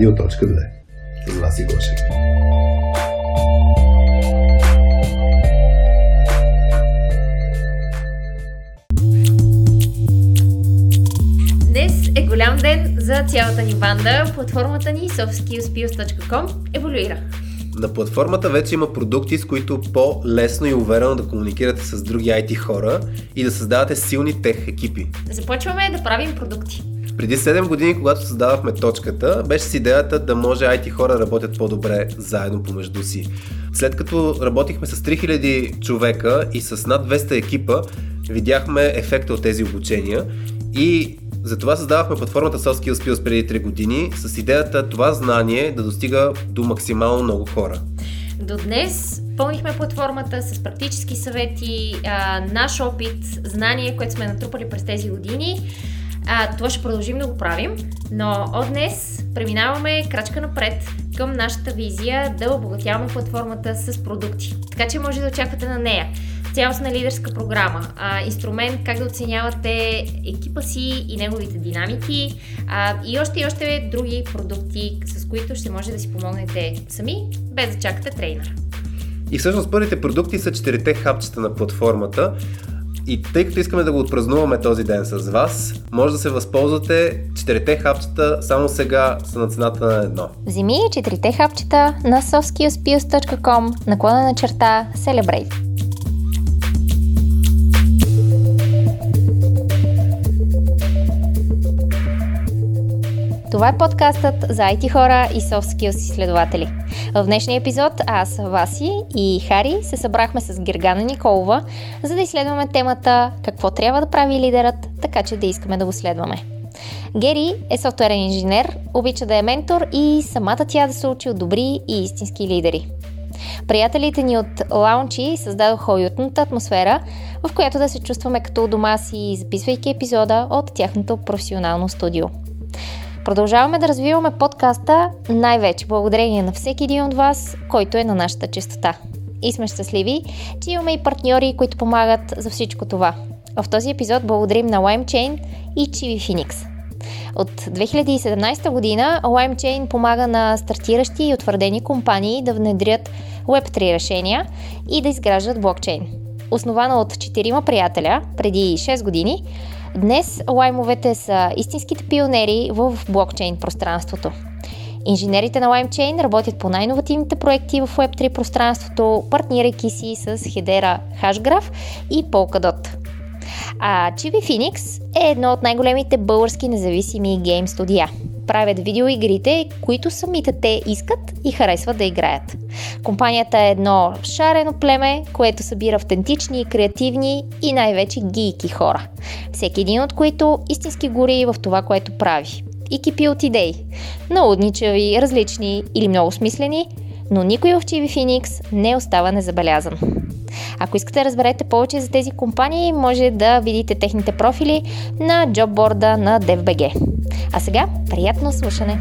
Радио.2 с Васи Гошев. Днес е голям ден за цялата ни банда. Платформата ни softskillspills.com еволюира. На платформата вече има продукти, с които по-лесно и уверено да комуникирате с други IT хора и да създавате силни тех екипи. Започваме да правим продукти. Преди 7 години, когато създавахме точката, беше с идеята да може IT хора да работят по-добре заедно помежду си. След като работихме с 3000 човека и с над 200 екипа, видяхме ефекта от тези обучения и затова създавахме платформата Soft Skills Skills преди 3 години с идеята това знание да достига до максимално много хора. До днес пълнихме платформата с практически съвети, наш опит, знание, което сме натрупали през тези години. А, това ще продължим да го правим, но от днес преминаваме крачка напред към нашата визия да обогатяваме платформата с продукти. Така че може да очаквате на нея цялостна лидерска програма, а, инструмент как да оценявате екипа си и неговите динамики а, и още и още други продукти, с които ще може да си помогнете сами, без да чакате трейнер. И всъщност първите продукти са четирите хапчета на платформата. И тъй като искаме да го отпразнуваме този ден с вас, може да се възползвате четирите хапчета само сега са на цената на едно. Вземи четирите хапчета на softskillspills.com наклона на черта Celebrate. Това е подкастът за IT хора и soft skills изследователи. В днешния епизод аз, Васи и Хари се събрахме с Гергана Николова, за да изследваме темата какво трябва да прави лидерът, така че да искаме да го следваме. Гери е софтуерен инженер, обича да е ментор и самата тя да се учи от добри и истински лидери. Приятелите ни от Лаунчи създадоха уютната атмосфера, в която да се чувстваме като у дома си, записвайки епизода от тяхното професионално студио. Продължаваме да развиваме подкаста най-вече благодарение на всеки един от вас, който е на нашата частота. И сме щастливи, че имаме и партньори, които помагат за всичко това. В този епизод благодарим на LimeChain и Chibi Phoenix. От 2017 година LimeChain помага на стартиращи и утвърдени компании да внедрят Web3 решения и да изграждат блокчейн. Основана от четирима приятеля преди 6 години, Днес лаймовете са истинските пионери в блокчейн пространството. Инженерите на LimeChain работят по най-инновативните проекти в Web3 пространството, партнирайки си с Hedera Hashgraph и Polkadot. А Chibi Phoenix е едно от най-големите български независими гейм студия правят видеоигрите, които самите те искат и харесват да играят. Компанията е едно шарено племе, което събира автентични, креативни и най-вече гийки хора. Всеки един от които истински гори в това, което прави. Екипи от идеи. Наудничави, различни или много смислени, но никой в Chibi Phoenix не остава незабелязан. Ако искате да разберете повече за тези компании, може да видите техните профили на джобборда на DFBG. А сега, приятно слушане!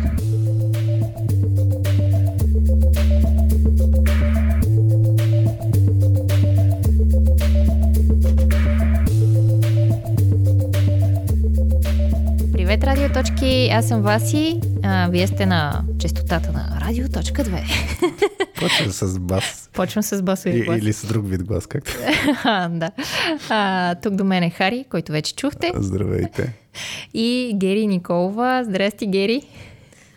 Привет, радиоточки! Аз съм Васи. А, вие сте на частотата на радио.2. Почвам с бас. Почвам с басови глас. Или с друг вид глас, както. да. А, тук до мен е Хари, който вече чухте. Здравейте. И Гери Николова. Здрасти, Гери.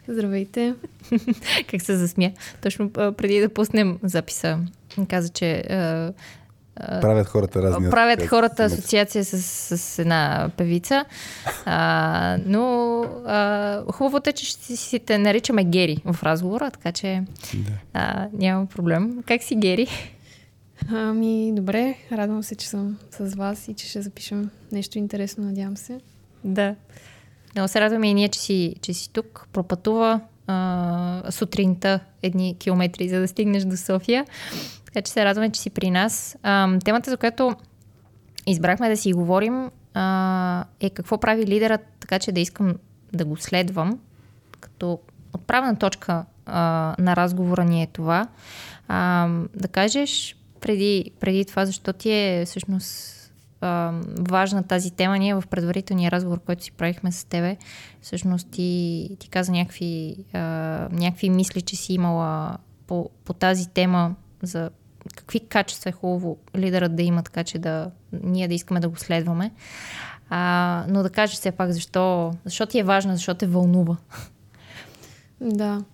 Здравейте. как се засмя. Точно преди да пуснем записа, каза, че Правят хората разни. Правят хората асоциация с, с една певица. А, но а, хубавото е, че ще си те наричаме Гери в разговора, така че да. а, няма проблем. Как си, Гери? Ами, добре. Радвам се, че съм с вас и че ще запишем нещо интересно, надявам се. Да. Много се радваме и ние, че си, че си тук. Пропътува сутринта едни километри, за да стигнеш до София. Така че се радваме, че си при нас. А, темата, за която избрахме да си говорим, а, е какво прави лидерът, така че да искам да го следвам. Като отправна точка а, на разговора ни е това. А, да кажеш преди, преди това, защо ти е всъщност а, важна тази тема. Ние в предварителния разговор, който си правихме с тебе, всъщност ти, ти каза някакви, а, някакви мисли, че си имала по, по тази тема за какви качества е хубаво лидерът да има, така че да, ние да искаме да го следваме. А, но да кажеш все пак защо, защо ти е важна, защо те вълнува. Да.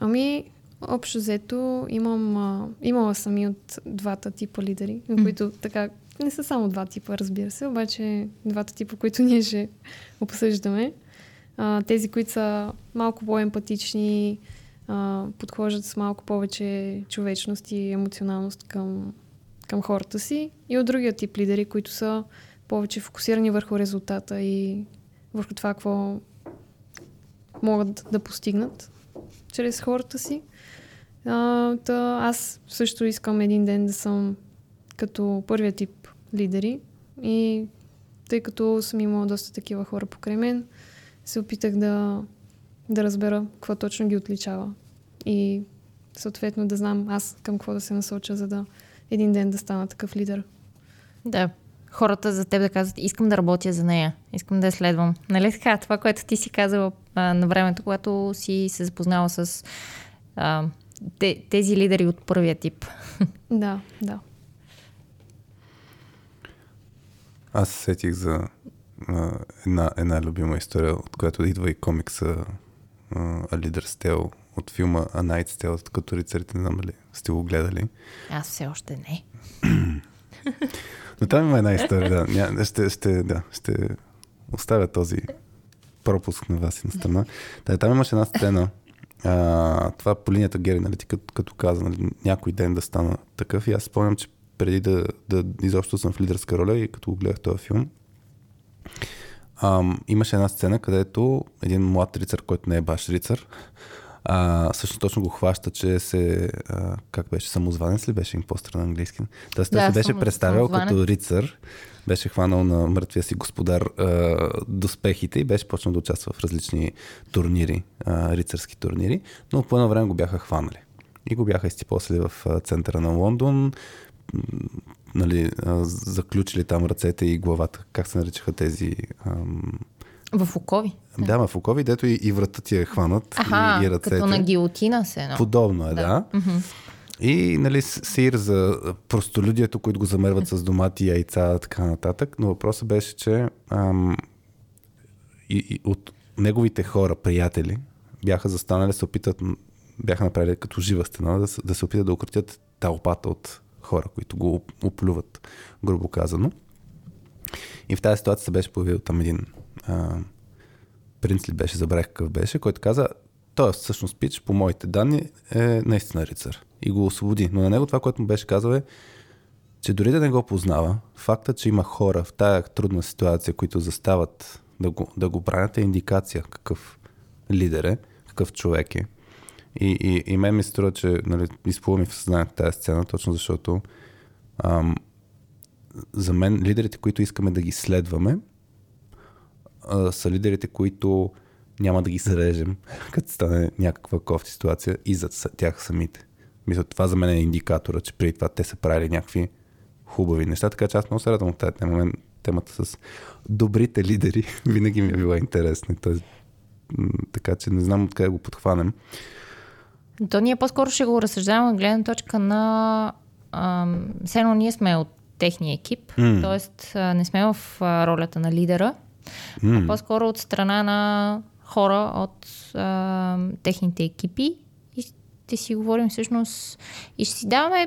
Ами, общо взето, имам, а, имала съм и от двата типа лидери, mm. които така, не са само два типа, разбира се, обаче двата типа, които ние ще обсъждаме. А, тези, които са малко по-емпатични, а, подхождат с малко повече човечност и емоционалност към, към хората си. И от другия тип лидери, които са повече фокусирани върху резултата и върху това, какво могат да постигнат чрез хората си. А, та, аз също искам един ден да съм като първия тип лидери и тъй като съм имала доста такива хора покрай мен, се опитах да, да разбера какво точно ги отличава и съответно да знам аз към какво да се насоча, за да един ден да стана такъв лидер. Да, хората за теб да казват, искам да работя за нея, искам да я следвам. Нали така? Това, което ти си казала а, на времето, когато си се запознала с а, те, тези лидери от първия тип. Да, да. Аз се сетих за а, една, една любима история, от която идва и комикса а, Leader's Tale от филма A Night's Tale, като рицарите, не знам дали сте го гледали. Аз все още не. Но там има една история, да. Ня, ще, ще, да, ще оставя този пропуск на вас и на страна. Да, там имаше една сцена, а, това по линията Гери, нали, като, като каза, нали, някой ден да стана такъв. И аз спомням, че преди да, да изобщо съм в лидерска роля и като го гледах този филм, ам, имаше една сцена, където един млад рицар, който не е баш рицар, а, също точно го хваща, че се, а, как беше, самозванец ли беше импостър на английски? Тоест, да, той се беше представил като рицар, беше хванал на мъртвия си господар а, доспехите и беше почнал да участва в различни турнири, а, рицарски турнири, но по едно време го бяха хванали. И го бяха изтипосили в центъра на Лондон, нали, заключили там ръцете и главата, как се наричаха тези... Ам... В окови. Да, в окови, дето и, и врата ти е хванат. Аха, и, и ръцете. като на гилотина се едно. Подобно е, да. да. Mm-hmm. И нали, сир за простолюдието, които го замерват с домати, яйца, така нататък. Но въпросът беше, че ам, и, и от неговите хора, приятели, бяха застанали, се опитат, бяха направили като жива стена, да, да се опитат да укротят тълпата от хора, които го оплюват, грубо казано. И в тази ситуация се беше появил там един а, принц ли беше, забравих какъв беше, който каза, той всъщност пич, по моите данни, е наистина рицар. И го освободи. Но на него това, което му беше казал е, че дори да не го познава, факта, че има хора в тая трудна ситуация, които застават да го, да го бранят, е индикация какъв лидер е, какъв човек е. И, и, и мен ми струва, че нали, изплува ми в съзнанието тази сцена, точно защото ам, за мен лидерите, които искаме да ги следваме, а, са лидерите, които няма да ги зарежем, като стане някаква кофти ситуация и за тях самите. Мисля, това за мен е индикатора, че преди това те са правили някакви хубави неща, така че аз много се радвам от тази тема. Темата с добрите лидери винаги ми е била интересна. Тоест, така че не знам откъде го подхванем. То ние по-скоро ще го разсъждаваме от гледна точка на... все едно ние сме от техния екип, mm. т.е. не сме в ролята на лидера, mm. а по-скоро от страна на хора от а, техните екипи и ще си говорим всъщност и ще си даваме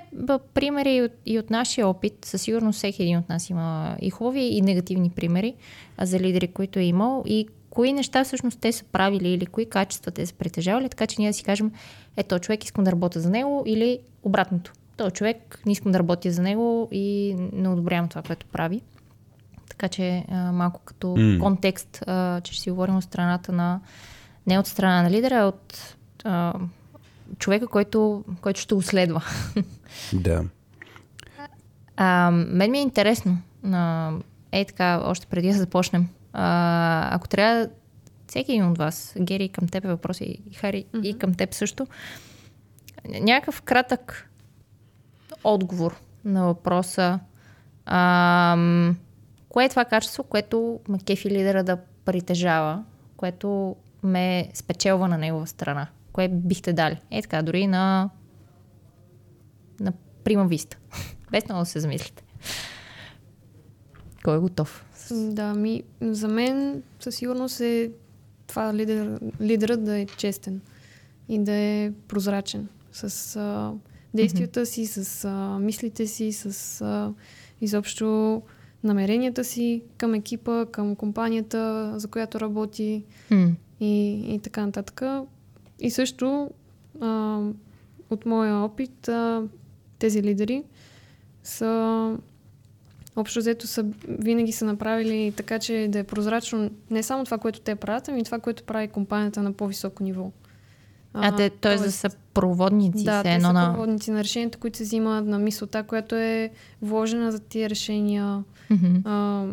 примери и от, и от нашия опит. Със сигурност всеки един от нас има и хубави и негативни примери за лидери, които е имал и кои неща всъщност те са правили или кои качества те са притежавали, така че ние да си кажем, ето човек искам да работя за него или обратното. Той човек не искам да работя за него и не одобрявам това, което прави. Така че а, малко като mm. контекст, а, че ще си говорим от страната на не от страна на лидера, а от а, човека, който, който ще го следва. Да. А, мен ми е интересно, а, е така, още преди да започнем, а, ако трябва всеки един от вас, Гери, към теб е въпрос и Хари, mm-hmm. и към теб също, някакъв кратък отговор на въпроса А, кое е това качество, което ме кефи лидера да притежава, което ме спечелва на негова страна? Кое бихте дали? Е така, дори на, на прима виста. Без много да се замислите. Кой е готов? Да, ми, за мен със сигурност е това лидер, лидерът да е честен и да е прозрачен с а, действията си, с а, мислите си, с а, изобщо намеренията си към екипа, към компанията, за която работи М. и, и така нататък. И също а, от моя опит а, тези лидери са общо взето са, винаги са направили така, че да е прозрачно не само това, което те правят, ами и това, което прави компанията на по-високо ниво. А, те, т.е. да са проводници, да, те са на... проводници на решенията, които се взимат, на мисълта, която е вложена за тия решения Мгм. а,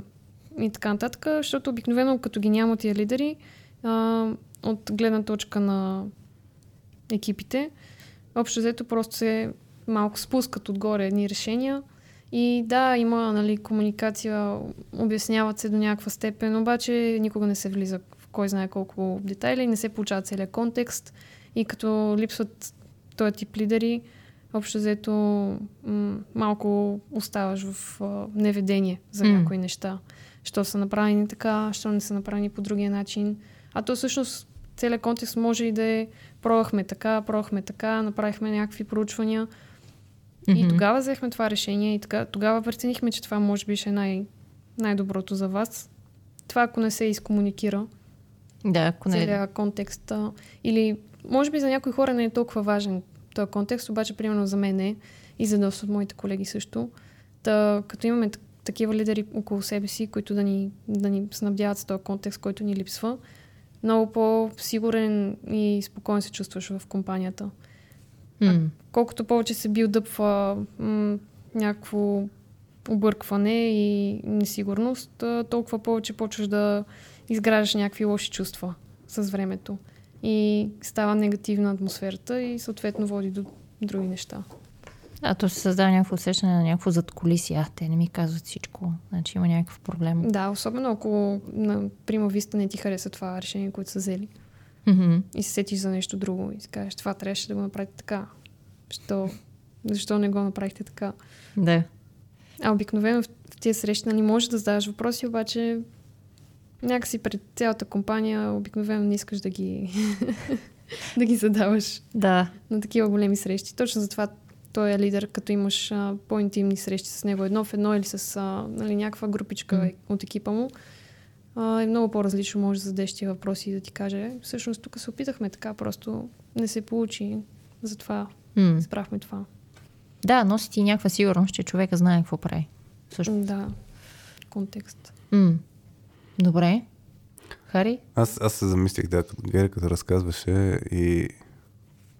и така нататък, защото обикновено като ги няма тия лидери, а, от гледна точка на екипите, общо взето просто се малко спускат отгоре едни решения и да, има нали, комуникация, обясняват се до някаква степен, обаче никога не се влиза в кой знае колко детайли, не се получава целият контекст и като липсват този тип лидери, общо взето м- малко оставаш в а, неведение за М. някои неща. Що са направени така, що не са направени по другия начин. А то всъщност целият контекст може и да е пробвахме така, пробвахме така, направихме някакви проучвания. И Мгм. тогава взехме това решение и така, тогава преценихме, че това може би ще е най- най-доброто за вас. Това ако не се изкомуникира, Да, ако не... целият контекст. Или може би за някои хора не е толкова важен този контекст, обаче примерно за мен е и за доста от моите колеги също. Та, като имаме так- такива лидери около себе си, които да ни, да ни снабдяват с този контекст, който ни липсва, много по-сигурен и спокоен се чувстваш в компанията. М. Колкото повече се билдъпва м- някакво объркване и несигурност, толкова повече почваш да изграждаш някакви лоши чувства с времето. И става негативна атмосферата и съответно води до други неща. А то се създава някакво усещане на някакво задколисие. А, те не ми казват всичко. Значи има някакъв проблем. Да, особено ако на прима виста не ти хареса това решение, което са взели Мгм. и се сетиш за нещо друго и си кажеш, това трябваше да го направите така. Защо, защо не го направихте така? Да. А обикновено в, тия срещи нали, можеш да задаваш въпроси, обаче някакси пред цялата компания обикновено не искаш да ги, да ги задаваш Да. на такива големи срещи. Точно затова той е лидер, като имаш а, по-интимни срещи с него едно в едно или с а, нали, някаква групичка Мгм. от екипа му. А, е много по-различно, може да зададеш тия въпроси и да ти каже, всъщност тук се опитахме така, просто не се получи, затова М. спрахме това. Да, носи ти някаква сигурност, че човека знае какво прави. Също. Да, контекст. М. Добре. Хари? Аз, аз се замислих, да, като Гери като разказваше и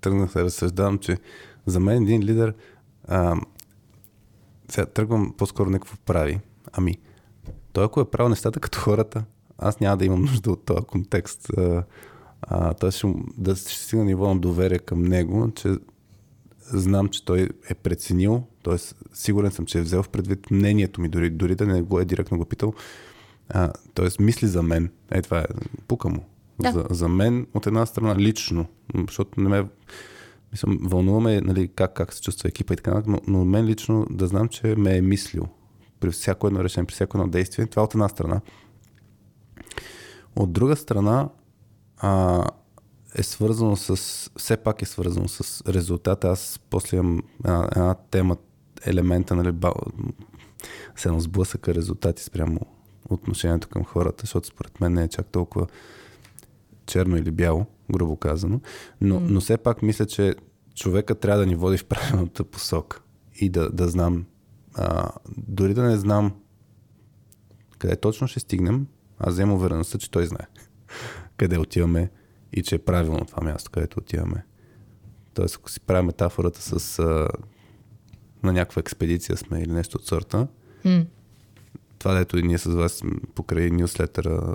тръгнах да разсъждавам, че за мен един лидер а, сега тръгвам по-скоро не какво прави. Ами, той ако е правил нещата като хората, аз няма да имам нужда от този контекст. Той ще, да ще стигна ниво на доверие към него, че знам, че той е преценил, т.е. сигурен съм, че е взел в предвид мнението ми, дори, дори да не го е директно го питал, а, т.е. мисли за мен. Е, това е, пука му. Да. За, за мен, от една страна, лично, защото не ме мисля, вълнуваме нали, как, как се чувства екипа и така нататък, но, но мен лично да знам, че ме е мислил при всяко едно решение, при всяко едно действие. Това е от една страна. От друга страна, а, е свързано с, все пак е свързано с резултата. Аз после имам една, една тема, елемента, нали, ба, се едно сблъсъка резултати спрямо отношението към хората, защото според мен не е чак толкова черно или бяло, грубо казано. Но, но все пак мисля, че човека трябва да ни води в правилната посока и да, да знам, а, дори да не знам къде точно ще стигнем, аз вземам увереността, че той знае къде отиваме и че е правилно това място, където отиваме. Тоест, ако си правим метафората с а, на някаква експедиция сме или нещо от сорта, М. това, дето и ние с вас покрай нюслетъра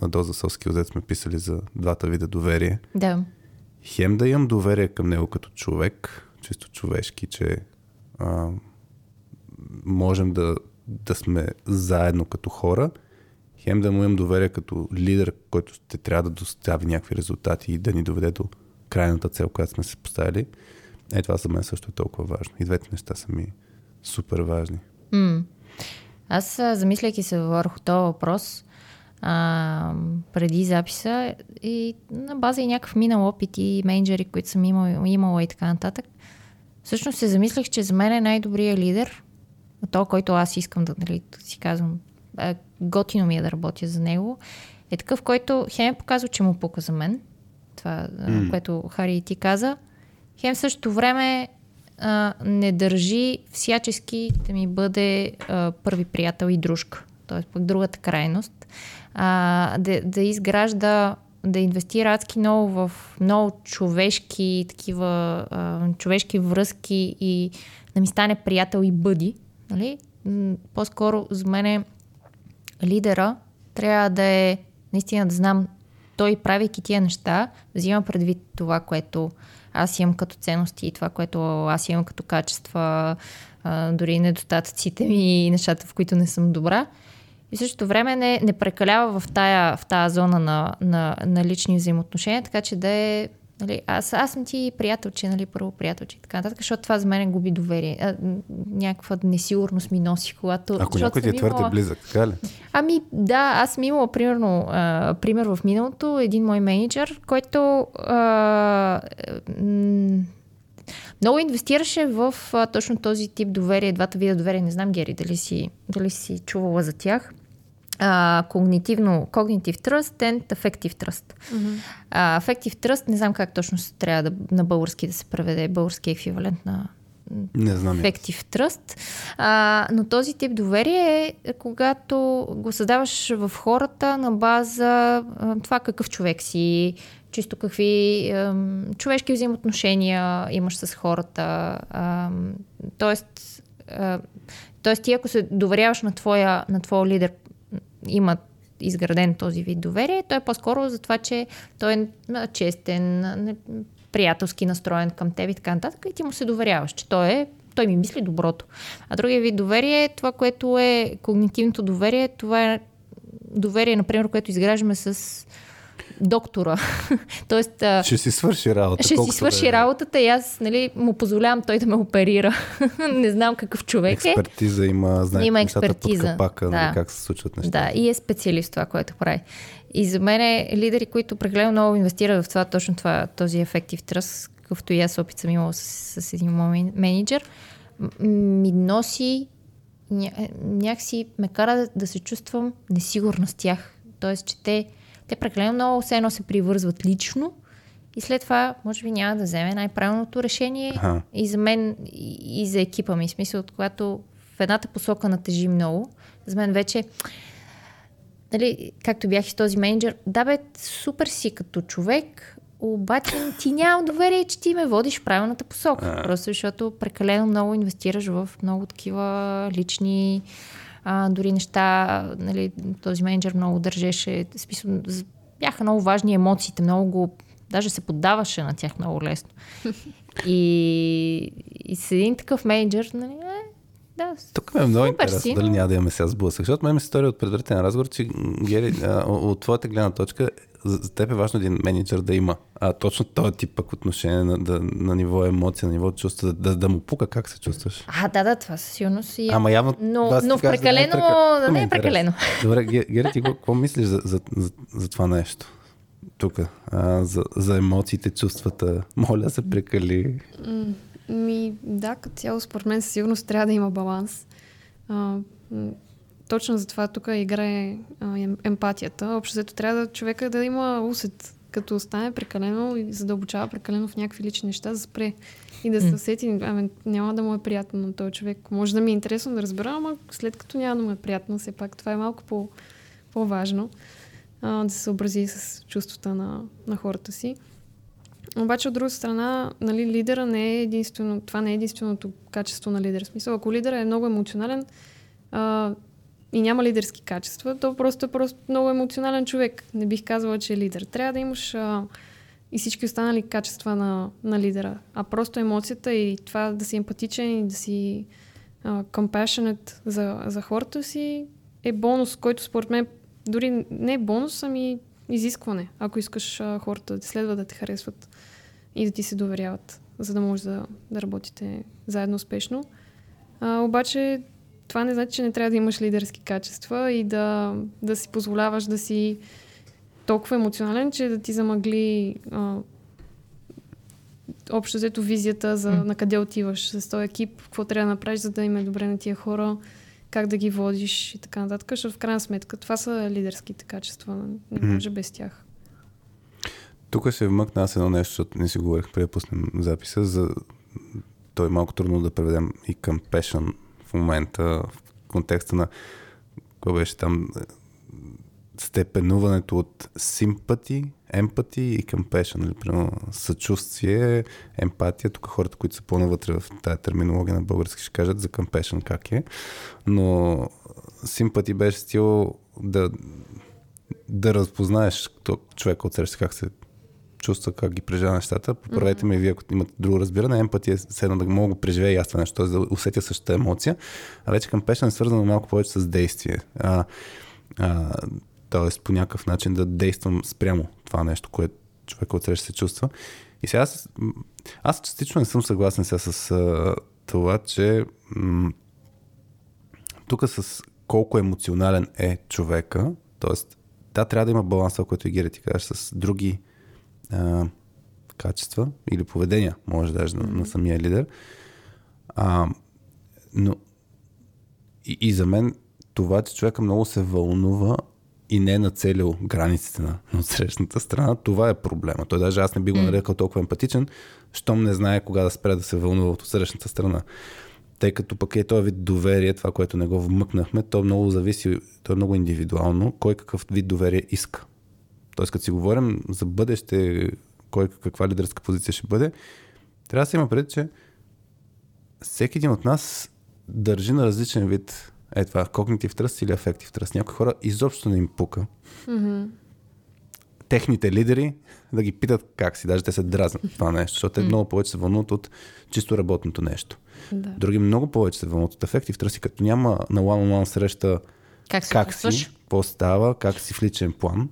на Доза Соски Озет сме писали за двата вида доверие. Да. Хем да имам доверие към него като човек, чисто човешки, че а, можем да да сме заедно като хора, хем да му имам доверие като лидер, който ще трябва да достави някакви резултати и да ни доведе до крайната цел, която сме се поставили. Е, това за мен също е толкова важно. И двете неща са ми супер важни. М. Аз, замисляйки се върху този въпрос, а, преди записа и на база и някакъв минал опит и менеджери, които съм имала, имала и така нататък, всъщност се замислях, че за мен е най-добрият лидер, то, който аз искам да, нали, да си казвам, е, готино ми е да работя за него, е такъв, който хем е показва, че му пука за мен, това, mm. което Хари и ти каза, хем в същото време а, не държи всячески да ми бъде а, първи приятел и дружка. Тоест пък другата крайност. А, да, да изгражда, да инвестира адски много в много човешки такива а, човешки връзки и да ми стане приятел и бъди. Нали? По-скоро за мен е лидера трябва да е наистина да знам той, правейки тия неща, взима предвид това, което аз имам като ценности и това, което аз имам като качества, дори недостатъците ми и нещата, в които не съм добра. И същото време не, не прекалява в тая, в тая зона на, на, на лични взаимоотношения, така че да е Нали, аз, аз съм ти приятелче, нали, първо приятелче и така нататък, защото това за мен губи доверие. А, някаква несигурност ми носи, когато... Ако някой ти е твърде имала- близък, така ли? Ами да, аз съм имала примерно, а, пример в миналото, един мой менеджер, който а, м- много инвестираше в а, точно този тип доверие, двата вида доверие. Не знам, Гери, дали си, дали си чувала за тях. А, когнитивно, cognitive trust and affective trust. А, affective trust, не знам как точно се трябва да, на български да се преведе, български еквивалент на Не знам. Trust. А, но този тип доверие е когато го създаваш в хората на база а, това какъв човек си, чисто какви ам, човешки взаимоотношения имаш с хората. Ам, тоест, а, тоест, ти ако се доверяваш на твоя, на твоя лидер, има изграден този вид доверие, той е по-скоро за това, че той е честен, приятелски настроен към теб и така нататък и ти му се доверяваш, че той е той ми мисли доброто. А другия вид доверие е това, което е когнитивното доверие, това е доверие, например, което изграждаме с доктора. Тоест, Ще си свърши работа. ще си свърши да е работата и аз нали, му позволявам той да ме оперира. Не знам какъв човек е. Експертиза има, знае Има експертиза, под капака, да. нали, как се случват нещата. Да, и е специалист това, което прави. И за мен е лидери, които прекалено много инвестират в това, точно това, този ефектив тръс, какъвто и аз опит съм имала с, с един мой мен- менеджер, ми носи, ня, някакси ме кара да, да се чувствам несигурна с тях. Тоест, че те, те прекалено много все едно се привързват лично и след това, може би, няма да вземе най-правилното решение Аха. и за мен, и, за екипа ми. Смисъл, от когато в едната посока натежи много, за мен вече нали, както бях и с този менеджер, да бе, супер си като човек, обаче ти нямам доверие, че ти ме водиш в правилната посока. Просто защото прекалено много инвестираш в много такива лични а, дори неща. Нали, този менеджер много държеше. Смисъл, бяха много важни емоциите, много го даже се поддаваше на тях много лесно. И, и с един такъв менеджер, нали, е, да, Тук ми е много интересно си, дали няма да имаме сега сблъсък. Защото мен ми се стори от предварителен разговор, че Гери, а, от твоята гледна точка, за, за теб е важно един менеджер да има а, точно този тип пък отношение на, да, на ниво емоция, на ниво чувства, да, да, да му пука как се чувстваш. А, да, да, това със сигурност и. Ама явно. Но, си но ти кажа, да не е прекалено, да не е прекалено. Добре, Ге- Гери, ти какво- какво мислиш за, за, за, за това нещо? Тук, а, за, за емоциите, чувствата. Моля се прекали. Ми, да, като цяло, според мен със сигурност трябва да има баланс. А, точно затова тук играе а, емпатията. Общо взето трябва да човека да има усет, като стане прекалено и задълбочава прекалено в някакви лични неща, да спре и да се усети, ами няма да му е приятно на този човек. Може да ми е интересно да разбера, ама след като няма да му е приятно, все пак това е малко по, по-важно а, да се съобрази с чувствата на, на хората си. Обаче от друга страна, нали, лидера не е единствено, това не е единственото качество на лидер. Смисъл, ако лидера е много емоционален а, и няма лидерски качества, то просто е просто много емоционален човек. Не бих казала, че е лидер. Трябва да имаш а, и всички останали качества на, на лидера. А просто емоцията и това да си емпатичен и да си а, compassionate за, за хората си, е бонус, който според мен дори не е бонус, ами изискване, ако искаш а, хората да следва да те харесват и да ти се доверяват, за да може да, да работите заедно успешно. А, обаче това не значи, че не трябва да имаш лидерски качества и да, да си позволяваш да си толкова емоционален, че да ти замъгли а, общо взето визията за на къде отиваш с този екип, какво трябва да направиш, за да им е добре на тия хора, как да ги водиш и така нататък. Защото в крайна сметка това са лидерските качества. Не може без тях. Тук ще вмъкна аз едно нещо, защото не си говорих преди да пуснем записа. За... Той е малко трудно да преведем и към passion в момента, в контекста на какво беше там степенуването от симпати, емпати и compassion, нали, примерно съчувствие, емпатия. Тук хората, които са по-навътре в тази терминология на български, ще кажат за compassion как е. Но симпати беше стил да, да разпознаеш човека от среща как се чувства, как ги преживява нещата. Поправете ме вие, ако имате друго разбиране. Емпатия е седно да мога да преживея и аз това нещо, т.е. да усетя същата емоция. А вече compassion е свързано малко повече с действие. А, а, т.е. по някакъв начин да действам спрямо това нещо, което човек от среща се чувства. И сега аз, аз частично не съм съгласен сега с а, това, че м- тук с колко емоционален е човека, т.е. да, трябва да има баланс, който и Гери ти кажеш, с други а, качества или поведения, може даже mm-hmm. на, на самия лидер. А, но и, и за мен това, че човека много се вълнува и не е нацелил границите на, на срещната страна, това е проблема. Той даже аз не би го нарекал толкова емпатичен, щом не знае кога да спре да се вълнува от срещната страна. Тъй като пък е този вид доверие, това, което не го вмъкнахме, то много зависи, то е много индивидуално, кой какъв вид доверие иска. Тоест, като си говорим за бъдеще, кой каква лидерска позиция ще бъде, трябва да се има пред, че всеки един от нас държи на различен вид е това, когнитив тръст или афектив тръст. Някои хора изобщо не им пука. Mm-hmm. Техните лидери да ги питат как си, даже те се дразнат това нещо, защото те mm-hmm. много повече се вълнуват от чисто работното нещо. Да. Други много повече се вълнуват от афектив тръст и като няма на one-on-one среща как, си, как си, какво става, как си в личен план,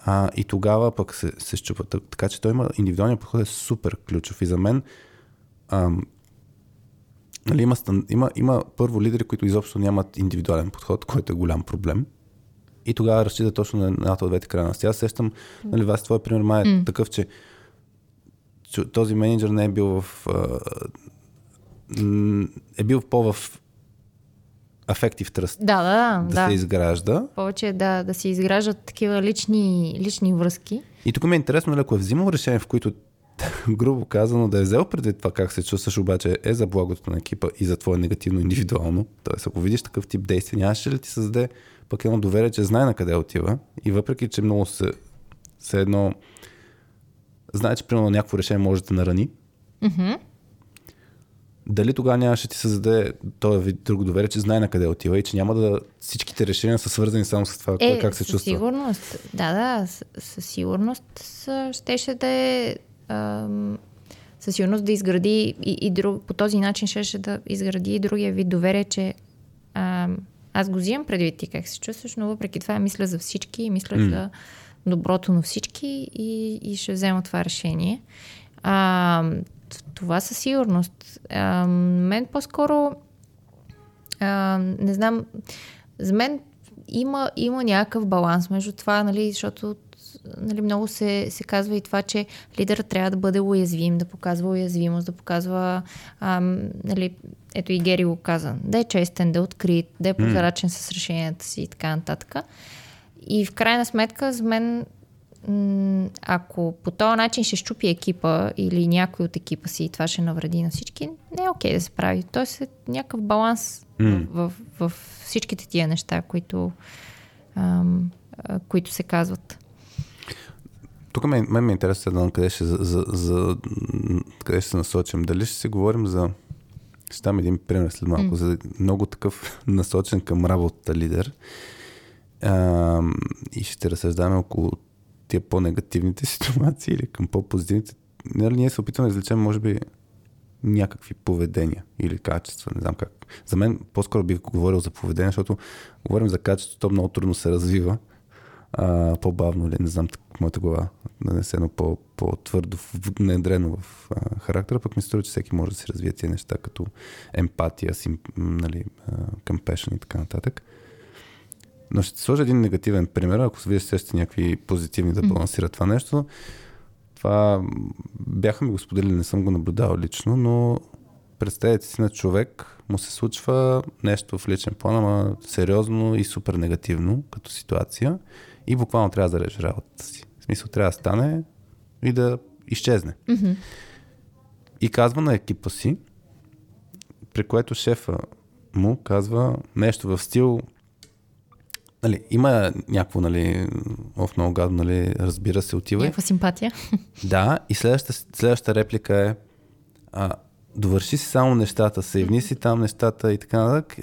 а, и тогава пък се, се щупа. Така че той има индивидуалния подход е супер ключов. И за мен ам, нали, има, има, има първо лидери, които изобщо нямат индивидуален подход, който е голям проблем. И тогава разчита точно на едната от двете крайности. Аз сещам, нали, вас твой пример май е mm. такъв, че, този менеджер не е бил в... Е бил по в афектив тръст. Да, да, да. Да се изгражда. Повече да, да се изграждат такива лични, лични връзки. И тук ми е интересно, нали, ако е взимал решение, в които грубо казано, да е взел преди това как се чувстваш, обаче е за благото на екипа и за твое негативно индивидуално. Тоест, ако видиш такъв тип действие, нямаше ли ти създаде пък едно доверие, че знае на къде отива и въпреки, че много се, се едно знае, че примерно някакво решение може да нарани, mm-hmm дали тогава нямаше ти създаде този вид друго доверие, че знае на къде отива и че няма да всичките решения са свързани само с това е, как се чувства. сигурност, да, да, със сигурност щеше да е със сигурност да изгради и, и друг, по този начин щеше да изгради и другия вид доверие, че а, аз го взимам предвид ти как се чувстваш, но въпреки това мисля за всички, мисля mm. за доброто на всички и, и ще взема това решение. А, това със сигурност. А, мен по-скоро а, не знам, за мен има, има някакъв баланс между това, нали, защото нали, много се, се казва и това, че лидерът трябва да бъде уязвим, да показва уязвимост, да показва, ам, нали, ето и Гери го каза, да е честен, да е открит, да е прозрачен mm. с решенията си и така нататък. И в крайна сметка, за мен ако по този начин ще щупи екипа или някой от екипа си и това ще навреди на всички, не е окей okay да се прави. Тоест е някакъв баланс mm. в, в, в всичките тия неща, които, ам, които се казват. Тук мен, мен ме интересува да къде ще, за, за, за, къде ще се насочим. Дали ще се говорим за... Ще дам един пример след малко, mm. за много такъв насочен към работата лидер. А, и ще разсъждаваме около тия по-негативните ситуации или към по-позитивните. Нали, ние се опитваме да излечем, може би, някакви поведения или качества, не знам как. За мен по-скоро бих говорил за поведение, защото говорим за качество, то много трудно се развива, а, по-бавно или не знам моята глава, нанесено по, по-твърдо, внедрено в а, характера, пък ми струва, че всеки може да си развие тези неща, като емпатия, сим, нали, compassion и така нататък. Но ще сложа един негативен пример, ако вие сещате някакви позитивни да балансират това нещо. Това бяха ми го споделили, не съм го наблюдавал лично, но представете си на човек, му се случва нещо в личен план, ама сериозно и супер негативно като ситуация и буквално трябва да зареже работата си. Смисъл трябва да стане и да изчезне. Mm-hmm. И казва на екипа си, при което шефа му казва нещо в стил нали, има някакво, нали, в много гадно, нали, разбира се, отива. Някаква симпатия. Да, и следващата, следващата реплика е а, довърши си само нещата, съедини си там нещата и така нататък.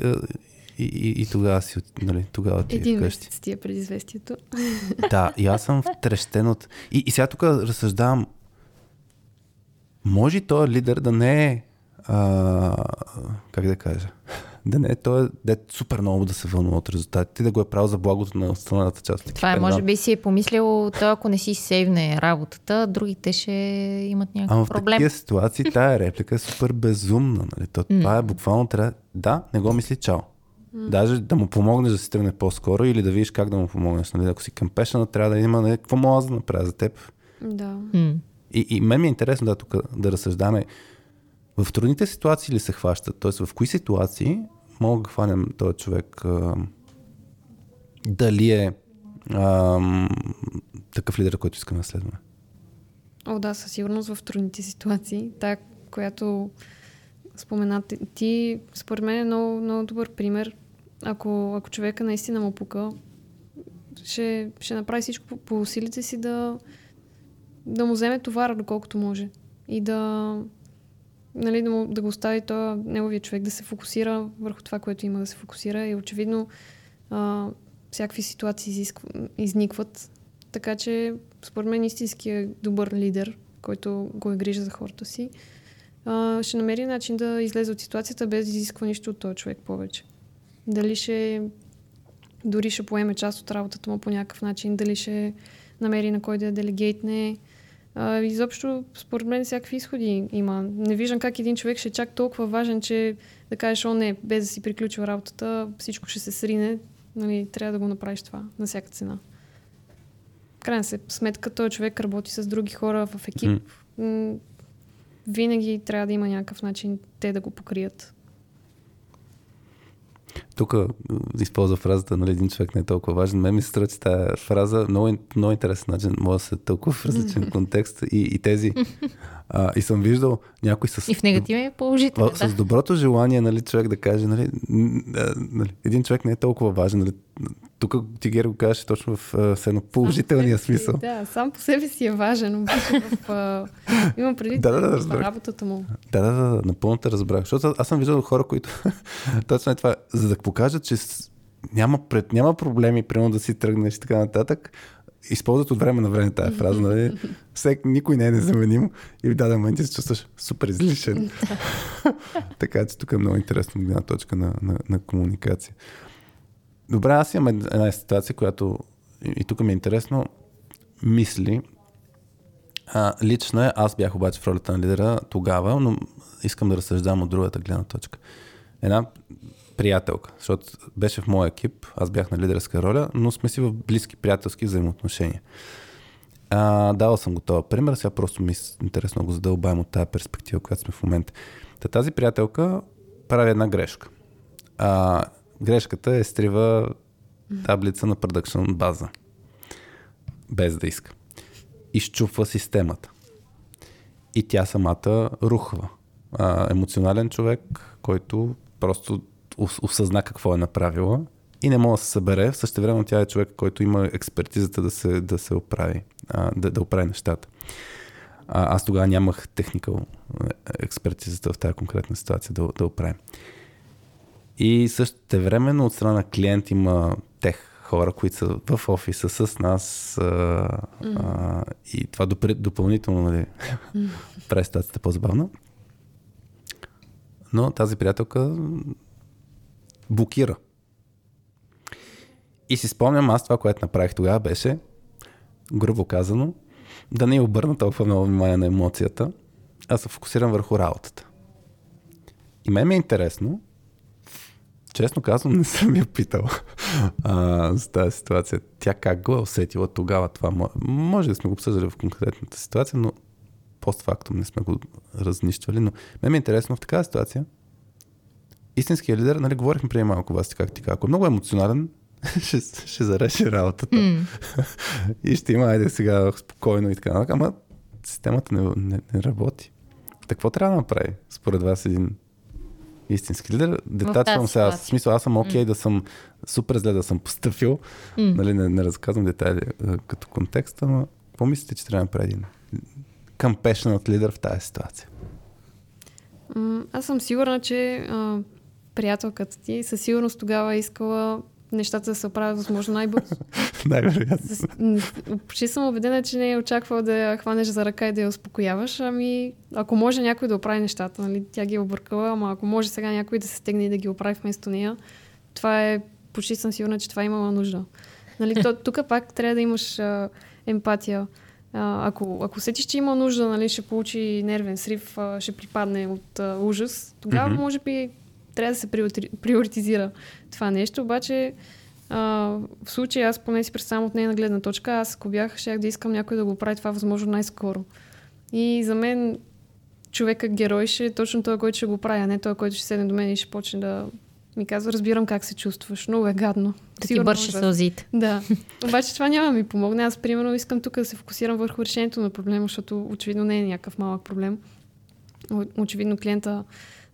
И, и, и тогава си, нали, тогава ти Един вкъщи. месец ти е предизвестието. Да, и аз съм втрещен от... И, и сега тук разсъждавам, може този лидер да не е, а, как да кажа, да не е той, да е супер много да се вълнува от резултатите, да го е правил за благото на останалата част. Това е, може би си е помислил, той ако не си сейвне работата, другите ще имат някакъв Ама в проблем. такива ситуации тая реплика е супер безумна. Нали? То, това е буквално трябва... Да, не го мисли чао. Даже да му помогнеш да си тръгне по-скоро или да видиш как да му помогнеш. Нали? Ако си къмпешна, трябва да има нали, какво мога да направя за теб. Да. И, и мен ми е интересно да, тук, да разсъждаме в трудните ситуации ли се хващат? Тоест в кои ситуации мога да хванем този човек а, дали е а, такъв лидер, който искаме да следваме? О, да, със сигурност в трудните ситуации. Та, която спомена ти- ти, според мен е много, много добър пример. Ако, ако човека наистина му пука, ще, ще направи всичко по, по силите си да, да му вземе товара, доколкото може. И да, нали, да, му, да го остави то, неговия човек да се фокусира върху това, което има да се фокусира. И очевидно а, всякакви ситуации изисква, изникват. Така че, според мен, истинският добър лидер, който го е грижа за хората си, а, ще намери начин да излезе от ситуацията без да изисква нищо от този човек повече. Дали ще дори ще поеме част от работата му по някакъв начин, дали ще намери на кой да я делегейтне. А, изобщо, според мен, всякакви изходи има. Не виждам как един човек ще е чак толкова важен, че да кажеш, о не, без да си приключил работата, всичко ще се срине. Нали, трябва да го направиш това на всяка цена. Крайна се сметка, този човек работи с други хора в екип. М, Винаги трябва да има някакъв начин те да го покрият. Тук използва фразата, нали, един човек не е толкова важен. Мен ми се струва, че тази фраза много, много интересен начин може да се тълкува в различен контекст и, и тези. А, и съм виждал някой с... И в негативен и положителен. В- С Да. доброто желание, нали, човек да каже, нали, нали, един човек не е толкова важен. Нали, тук ти Геро го казваш точно в едно положителния смисъл. Да, сам по себе си е важен, обаче в... А, имам преди Да, да, да, в работата му. Да, да, да, да, напълно те разбрах. Защото аз- съм виждал хора, които точно е това, за да покажат, че няма, пред, няма проблеми, примерно да си тръгнеш и така нататък, използват от време на време тази фраза, нали? Всек, никой не е незаменим и в даден момент се чувстваш супер излишен. така че тук е много интересно от гледна точка на, на, на комуникация. Добре, аз имам ед- една ситуация, която и, и тук ми е интересно, мисли, а, лично е, аз бях обаче в ролята на лидера тогава, но искам да разсъждавам от другата гледна точка. Една приятелка, защото беше в моя екип, аз бях на лидерска роля, но сме си в близки приятелски взаимоотношения. А, давал съм го този пример, сега просто ми е интересно го задълбаем от тази перспектива, която сме в момента. Та тази приятелка прави една грешка. А, грешката е стрива таблица на продъкшн база. Без да иска изчупва системата. И тя самата рухва. А, емоционален човек, който просто ос- осъзна какво е направила и не може да се събере. В същото време тя е човек, който има експертизата да се, да се оправи, а, да, да оправи нещата. А, аз тогава нямах техникал експертизата в тази конкретна ситуация да, да оправим. И също времено от страна на клиент има тех хора, които са в офиса с нас а, а, и това допър, допълнително нали, прави ситуацията по-забавна. Но тази приятелка блокира. И си спомням, аз това, което направих тогава беше, грубо казано, да не обърна толкова много внимание на емоцията, а се фокусирам върху работата. И мен ми е интересно, честно казвам, не съм я питал а, за тази ситуация. Тя как го е усетила тогава това? Може да сме го обсъждали в конкретната ситуация, но постфактум не сме го разнищвали. Но мен ми е интересно в такава ситуация. Истинският лидер, нали, говорихме преди малко вас, как ти ако е много емоционален, ще, ще зареши работата. Mm. и ще има, айде сега спокойно и така. Ама системата не, не, не работи. какво трябва да направи, според вас, един истински лидер? Детачвам се аз. В смисъл, аз съм окей okay, mm. да съм супер зле да съм поступил. Mm. Нали, не, не разказвам детайли като контекст, но какво мислите, че трябва да направи един compassionate лидер в тази ситуация? Аз съм сигурна, че а, приятелката ти със сигурност тогава е искала нещата да се оправят възможно най-бързо. Най-вероятно. Почти съм убедена, че не е очаквал да я хванеш за ръка и да я успокояваш. Ами, ако може някой да оправи нещата, нали? тя ги е объркала, ама ако може сега някой да се стегне и да ги оправи вместо нея, това е, почти съм сигурна, че това е имала нужда. Нали, тук пак трябва да имаш а, емпатия. А, ако, ако сетиш, че има нужда, нали, ще получи нервен срив, а, ще припадне от а, ужас, тогава mm-hmm. може би трябва да се приоритизира това нещо, обаче а, в случая аз поне си представям от нейна гледна точка, аз ако бях, щях да искам някой да го прави това възможно най-скоро. И за мен човека герой ще е точно той, който ще го прави, а не той, който ще седне до мен и ще почне да ми казва, разбирам как се чувстваш, много е гадно. Да ти бърше сълзите. Да. Обаче това няма ми помогне. Аз, примерно, искам тук да се фокусирам върху решението на проблема, защото очевидно не е някакъв малък проблем. Очевидно клиента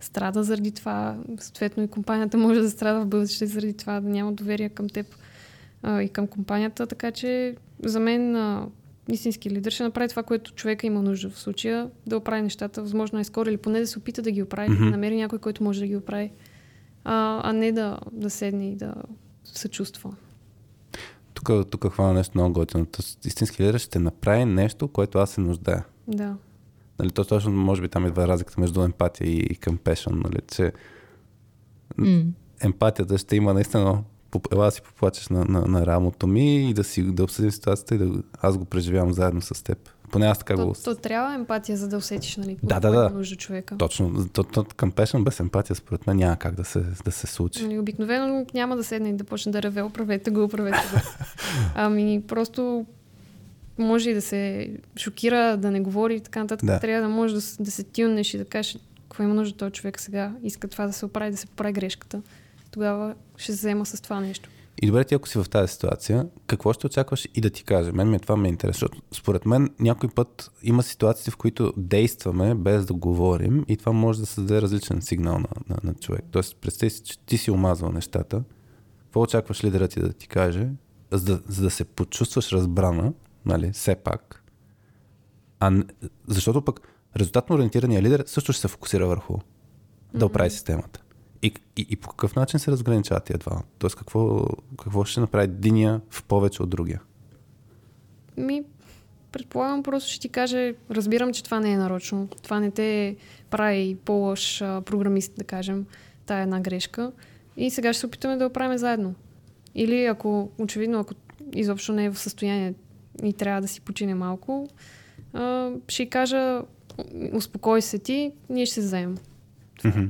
страда заради това. Съответно и компанията може да страда в бъдеще заради това, да няма доверие към теб а, и към компанията. Така че за мен а, истински лидер ще направи това, което човека има нужда в случая, да оправи нещата, възможно е скоро или поне да се опита да ги оправи, mm-hmm. да намери някой, който може да ги оправи, а, а не да, да седне и да съчувства. Тук, тук хвана нещо много готино. Истински лидер ще направи нещо, което аз се нуждая. Да. Нали, то точно може би там идва разликата между емпатия и, и compassion, нали, че mm. емпатията ще има наистина ела да си поплачеш на, на, на рамото ми и да, си, да обсъдим ситуацията и да аз го преживявам заедно с теб. Поне аз така то, го... То трябва емпатия, за да усетиш, нали? Да, да, да. Нужда човека. Точно. То, то, compassion без емпатия, според мен, няма как да се, да се случи. Нали, обикновено няма да седне и да почне да реве, оправете го, оправете го. ами просто може и да се шокира, да не говори и така нататък. Да. Трябва да може да, да се тюннеш и да кажеш какво има нужда този човек сега. Иска това да се оправи, да се поправи грешката. Тогава ще се взема с това нещо. И добре, ти ако си в тази ситуация, какво ще очакваш и да ти каже? Мен ми е това ме интересува. Според мен някой път има ситуации, в които действаме без да говорим и това може да създаде различен сигнал на, на, на човек. Тоест, представи си, че ти си омазвал нещата. Какво очакваш лидерът ти да ти каже, за да, за да се почувстваш разбрана нали, все пак. А, защото пък резултатно ориентирания лидер също ще се фокусира върху mm-hmm. да оправи системата. И, и, и по какъв начин се разграничават тия два? Тоест какво, какво ще направи единия в повече от другия? Ми, предполагам, просто ще ти каже, разбирам, че това не е нарочно. Това не те прави по-лош програмист, да кажем, тая една грешка. И сега ще се опитаме да оправим заедно. Или ако, очевидно, ако изобщо не е в състояние и трябва да си почине малко, а, ще кажа, успокой се ти, ние ще се вземем. Mm-hmm.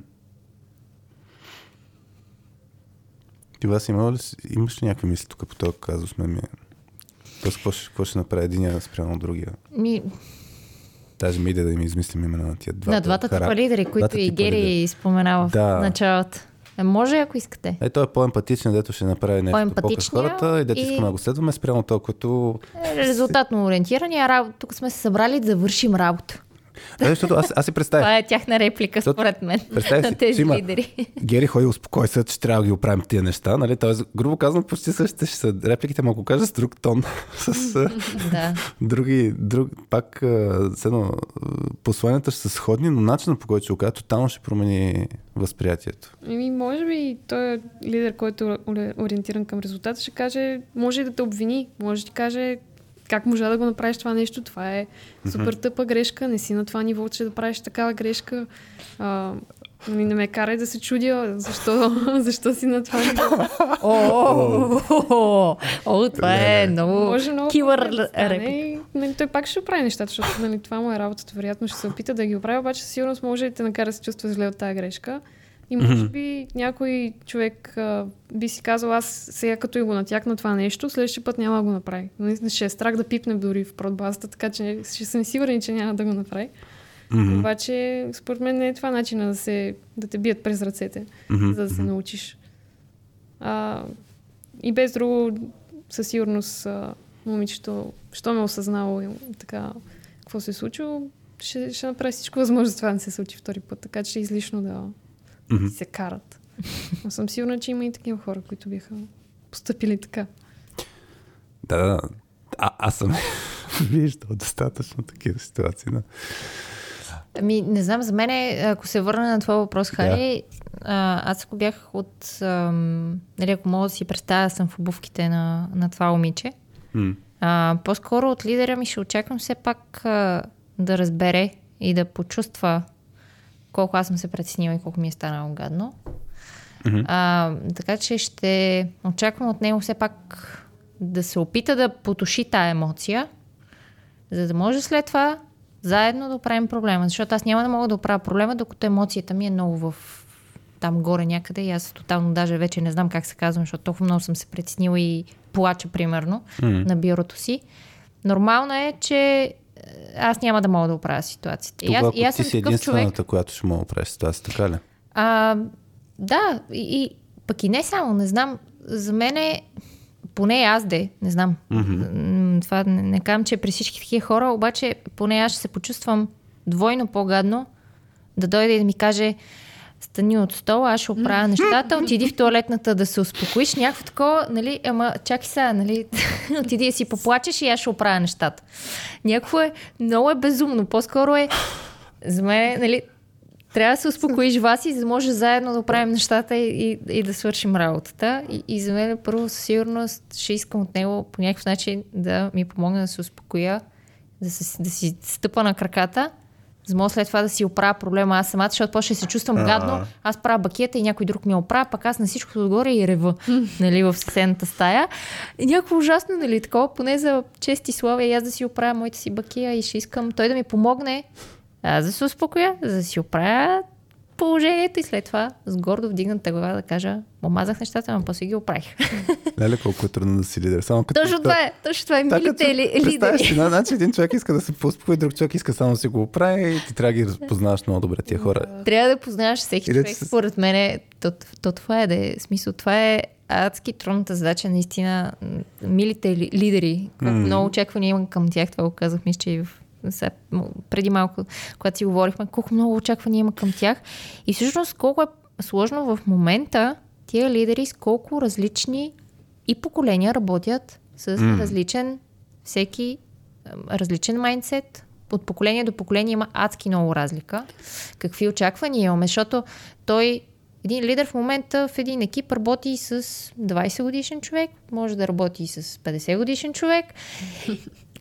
Ти вас има ли, имаш ли някакви мисли тук по този казус? Ме ми е... Тоест, какво ще, какво ще направи един спрямо другия? Ми... Даже ми иде да им измислим имена на тия два. На двата типа лидери, които и Гери споменава да. в началото. Е, може, ако искате. Е, той е по-емпатичен, дето ще направи нещо по хората и дето и... искаме да го следваме спрямо което... Е, резултатно ориентирани, а тук сме се събрали да вършим работа. Да, защото аз, аз си представя. Това е тяхна реплика, защото, според мен, на тези има, лидери. Гери ходи, успокой се, че трябва да ги оправим тия неща. Нали? Тоест, грубо казвам, почти същите ще са репликите, ако кажа с друг тон, с да. други, друг, пак седно, посланията ще са сходни, но начинът по който ще го кажа, тотално ще промени възприятието. Еми, може би той е лидер, който е ориентиран към резултата, ще каже, може да те обвини, може да ти каже, как можа да го направиш това нещо? Това е супер тъпа грешка, не си на това ниво, че да правиш такава грешка. А, Нали, не ме карай да се чудя защо, защо си на това ниво. О, о, това е много Може много килър реплика. нали, той пак ще оправи нещата, защото нали, това му е работата. Вероятно ще се опита да ги оправи, обаче със сигурност може да те накара да се чувства зле от тази грешка. И може би някой човек а, би си казал, аз сега като и го натякна това нещо, следващия път няма да го направи. Наистина ще е страх да пипне дори в продбазата, така че ще съм сигурен, че няма да го направи. Мгм. Обаче, според мен не е това начина да, се, да те бият през ръцете, Мгм. за да се научиш. А, и без друго, със сигурност, а, момичето, що ме е осъзнало и така, какво се е случило, ще, ще направи всичко възможно това да не се случи втори път, така че излишно да Мгм. се карат. Но съм сигурна, че има и такива хора, които биха поступили така. Да, да. А, аз съм виждал достатъчно такива ситуации. Да. Ами, не знам, за мен, е, ако се върна на това въпрос, Хари, а, аз ако бях от... Ам, нали, ако мога да си представя, да съм в обувките на, на това момиче, М. а, по-скоро от лидера ми ще очаквам все пак а, да разбере и да почувства колко аз съм се притеснила и колко ми е станало гадно. Мгм. А, така че ще очаквам от него все пак да се опита да потуши тая емоция, за да може след това заедно да оправим проблема. Защото аз няма да мога да оправя проблема, докато емоцията ми е много в там горе някъде и аз тотално даже вече не знам как се казвам, защото толкова много съм се притеснила и плача, примерно, М. на бюрото си. Нормално е, че аз няма да мога да оправя ситуацията. И аз, Тогава и аз ти си такъв човек. единствената, която ще мога да правиш ситуация, така ли? А, да, и, и пък и не само, не знам. За мен е, поне аз де, не знам. Mm-hmm. Това не, не казвам, че при всички такива хора, обаче поне аз ще се почувствам двойно по-гадно да дойде и да ми каже стани от стола, аз ще оправя нещата, отиди в туалетната да се успокоиш, някакво такова, нали, ама чакай сега, нали, отиди да си поплачеш и аз ще оправя нещата. Някакво е, много е безумно, по-скоро е, за мен, нали, трябва да се успокоиш Васи, за да може заедно да оправим нещата и, и, и да свършим работата. И, и за мен първо със сигурност ще искам от него по някакъв начин да ми помогне да се успокоя, да, се, да си стъпа на краката, за да мога след това да си оправя проблема аз самата, защото после ще се чувствам гадно. Аз правя бакета и някой друг ми оправя, пък аз на всичкото отгоре и рева нали, в съседната стая. И някакво ужасно, нали, такова, поне за чест и слава и аз да си оправя моите си бакия и ще искам той да ми помогне аз да се успокоя, за да си оправя положението и след това с гордо вдигната глава да кажа, омазах нещата, но после ги оправих. Леле, колко е трудно да си лидер. Само като Точно това е, точно това е, милите ли, представяш лидери. си, на- значи един човек иска да се успокои, друг човек иска само да си го оправи и ти трябва да ги разпознаваш много добре тия хора. Трябва да познаваш всеки Или човек, според мен. е- То, то това е да е. Смисъл, това е адски трудната задача, наистина. Милите ли, лидери, М. много очаквания имам към тях, това го казах, мисля, че и в сега, преди малко, когато си говорихме, колко много очаквания има към тях. И всъщност колко е сложно в момента тия лидери с колко различни и поколения работят с М. различен, всеки различен майндсет. От поколение до поколение има адски много разлика. Какви очаквания имаме, защото той един лидер в момента в един екип работи с 20 годишен човек, може да работи и с 50 годишен човек.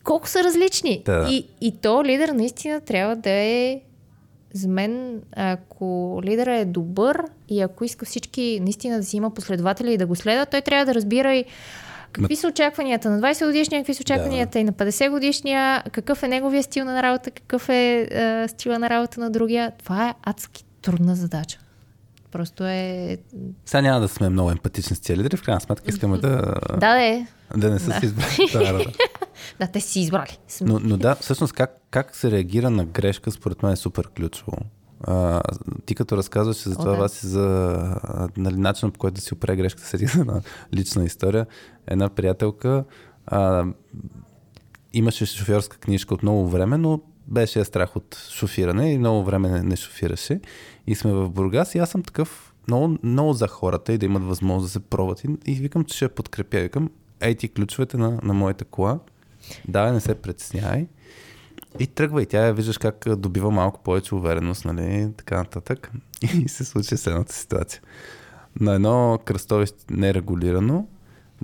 Колко са различни. Да. И, и то лидер наистина трябва да е за мен, ако лидера е добър и ако иска всички наистина да си има последователи и да го следва, той трябва да разбира и какви са очакванията на 20 годишния, какви са очакванията и на 50 годишния, какъв е неговия стил на работа, какъв е, е стила на работа на другия. Това е адски трудна задача. Просто е... Сега няма да сме много емпатични с тия лидери, в крайна сметка искаме да, Да, да е. да не са Да. си избрали. Да, те си избрали. Но, но да, всъщност как, как се реагира на грешка, според мен е супер ключово. А, ти като разказваш за това, да. Васи, за нали, начина по който да си опре грешката, седи на лична история. Една приятелка а, имаше шофьорска книжка от много време, но беше я страх от шофиране и много време не, не шофираше. И сме в Бургас и аз съм такъв много, много за хората и да имат възможност да се пробват. И, и викам, че ще я подкрепя. Викам, ей ти ключовете на, на моята кола. Давай, не се притеснявай. И тръгва и тя я виждаш как добива малко повече увереност, нали, така нататък. И се случи следната ситуация. На едно кръстовище нерегулирано,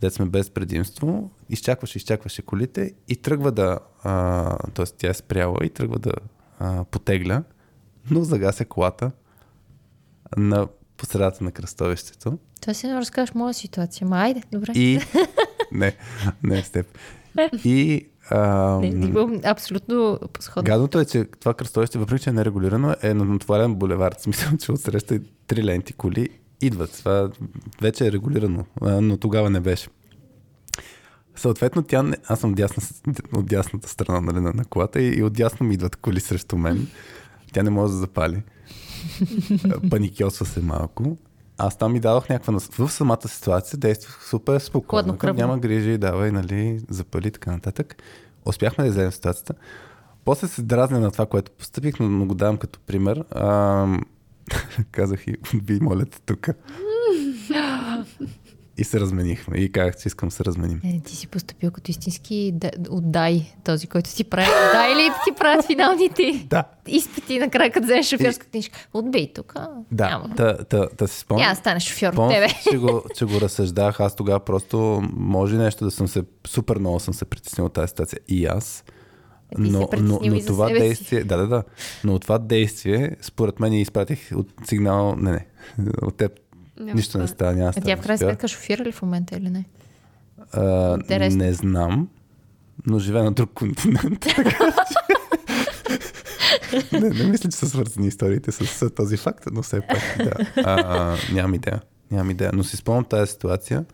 дет сме без предимство, изчакваше, изчакваше колите и тръгва да, а, т.е. тя е спряла и тръгва да а, потегля, но загася колата на посредата на кръстовището. Това си не разкажеш моя ситуация. Ма айде, добре. И... не, не с теб. И... А, Не, абсолютно сходно. Гадното е, че това кръстовище, въпреки че е нерегулирано, е на натоварен булевард. Смисъл, че отсреща три ленти коли идват. Това вече е регулирано, но тогава не беше. Съответно, тя не... аз съм дясна, от дясната страна нали, на, на колата и, и от дясно ми идват коли срещу мен. Тя не може да запали. Паникьосва се малко. Аз там ми дадох някаква... нас- В самата ситуация действах супер спокойно. Няма грижи, давай, нали, запали и така нататък. Успяхме да излезем в ситуацията. После се дразня на това, което постъпих, но, но го давам като пример. А, казах и, ви моля тук. и се разменихме. И казах, че искам да се разменим. Е, ти си поступил като истински да, отдай този, който си прави. Дай ли ти правят финалните Да. изпити накрая, като вземеш шофьорска книжка. Отбей тук. Да, Няма. та, та, та си спомням. Няма да станеш шофьор от тебе. че го, че го разсъждах. Аз тогава просто може нещо да съм се... Супер много съм се притеснил от тази ситуация. И аз. Е, Но, но, но това себе си. действие... Да, да, да. Но това действие, според мен, и изпратих от сигнал... Не, не. От теб Няма нищо не става. Няма да А тя в крайна сметка шофира ли в момента или не? А, Интересно. не знам, но живея на друг континент. не, не мисля, че са свързани историите с, с този факт, но все пак да. А, а, нямам идея. Нямам идея. Но си спомням тази ситуация.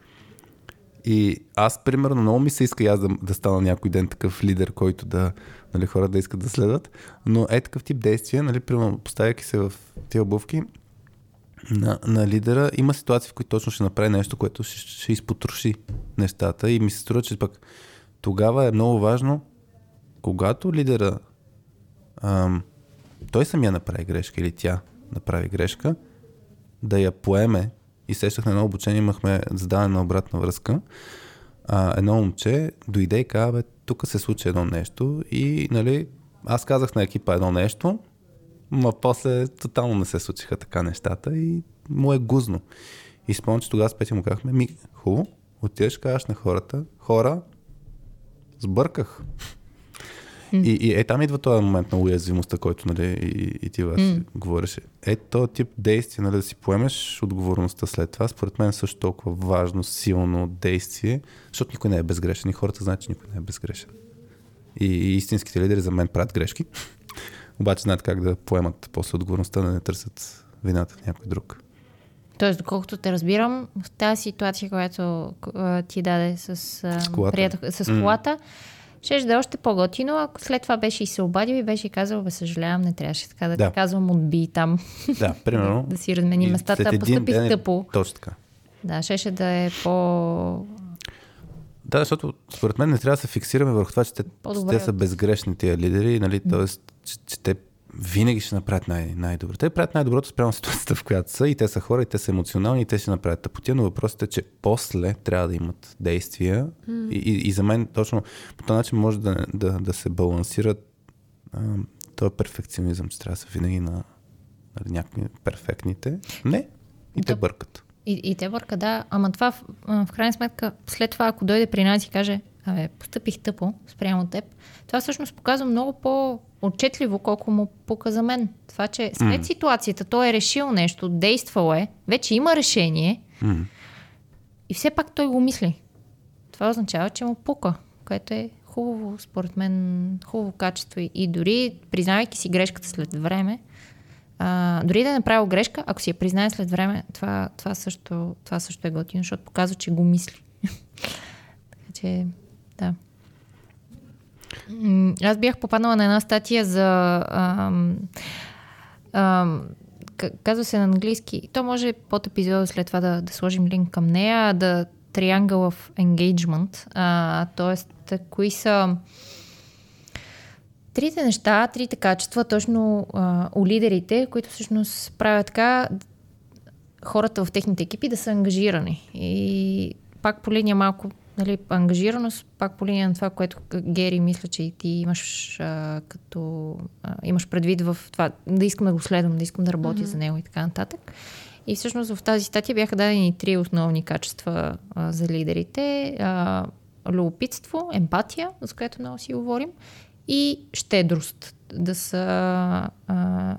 И аз, примерно, много ми се иска и аз да, да стана някой ден такъв лидер, който да, нали, хора да искат да следват. Но е такъв тип действие, нали, примерно, поставяйки се в тия обувки, на, на лидера. Има ситуации, в които точно ще направи нещо, което ще, ще изпотроши нещата. И ми се струва, че пък тогава е много важно, когато лидера ам, той самия направи грешка или тя направи грешка, да я поеме. И сещах на едно обучение, имахме задаване на обратна връзка. А, едно момче дойде и каза, бе, тук се случи едно нещо. И нали, аз казах на екипа едно нещо, Ма после тотално не се случиха така нещата и му е гузно. И спомням, че тогава с Петя му казахме, ми, хубаво, отидеш, кажеш на хората, хора, сбърках. И, и е, там идва този момент на уязвимостта, който нали, и, и ти вас говореше. Е, този тип действие, нали, да си поемеш отговорността след това, според мен е също толкова важно, силно действие, защото никой не е безгрешен и хората знаят, че никой не е безгрешен. И, и истинските лидери за мен правят грешки, обаче знаят как да поемат после отговорността, да не търсят вината в някой друг. Тоест, доколкото те разбирам, в тази ситуация, която а, ти даде с, а, С колата. приятел- с колата, ще да е още по-готино, ако след това беше и се обадил и беше казал, бе, съжалявам, не трябваше така да, Да. ти казвам, отби там, Да, примерно. да си размени местата, постъпих ден е- тъпо. Точно така. Да, щеше да е по... Да, защото според мен не трябва да се фиксираме върху това, че те, те са безгрешни тия лидери, нали, т.е. Че, че те винаги ще направят най- най-добро. Те правят най-доброто спрямо ситуацията, в която са и те са хора, и те са емоционални, и те ще направят тъпотия, но въпросът е, че после трябва да имат действия и, и, и за мен точно по този начин може да, да, да се балансира а, този перфекционизъм, че трябва да са винаги на нали, някакви перфектните. Не, и те Да. бъркат. И, и те бърка, да. Ама това, в, в крайна сметка, след това, ако дойде при нас и каже, абе, постъпих тъпо спрямо теб, това всъщност показва много по-отчетливо колко му пука за мен. Това, че след М. ситуацията той е решил нещо, действал е, вече има решение М. и все пак той го мисли. Това означава, че му пука, което е хубаво, според мен, хубаво качество. И, и дори, признавайки си грешката след време, а, дори да е направил грешка, ако си я признае след време, това, това, също, това също е готино, защото показва, че го мисли. така че, да. Аз бях попаднала на една статия за... Ам, ам, казва се на английски. То може под епизода след това да, да сложим линк към нея. Да Triangle of Engagement. А, тоест, кои са трите неща, трите качества, точно а, у лидерите, които всъщност правят така хората в техните екипи да са ангажирани. И пак по линия малко нали, ангажираност, пак по линия на това, което Гери мисля, че и ти имаш а, като а, имаш предвид в това, да искам да го следвам, да искам да работя mm-hmm. за него и така нататък. И всъщност в тази статия бяха дадени три основни качества а, за лидерите. А, любопитство, емпатия, за която много си говорим, и щедрост. Да са, а,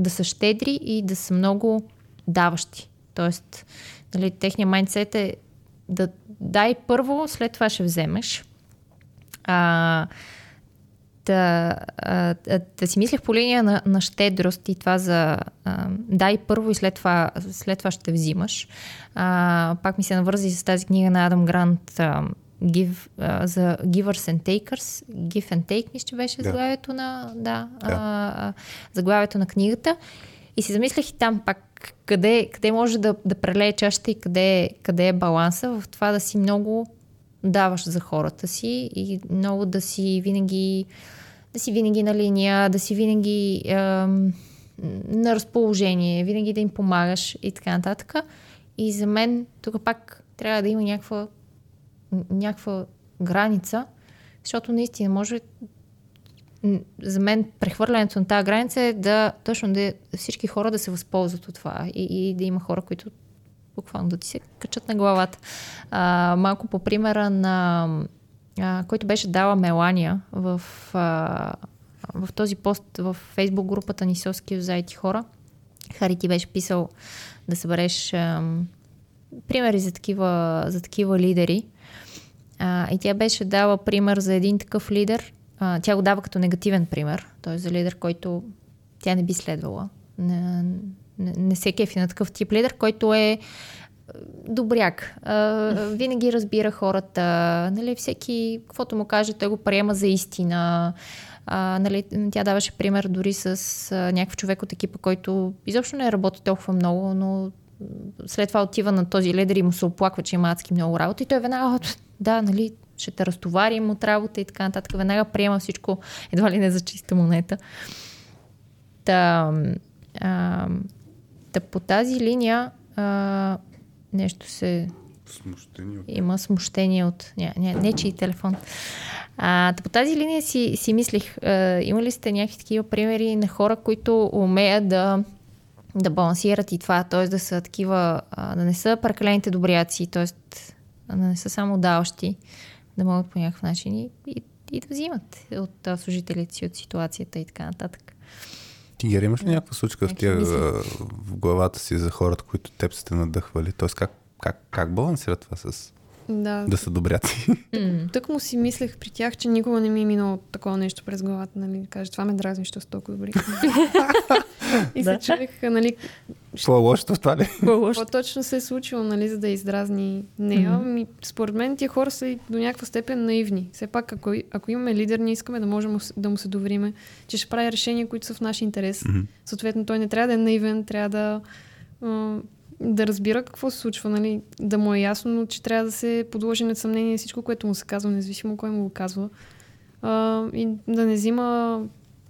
да са щедри и да са много даващи. Тоест, нали, техният майндсет е да дай първо, след това ще вземеш. А, да, а, да си мислех по линия на, на щедрост и това за а, дай първо и след това, след това ще взимаш. А, пак ми се навързи с тази книга на Адам Грант а, Give, а, за Givers and Takers. Give and Take ми ще беше да. заглавието на, да, да. А, заглавието на книгата. И си замислях и там пак къде, къде може да, да прелее чашата и къде, къде е баланса в това да си много даваш за хората си и много да си винаги да си винаги на линия, да си винаги е, на разположение, винаги да им помагаш и така нататък. И за мен тук пак трябва да има някаква, някаква граница, защото наистина може за мен прехвърлянето на тази граница е да точно да всички хора да се възползват от това и, и да има хора, които буквално да ти се качат на главата. А, малко по примера на а, който беше дала Мелания в, а, в този пост в фейсбук групата ни Соски заети хора. Хари ти беше писал да събереш а, примери за такива, за такива лидери. А, и тя беше дала пример за един такъв лидер. А, тя го дава като негативен пример, т.е. за лидер, който тя не би следвала. Не, не, не се кефи на такъв тип лидер, който е добряк. А, винаги разбира хората. Нали, всеки, каквото му каже, той го приема за истина. А, нали, тя даваше пример дори с а, някакъв човек от екипа, който изобщо не е работи толкова много, но след това отива на този лидер и му се оплаква, че има адски много работа и той веднага, да, нали, ще те разтоварим от работа и така нататък. Веднага приема всичко, едва ли не за чиста монета. Та, а, та по тази линия а, нещо се... Смущение. Има смущение от не, не, нечи телефон. А, по тази линия си, си мислих, а, има ли сте някакви такива примери на хора, които умеят да, да балансират и това, т.е. да са такива, а, да не са прекалените добряци, т.е. да не са само даващи, да могат по някакъв начин и, и, и да взимат от а, служителите си, от ситуацията и така нататък. Ти, Гери, имаш ли някаква случка в, тия, в главата си за хората, които теб сте надъхвали? Тоест, как, как, как балансира това с да, да са добряци? Mm. Тък му си мислех при тях, че никога не ми е минало такова нещо през главата. Нали? Каже, това ме дразни, що са толкова добри. и се чудех, нали... Какво е лошото в това ли? Какво точно се е случило, нали, за да издразни нея? Mm-hmm. Ми, според мен тия хора са до някаква степен наивни. Все пак, ако, ако имаме лидер, ние искаме да можем да му се довериме, че ще прави решения, които са в наш интерес. Mm-hmm. Съответно, той не трябва да е наивен, трябва да да разбира какво се случва, нали? да му е ясно, че трябва да се подложи на съмнение всичко, което му се казва, независимо кой му го казва. А, и да не взима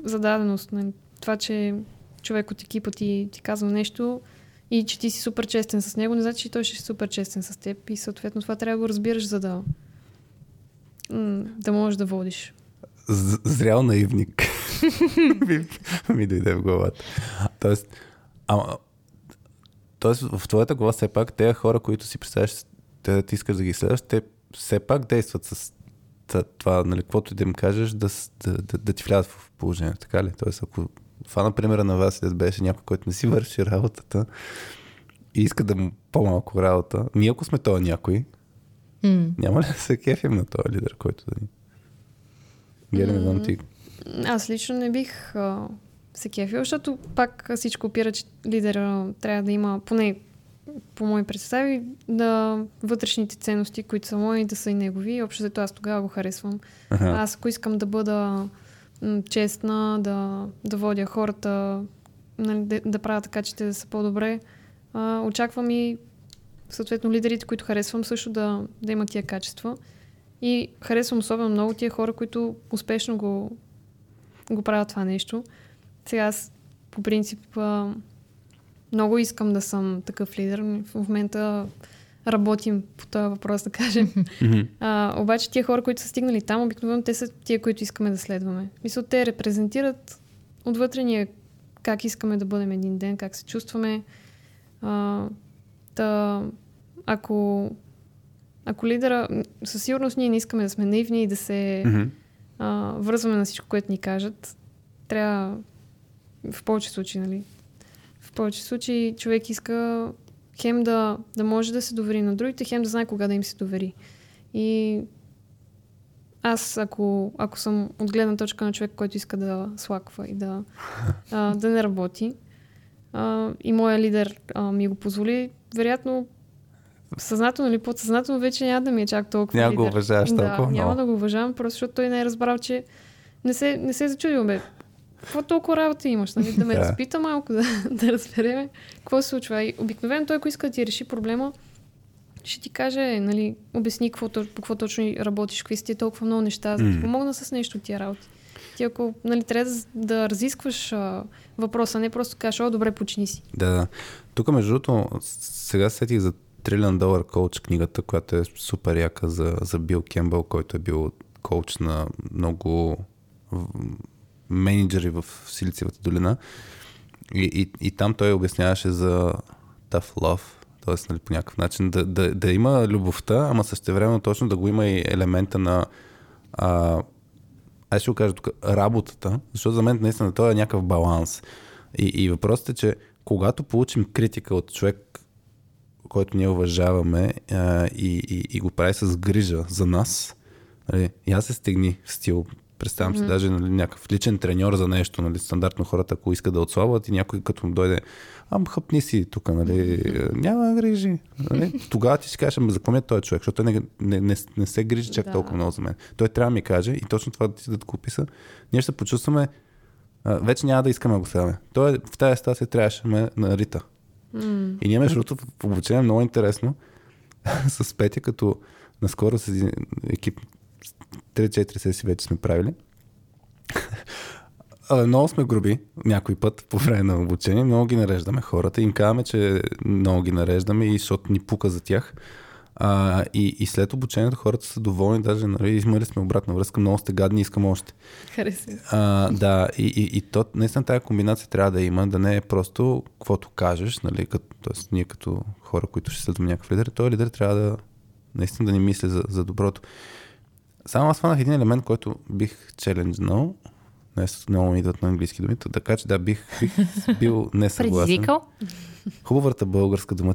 зададеност. Нали? Това, че човек от екипа ти, ти казва нещо и че ти си супер честен с него, не значи, че той ще е супер честен с теб и съответно това трябва да го разбираш, за да да можеш да водиш. Зрял наивник ми, дойде в главата. Тоест, ама, тоест в твоята глава все пак тези хора, които си представяш, те ти искаш да ги следваш, те все пак действат с това, нали, каквото да им кажеш, да, да, да, да ти влязат в положението, така ли? Тоест, ако това, например, на вас да беше някой, който не си върши работата и иска да му по-малко работа, ние ако сме този някой, mm. няма ли да се кефим на този лидер, който да ни... Гери, не знам ти. Аз лично не бих а, се кефил, защото пак всичко опира, че лидера трябва да има, поне по мои представи, да вътрешните ценности, които са мои, да са и негови. Общо зато аз тогава го харесвам. Ага. Аз ако искам да бъда честна, да, да водя хората, нали, да, да правя така, че те да са по-добре, а, очаквам и съответно лидерите, които харесвам, също да, да имат тия качества. И харесвам особено много тия хора, които успешно го, го правят това нещо. Сега аз по принцип много искам да съм такъв лидер. В момента работим по този въпрос, да кажем. а, обаче тия хора, които са стигнали там, обикновено те са тия, които искаме да следваме. Мисля, те репрезентират отвътре как искаме да бъдем един ден, как се чувстваме. А, та, ако, ако лидера, със сигурност ние не искаме да сме наивни и да се а, връзваме на всичко, което ни кажат. Трябва в повече случаи, нали? повече случаи човек иска хем да, да може да се довери на другите, хем да знае кога да им се довери. И аз, ако, ако съм от гледна точка на човек, който иска да слаква и да, а, да не работи, а, и моя лидер а, ми го позволи, вероятно съзнателно или подсъзнателно вече няма да ми е чак толкова Няма лидер. го уважаваш да, толкова няма много. да го уважавам, просто защото той не е разбрал, че не се, не се е зачудил, бе. Какво толкова работа имаш? Нали? Да ме Да. разпита малко, да, да разбереме какво се случва. И обикновено той, ако иска да ти реши проблема, ще ти каже, нали, обясни какво, какво точно работиш, какви са ти толкова много неща, за да ти помогна с нещо тия работи. Ти ако нали, трябва да, да разискваш а, въпроса, не просто кажеш, о, добре, почини си. Да, да. Тук, между другото, сега сетих за Trillion Dollar Coach книгата, която е супер яка за, за Бил Кембъл, който е бил коуч на много менеджери в Силициевата долина. И, и, и там той обясняваше за tough love, т.е. Нали, по някакъв начин да, да, да има любовта, ама същевременно точно да го има и елемента на а, аз ще го кажа тук, работата, защото за мен наистина това е някакъв баланс. И, и въпросът е, че когато получим критика от човек, който ние уважаваме а, и, и, и го прави с грижа за нас, нали, аз се стегни в стил, представям mm-hmm. си даже нали, някакъв личен треньор за нещо, нали, стандартно хората, ако искат да отслабват и някой като му дойде, ам хъпни си тук, нали, няма грижи. Нали? Тогава ти си кажеш, за ми е този човек, защото той не, не, не, не се грижи чак Да. толкова много за мен. Той трябва да ми каже и точно това ти да го описа, ние ще се почувстваме, а, вече няма да искаме да го следваме. Той е- в тази ситуация трябваше да ме нарита. М. И ние, между другото, в обучение много интересно с Петя, като наскоро с един екип 3-4 сесии вече сме правили. Много сме груби някой път по време на обучение, много ги нареждаме хората, им казваме, че много ги нареждаме и защото ни пука за тях. А, и, и след обучението хората са доволни, даже нали, имали сме обратна връзка, много сте гадни, искам още. Хареса. А, да, и, и, и то, наистина тази комбинация трябва да има, да не е просто каквото кажеш, нали, като, тоест ние като хора, които ще следваме някакъв лидер, този лидер трябва да наистина да ни мисли за, за доброто. Само аз фанах един елемент, който бих челенджнал. Днес много ми идват на английски думи, така че да, бих, бих бил несъгласен. Предизвикал? Хубавата българска дума?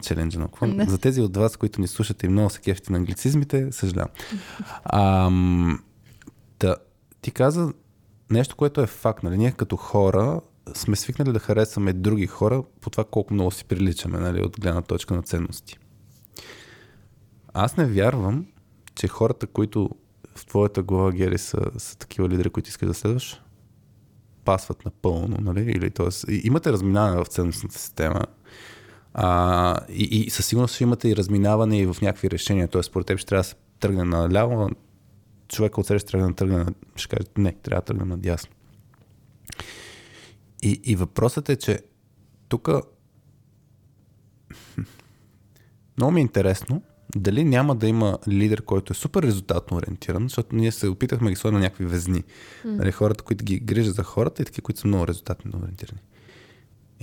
Да. За тези от вас, които ни слушате и много се кефите на англицизмите, съжалявам. Ам, да, ти каза нещо, което е факт. Нали? Ние като хора сме свикнали да харесваме други хора по това колко много си приличаме нали? от гледна точка на ценности. Аз не вярвам, че хората, които твоята глава, Гери, са, са такива лидери, които искаш да следваш, пасват напълно, нали? Или, тоест, имате разминаване в ценностната система, а, и, и със сигурност имате и разминаване и в някакви решения. Тоест, според теб ще трябва да се тръгне наляво, човека от среща трябва да тръгне, ще каже, не, трябва да тръгне надясно. И, и въпросът е, че тук много ми е интересно дали няма да има лидер, който е супер резултатно ориентиран, защото ние се опитахме да ги сложим на някакви везни. Mm. Нали, хората, които ги грижат за хората и такива, които са много резултатно ориентирани.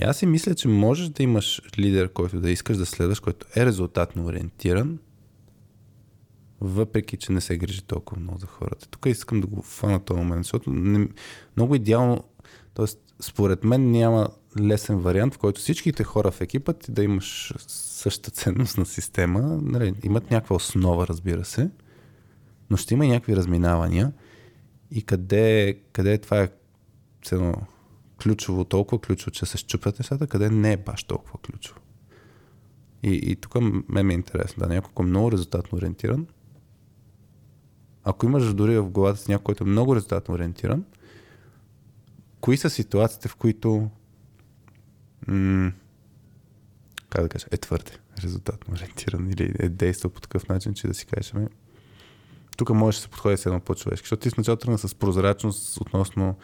И аз си мисля, че можеш да имаш лидер, който да искаш да следваш, който е резултатно ориентиран, въпреки, че не се грижи толкова много за хората. Тук искам да го фана този момент, защото не, много идеално, т.е. според мен няма лесен вариант, в който всичките хора в екипа ти да имаш същата ценностна система. Нали, имат някаква основа, разбира се, но ще има и някакви разминавания. И къде, къде това е цено ключово, толкова ключово, че се щупят нещата, къде не е баш толкова ключово. И, и тук ме ми е интересно. Да, някой, е много резултатно ориентиран, ако имаш дори в главата си някой, който е много резултатно ориентиран, кои са ситуациите, в които м- как да кажа, е твърде резултатно ориентиран или е действал по такъв начин, че да си кажеш, ами, тук може да се подходи с едно по-човешки. Защото ти в началото тръгна с прозрачност относно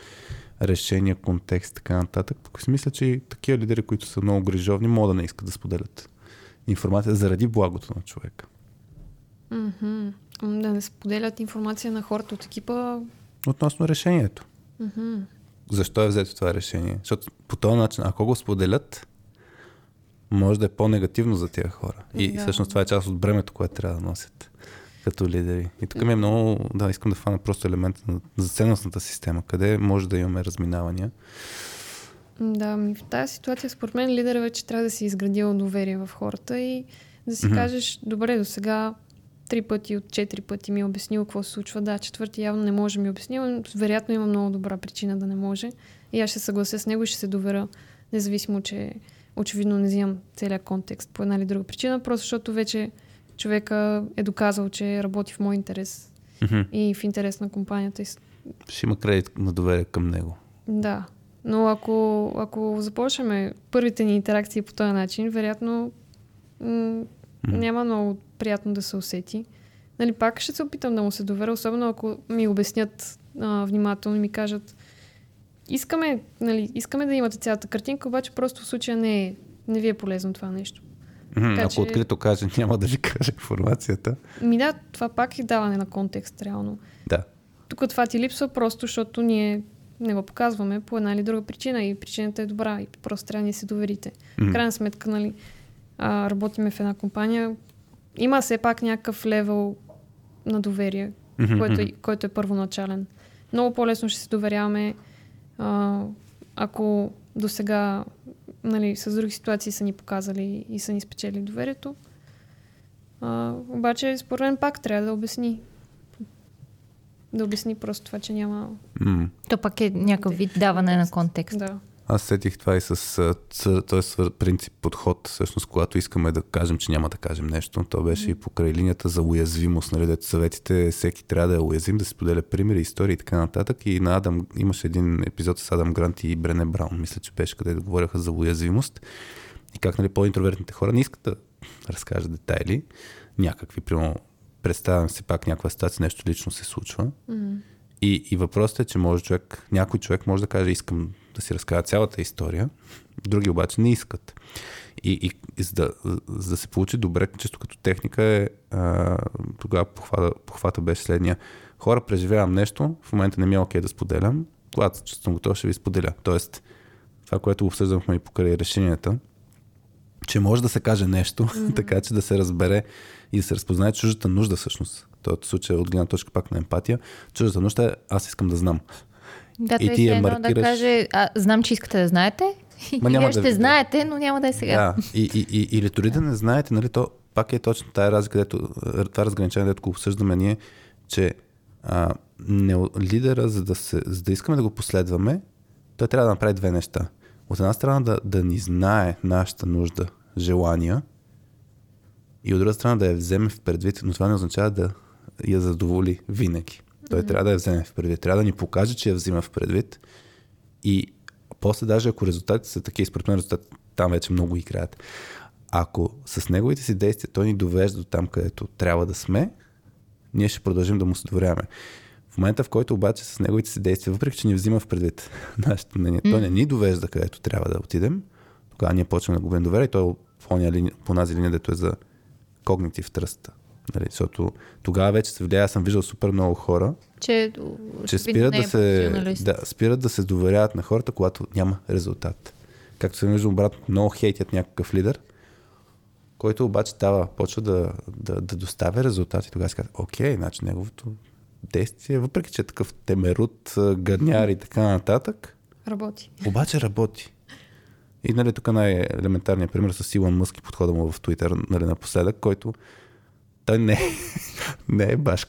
решения, контекст и така нататък. Тук си мисля, че и такива лидери, които са много грижовни, могат да не искат да споделят информация заради благото на човека. М, Да не споделят информация на хората от екипа. Относно решението. Мгм. Защо е взето това решение? Защото по този начин, ако го споделят, може да е по-негативно за тия хора. И Да. всъщност това е част от бремето, което трябва да носят като лидери. И тук ми е много, да, искам да фана просто елемента на за ценностната система, къде може да имаме разминавания. Да, ми в тази ситуация според мен лидера вече трябва да си изградил доверие в хората и да си Мгм. кажеш, добре, до сега три пъти от четири пъти ми е обяснил какво се случва. Да, четвърти явно не може ми обясни, но вероятно има много добра причина да не може. И аз ще съглася с него и ще се доверя, независимо, че очевидно не взимам целият контекст по една или друга причина, просто защото вече човека е доказал, че работи в мой интерес и в интерес на компанията. Ще има кредит на доверие към него. Да. Но ако, ако започнем първите ни интеракции по този начин, вероятно м- Няма много приятно да се усети. Нали, пак ще се опитам да му се доверя, особено ако ми обяснят а, внимателно и ми кажат искаме, нали, искаме да имате цялата картинка, обаче просто в случая не, е, не ви е полезно това нещо. Така Ако че- открито каже, няма да ви каже информацията. Ми да, това пак е даване на контекст, реално. Да. Тук това ти липсва просто, защото ние не го показваме по една или друга причина и причината е добра и просто трябва да ни се доверите. В крайна сметка, нали, а, работиме в една компания, има все пак някакъв левел на доверие, Мгм, който, е, който е първоначален. Много по-лесно ще се доверяваме, а, ако до сега нали, с други ситуации са ни показали и са ни спечели доверието. А, обаче, според мен, пак трябва да обясни. Да обясни просто това, че няма... М. То пак е някакъв вид даване на контекст. Да. Аз сетих това и с т.е. свър- принцип, подход, всъщност, когато искаме да кажем, че няма да кажем нещо. То беше и покрай линията за уязвимост, нали, дето съветите, всеки трябва да е уязвим, да се споделя примери, истории и така нататък. И на Адам имаше един епизод с Адам Грант и Брене Браун, мисля, че беше, където говореха за уязвимост и как нали, по-интровертните хора не искат да разкажат детайли, някакви, примерно, представям си пак някаква ситуация, нещо лично се случва. М. И, и въпросът е, че може човек, някой човек може да каже, искам да си разкажа цялата история, други обаче не искат. И, и, и за, да, за да се получи добре, чисто като техника е, а, тогава похвата, похвата беше следния. Хора, преживявам нещо, в момента не ми е окей да споделям, когато съм готов ще ви споделя. Тоест, това, което обсъждахме и покрай решенията, че може да се каже нещо, mm-hmm. така че да се разбере и да се разпознае чуждата нужда всъщност. Този случай от гледна точка пак на емпатия. Чуждата нужда е аз искам да знам. Да, И ти я едно маркираш. да каже, а, знам, че искате да знаете, Ма няма вие да ще ви- знаете, но няма да е сега. Да, и, и, и, или дори да не знаете, нали, то пак е точно тая разлика, където, това разграничение, където го обсъждаме ние, че а, не, лидера, за да, се, за да искаме да го последваме, той трябва да направи две неща. От една страна да, да ни знае нашата нужда, желания, и от друга страна да я вземе в предвид, но това не означава да я задоволи винаги. Той mm-hmm. трябва да я вземе в предвид. Трябва да ни покаже, че я взима в предвид. И после даже ако резултатите са такива, според мен резултатите там вече много играят. Ако с неговите си действия той ни довежда до там, където трябва да сме, ние ще продължим да му се доверяваме. В момента, в който обаче с неговите си действия, въпреки че ни взима в предвид нашето мнение, той не ни довежда където трябва да отидем, тогава ние почваме да губим доверие и той е по, линия, по тази линия, дето е за когнитив тръста. Нали? Защото тогава вече се влияе, аз съм виждал супер много хора, Че, че очевидно спират да, е се, да, спират да се доверяват на хората, когато няма резултат. Както се вижда обратно, много хейтят някакъв лидер, който обаче дава, почва да, да, да доставя резултати. Тогава си казва, окей, значи неговото действие, въпреки че е такъв темерут, гадняр и така нататък, Работи. обаче работи. И нали, тук най-елементарният пример с Илон Мъск и подхода му в Twitter нали, напоследък, който той не, е- не е баш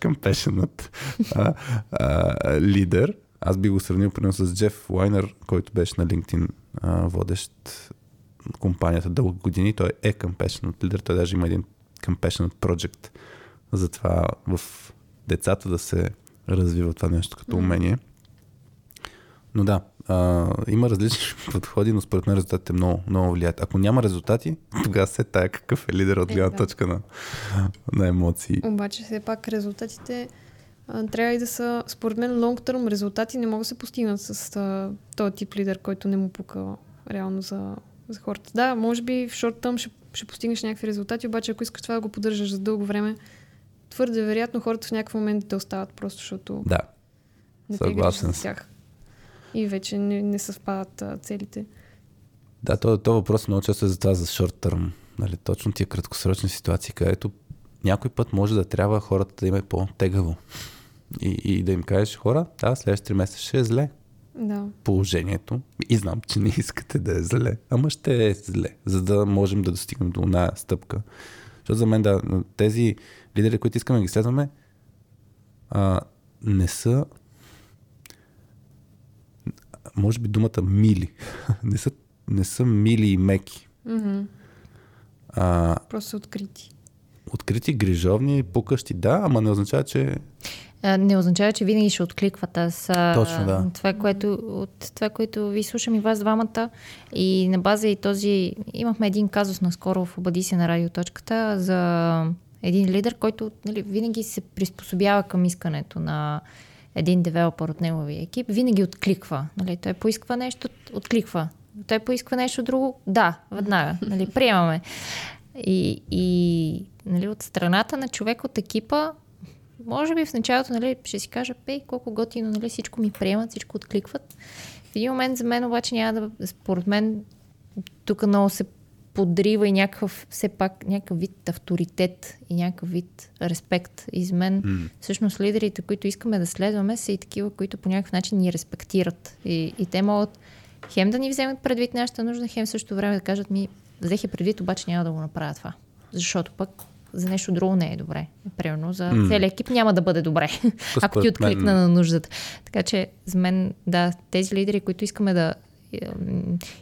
а, а, лидер. Аз би го сравнил примерно с Джеф Лайнер, който беше на LinkedIn а, водещ компанията дълги години. Той е compassionate лидер. Той даже има един compassionate project за това в децата да се развива това нещо като умение. Но да, а, има различни подходи, но според мен резултатите много, много влияят. Ако няма резултати, тогава се тая какъв е лидер от Е, гледна да. точка на, на емоции. Обаче все пак резултатите а, трябва и да са, според мен, long term резултати не могат да се постигнат с а, този тип лидер, който не му пука реално за, за хората. Да, може би в short term ще, ще постигнеш някакви резултати, обаче ако искаш това да го поддържаш за дълго време, твърде вероятно хората в някакъв момент да остават просто, защото Да, не те грижиш съгласен съм. тях. И вече не, не съвпадат а, целите. да, то, то въпрос много често е за това за short term. Нали, точно тия краткосрочни ситуации, където някой път може да трябва хората да им е по-тегаво. И, и да им кажеш, хора, да, следващите 3 месеца ще е зле. Да. положението и знам, че не искате да е зле, ама ще е зле, за да можем да достигнем до една стъпка. Защото за мен, да, тези лидери, които искаме да ги следваме, а, не са може би думата мили. не, са, не са мили и меки. Мгм. А, Просто са открити. открити, грижовни, пукащи, да, ама не означава, че Не означава, че винаги ще откликват. Аз, Точно, да. Това, което, от това, което ви слушам и вас двамата и на база и този... Имахме един казус наскоро в Обади се на радиоточката за един лидер, който нали, винаги се приспособява към искането на един девелопър от неговия екип. Винаги откликва. Нали, той поисква нещо, откликва. Той поисква нещо друго, да, веднага. Нали, приемаме. И, и нали, от страната на човек от екипа може би в началото нали, ще си кажа, пей, колко готино, нали, всичко ми приемат, всичко откликват. В един момент за мен обаче няма да, според мен, тук много се подрива и някакъв, все пак, някакъв вид авторитет и някакъв вид респект. И за мен, mm. всъщност, лидерите, които искаме да следваме, са и такива, които по някакъв начин ни респектират. И, и те могат хем да ни вземат предвид нашата нужда, хем в същото време да кажат ми, взех предвид, обаче няма да го направя това. Защото пък за нещо друго не е добре. Примерно за М. целият екип няма да бъде добре, ако ти мен- откликна на нуждата. Така че за мен, да, тези лидери, които искаме да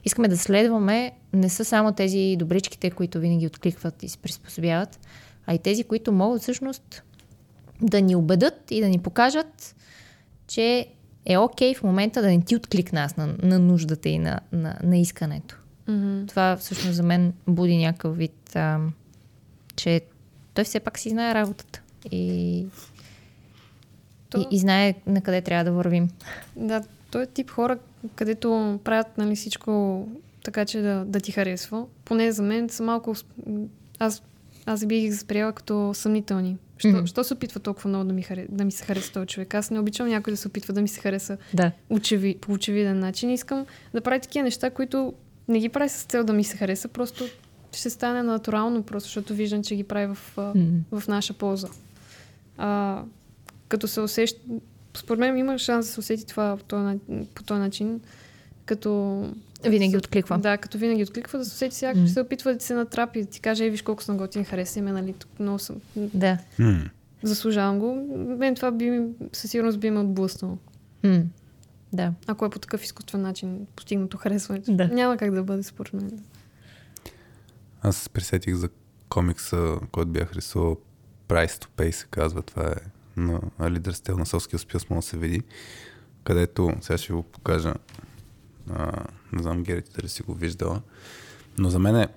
искаме да следваме, не са само тези добричките, които винаги откликват и се приспособяват, а и тези, които могат всъщност да ни убедат и да ни покажат, че е окей в момента да не ти откликна аз на, на нуждата и на, на, на искането. Мгм. Това всъщност за мен буди някакъв вид, а, че той все пак си знае работата и, То- и, и знае на къде трябва да вървим. Да, той е тип хора, където правят нали, всичко така, че да, да ти харесва. Поне за мен са малко... Аз, аз бих ги възприела като съмнителни. Що, Мгм. що се опитва толкова много да ми, харе, да ми се хареса този човек? Аз не обичам някой да се опитва да ми се хареса Да. очеви, по очевиден начин. Искам да прави такива неща, които не ги прави с цел да ми се хареса, просто ще стане натурално, просто защото виждам, че ги прави в, М. в наша полза. А, като се усеща, според мен има шанс да се усети това по този, на- по този начин, като... Винаги откликва. Да, като винаги откликва, да се усети сега, че се опитва да ти се натрапи, да ти каже, ей, виж колко съм готин, хареса ме, нали, тук много съм, Да. м- заслужавам го. Мен това би, със сигурност би ме отблъснало. М. Да. Ако е по такъв изкуствен начин постигнато харесването. Да. Няма как да бъде според мен. Аз се присетих за комикса, който бях рисувал Price to Pay се казва. Това е на лидер стел на Совския спис, може да се види. Където, сега ще го покажа. А, не знам, Гери, ти дали си го виждала. Но за мен е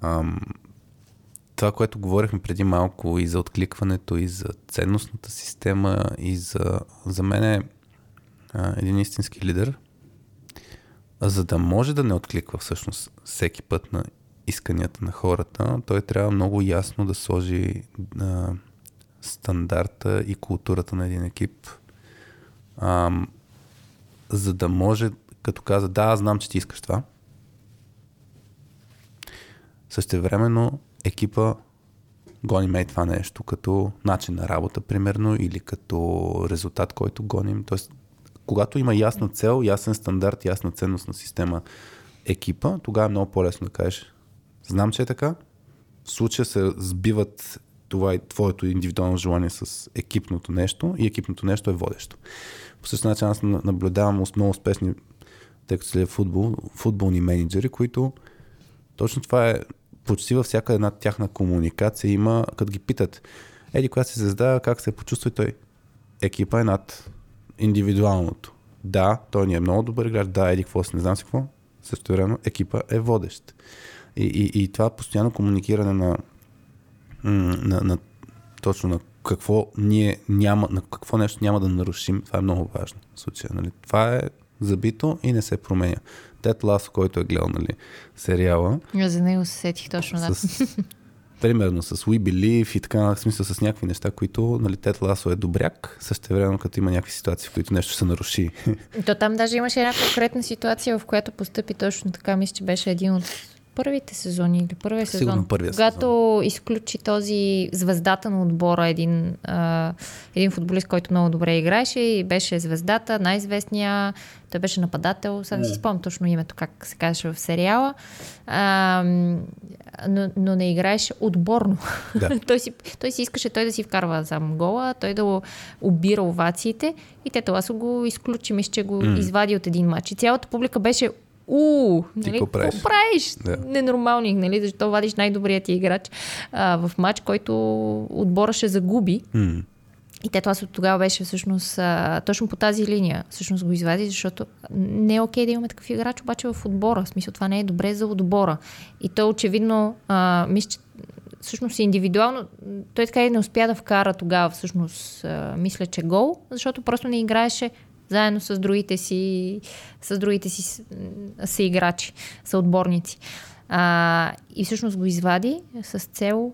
ам, това, което говорихме преди малко и за откликването, и за ценностната система, и за, за мен е а, един истински лидер, за да може да не откликва всъщност всеки път на исканията на хората, той трябва много ясно да сложи а, стандарта и културата на един екип, ам, за да може, като каза, да, знам, че ти искаш това. Същевременно екипа гоним ей това нещо като начин на работа, примерно, или като резултат, който гоним. Тоест, когато има ясна цел, ясен стандарт, ясна ценностна система екипа, тогава е много по-лесно да кажеш, знам, че е така, в случая се сбиват това и твоето индивидуално желание с екипното нещо и екипното нещо е водещо. По същия начин аз на- наблюдавам много успешни, тъй като следя футбол, футболни менеджери, които точно това е почти във всяка една тяхна комуникация има, като ги питат, еди, коя си звезда, как се почувства и той? Екипа е над индивидуалното. Да, той ни е много добър играч, да, еди, какво си, не знам си какво. Също време екипа е водещ. И, и, и това постоянно комуникиране на, на, на точно на какво ние няма, на какво нещо няма да нарушим, това е много важно в случая. Нали? Това е забито и не се променя. Тед Ласо, който е гледал нали, сериала, Аз За него се сетих точно, да. с, примерно с We Believe и така, в смисъл с някакви неща, които нали, Тед Ласо е добряк, също време като има някакви ситуации, в които нещо се наруши. То там даже имаше една конкретна ситуация, в която постъпи точно така. Мисля, че беше един от първите сезони или първия сезон. Сигурно първия когато сезон. изключи този звездата на отбора, един, а, един футболист, който много добре играеше и беше звездата, най-известния. Той беше нападател, сега не си спомням точно името, как се казваше в сериала. А, но, но не играеше отборно. Да. той, си, той си искаше той да си вкарва сам гола, той да обира овациите и Тето Ласо го изключи, мисля, че го М. извади от един матч. И цялата публика беше у, нали, какво правиш? правиш? Да. Ненормални, нали? Защо вадиш най-добрият ти играч а, в матч, който отбора ще загуби. М. И те това тогава беше всъщност а, точно по тази линия. Всъщност го извади, защото не е окей да имаме такъв играч, обаче в отбора. В смисъл това не е добре за отбора. И той очевидно, а, мисля, че всъщност индивидуално, той така и не успя да вкара тогава всъщност, а, мисля, че гол, защото просто не играеше заедно с другите си, с другите си съиграчи, съотборници. А, и всъщност го извади с цел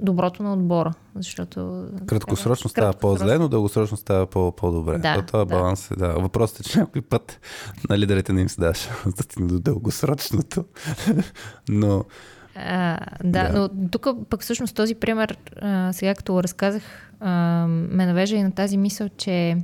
доброто на отбора, защото... Краткосрочно става по-зле, но дългосрочно става по- по-добре. Да, То, това да. баланс е, да. Въпросът е, че някой път на лидерите не им се дава шанс да стигне до дългосрочното. но А, да, Да. но тук пък всъщност този пример, а, сега като го разказах, а, ме навежда и на тази мисъл, че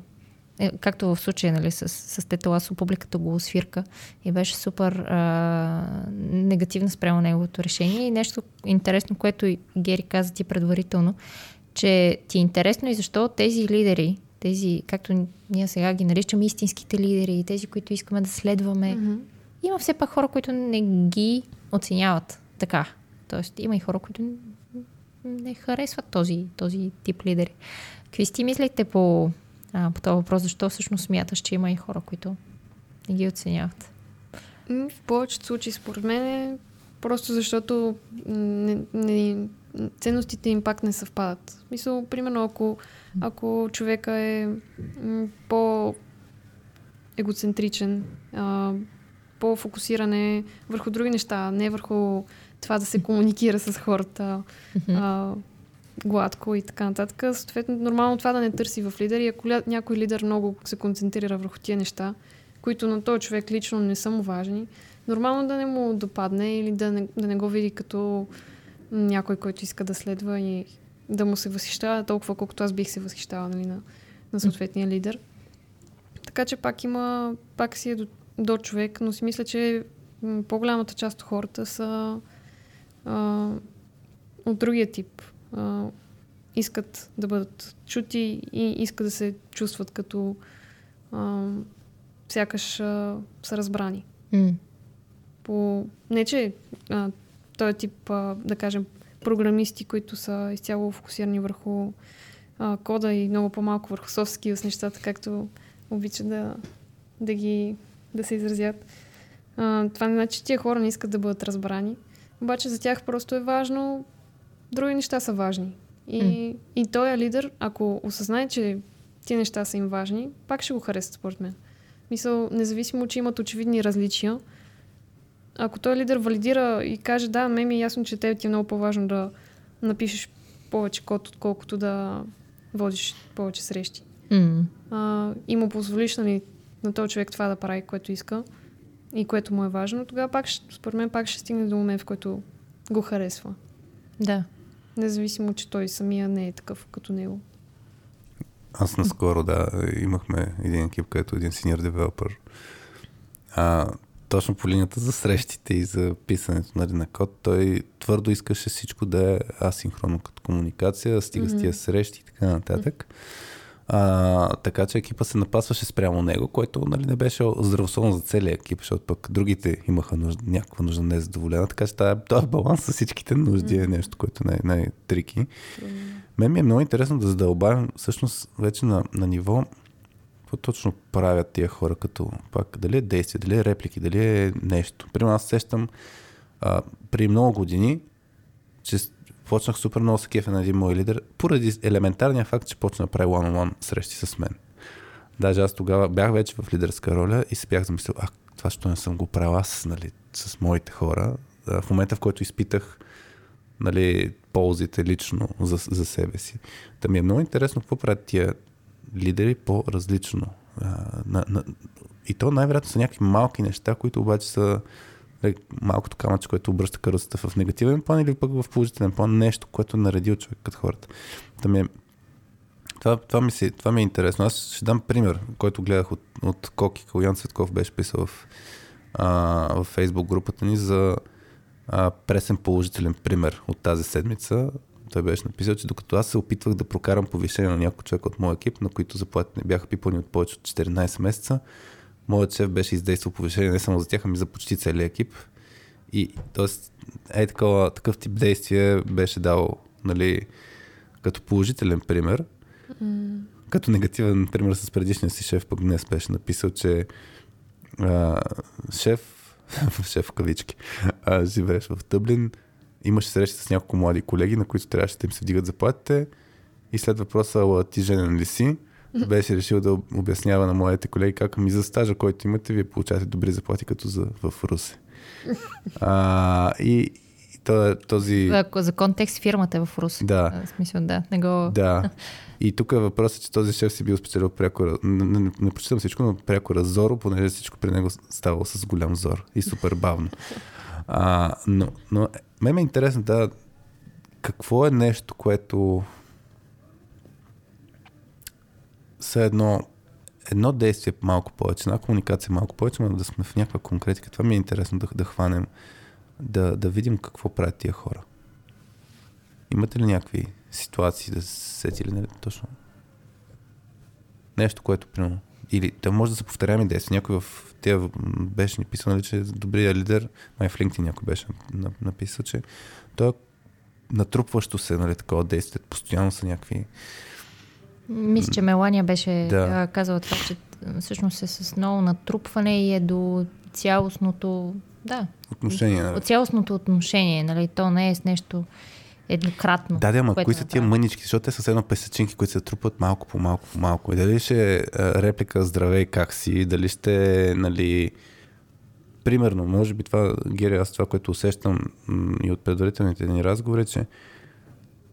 е, както в случая нали, с, с Теталасо, публиката го освирка и беше супер а, негативна спрямо неговото решение. И нещо интересно, което и Гери каза ти предварително, че ти е интересно и защо тези лидери, тези, както ние сега ги наричаме истинските лидери, тези, които искаме да следваме, Мгм. има все пак хора, които не ги оценяват така. Тоест, има и хора, които не харесват този, този тип лидери. Какви сте мислите по, а, по този въпрос? Защо всъщност смяташ, че има и хора, които не ги оценяват? М, В повечето случаи, според мен, е просто защото не, не, ценностите им пак не съвпадат. Мисъл, примерно, ако, ако човека е по егоцентричен, а, по-фокусиране върху други неща, не върху това да се комуникира с хората а, гладко и така нататък. Съответно, нормално това да не търси в лидер и ако някой лидер много се концентрира върху тия неща, които на този човек лично не са му важни, нормално да не му допадне или да не, да не го види като някой, който иска да следва и да му се възхищава толкова, колкото аз бих се възхищала нали, на, на съответния лидер. Така че пак има, пак си е до, до човек, но си мисля, че по-голямата част от хората са а, от другия тип. А, искат да бъдат чути и искат да се чувстват като а, сякаш а, са разбрани. М. По... Не, че а, този тип, а, да кажем, програмисти, които са изцяло фокусирани върху а, кода и много по-малко върху soft skills нещата, както обичат да, да ги да се изразят. А, това не значи, че тия хора не искат да бъдат разбрани. Обаче за тях просто е важно, други неща са важни. И, М. и той е лидер, ако осъзнае, че тия неща са им важни, пак ще го харесат, според мен. Мисъл, независимо, че имат очевидни различия, ако той лидер валидира и каже, да, ме ми е ясно, че тебе ти е много по-важно да напишеш повече код, отколкото да водиш повече срещи. М. А, и му позволиш нали, на този човек това да прави, което иска и което му е важно, тогава пак, според мен, пак ще стигне до момент, в който го харесва. Да. Независимо, че той самия не е такъв като него. Аз наскоро, да, имахме един екип, където един синьор девелопър. А, точно по линията за срещите и за писането нали, на код, той твърдо искаше всичко да е асинхронно като комуникация, стига с тия срещи и така нататък. А, така че екипа се напасваше спрямо него, което нали, не беше здравословно за целия екип, защото пък другите имаха нужда, някаква нужда незадоволена, така че това- този баланс с всичките нужди е нещо, което е най- най-трики. Мен ми е много интересно да задълбавим всъщност вече на, на ниво какво точно правят тия хора като пак, дали е действие, дали е реплики, дали е нещо. Примерно аз сещам а, при много години, че почнах супер много се кефа на един мой лидер, поради елементарния факт, че почна да прави one-on-one срещи с мен. Даже аз тогава бях вече в лидерска роля и се бях замислил, а това, що не съм го правил аз нали, с моите хора. В момента, в който изпитах нали, ползите лично за, за себе си. Та ми е много интересно какво правят тия лидери по-различно. А, на, на, и то най-вероятно са някакви малки неща, които обаче са малкото камъче, което обръща каруцата в негативен план или пък в положителен план, нещо, което е наредил човек като хората. Ми е, това, това, ми се, това ми е интересно. Аз ще дам пример, който гледах от, от Коки. Калян Цветков беше писал в, а, в Facebook групата ни за а, пресен положителен пример от тази седмица. Той беше написал, че докато аз се опитвах да прокарам повишение на някой човек от моя екип, на които заплатите не бяха пипани от повече от 14 месеца, моят шеф беше издействал повишение не само за тях, ами за почти целият екип. И т.е. е такова, такъв тип действие беше дал нали, като положителен пример. Mm. Като негативен пример с предишния си шеф, пък днес беше написал, че а, шеф, шеф в кавички, а, живееш в Тъблин, имаше среща с няколко млади колеги, на които трябваше да им се вдигат заплатите и след въпроса ти женен ли си, беше решил да обяснява на моите колеги как ми за стажа, който имате, вие получавате добри заплати като за, в Русе. А, и, този... Ако за контекст фирмата е в Рус. Да. В смисъл, да. Не го... Да. И тук е въпросът, че този шеф си бил спечелил пряко, не, не, не прочитам всичко, но пряко разоро, понеже всичко при него ставало с голям зор и супер бавно. А, но, но ме ме е интересно да какво е нещо, което са едно, едно действие малко повече, една комуникация малко повече, но да сме в някаква конкретика. Това ми е интересно да, да хванем, да, да видим какво правят тия хора. Имате ли някакви ситуации да се сетили нали, точно? Нещо, което примерно или да може да се повторяме действия. Някой в тия беше ни писал, нали, че добрия лидер, май в LinkedIn някой беше написал, че той е натрупващо се, нали, такова действие. Постоянно са някакви мисля, че Мелания беше да. казала това, че всъщност е с много натрупване и е до цялостното да, отношение. Нали? От цялостното отношение, нали? То не е с нещо еднократно. Да, да, ама кои са тия мънички, защото те са едно песечинки, които се трупат малко по малко по малко. И дали ще е реплика здравей как си, дали ще нали, примерно, може би това, Гери, аз това, което усещам и от предварителните ни разговори, че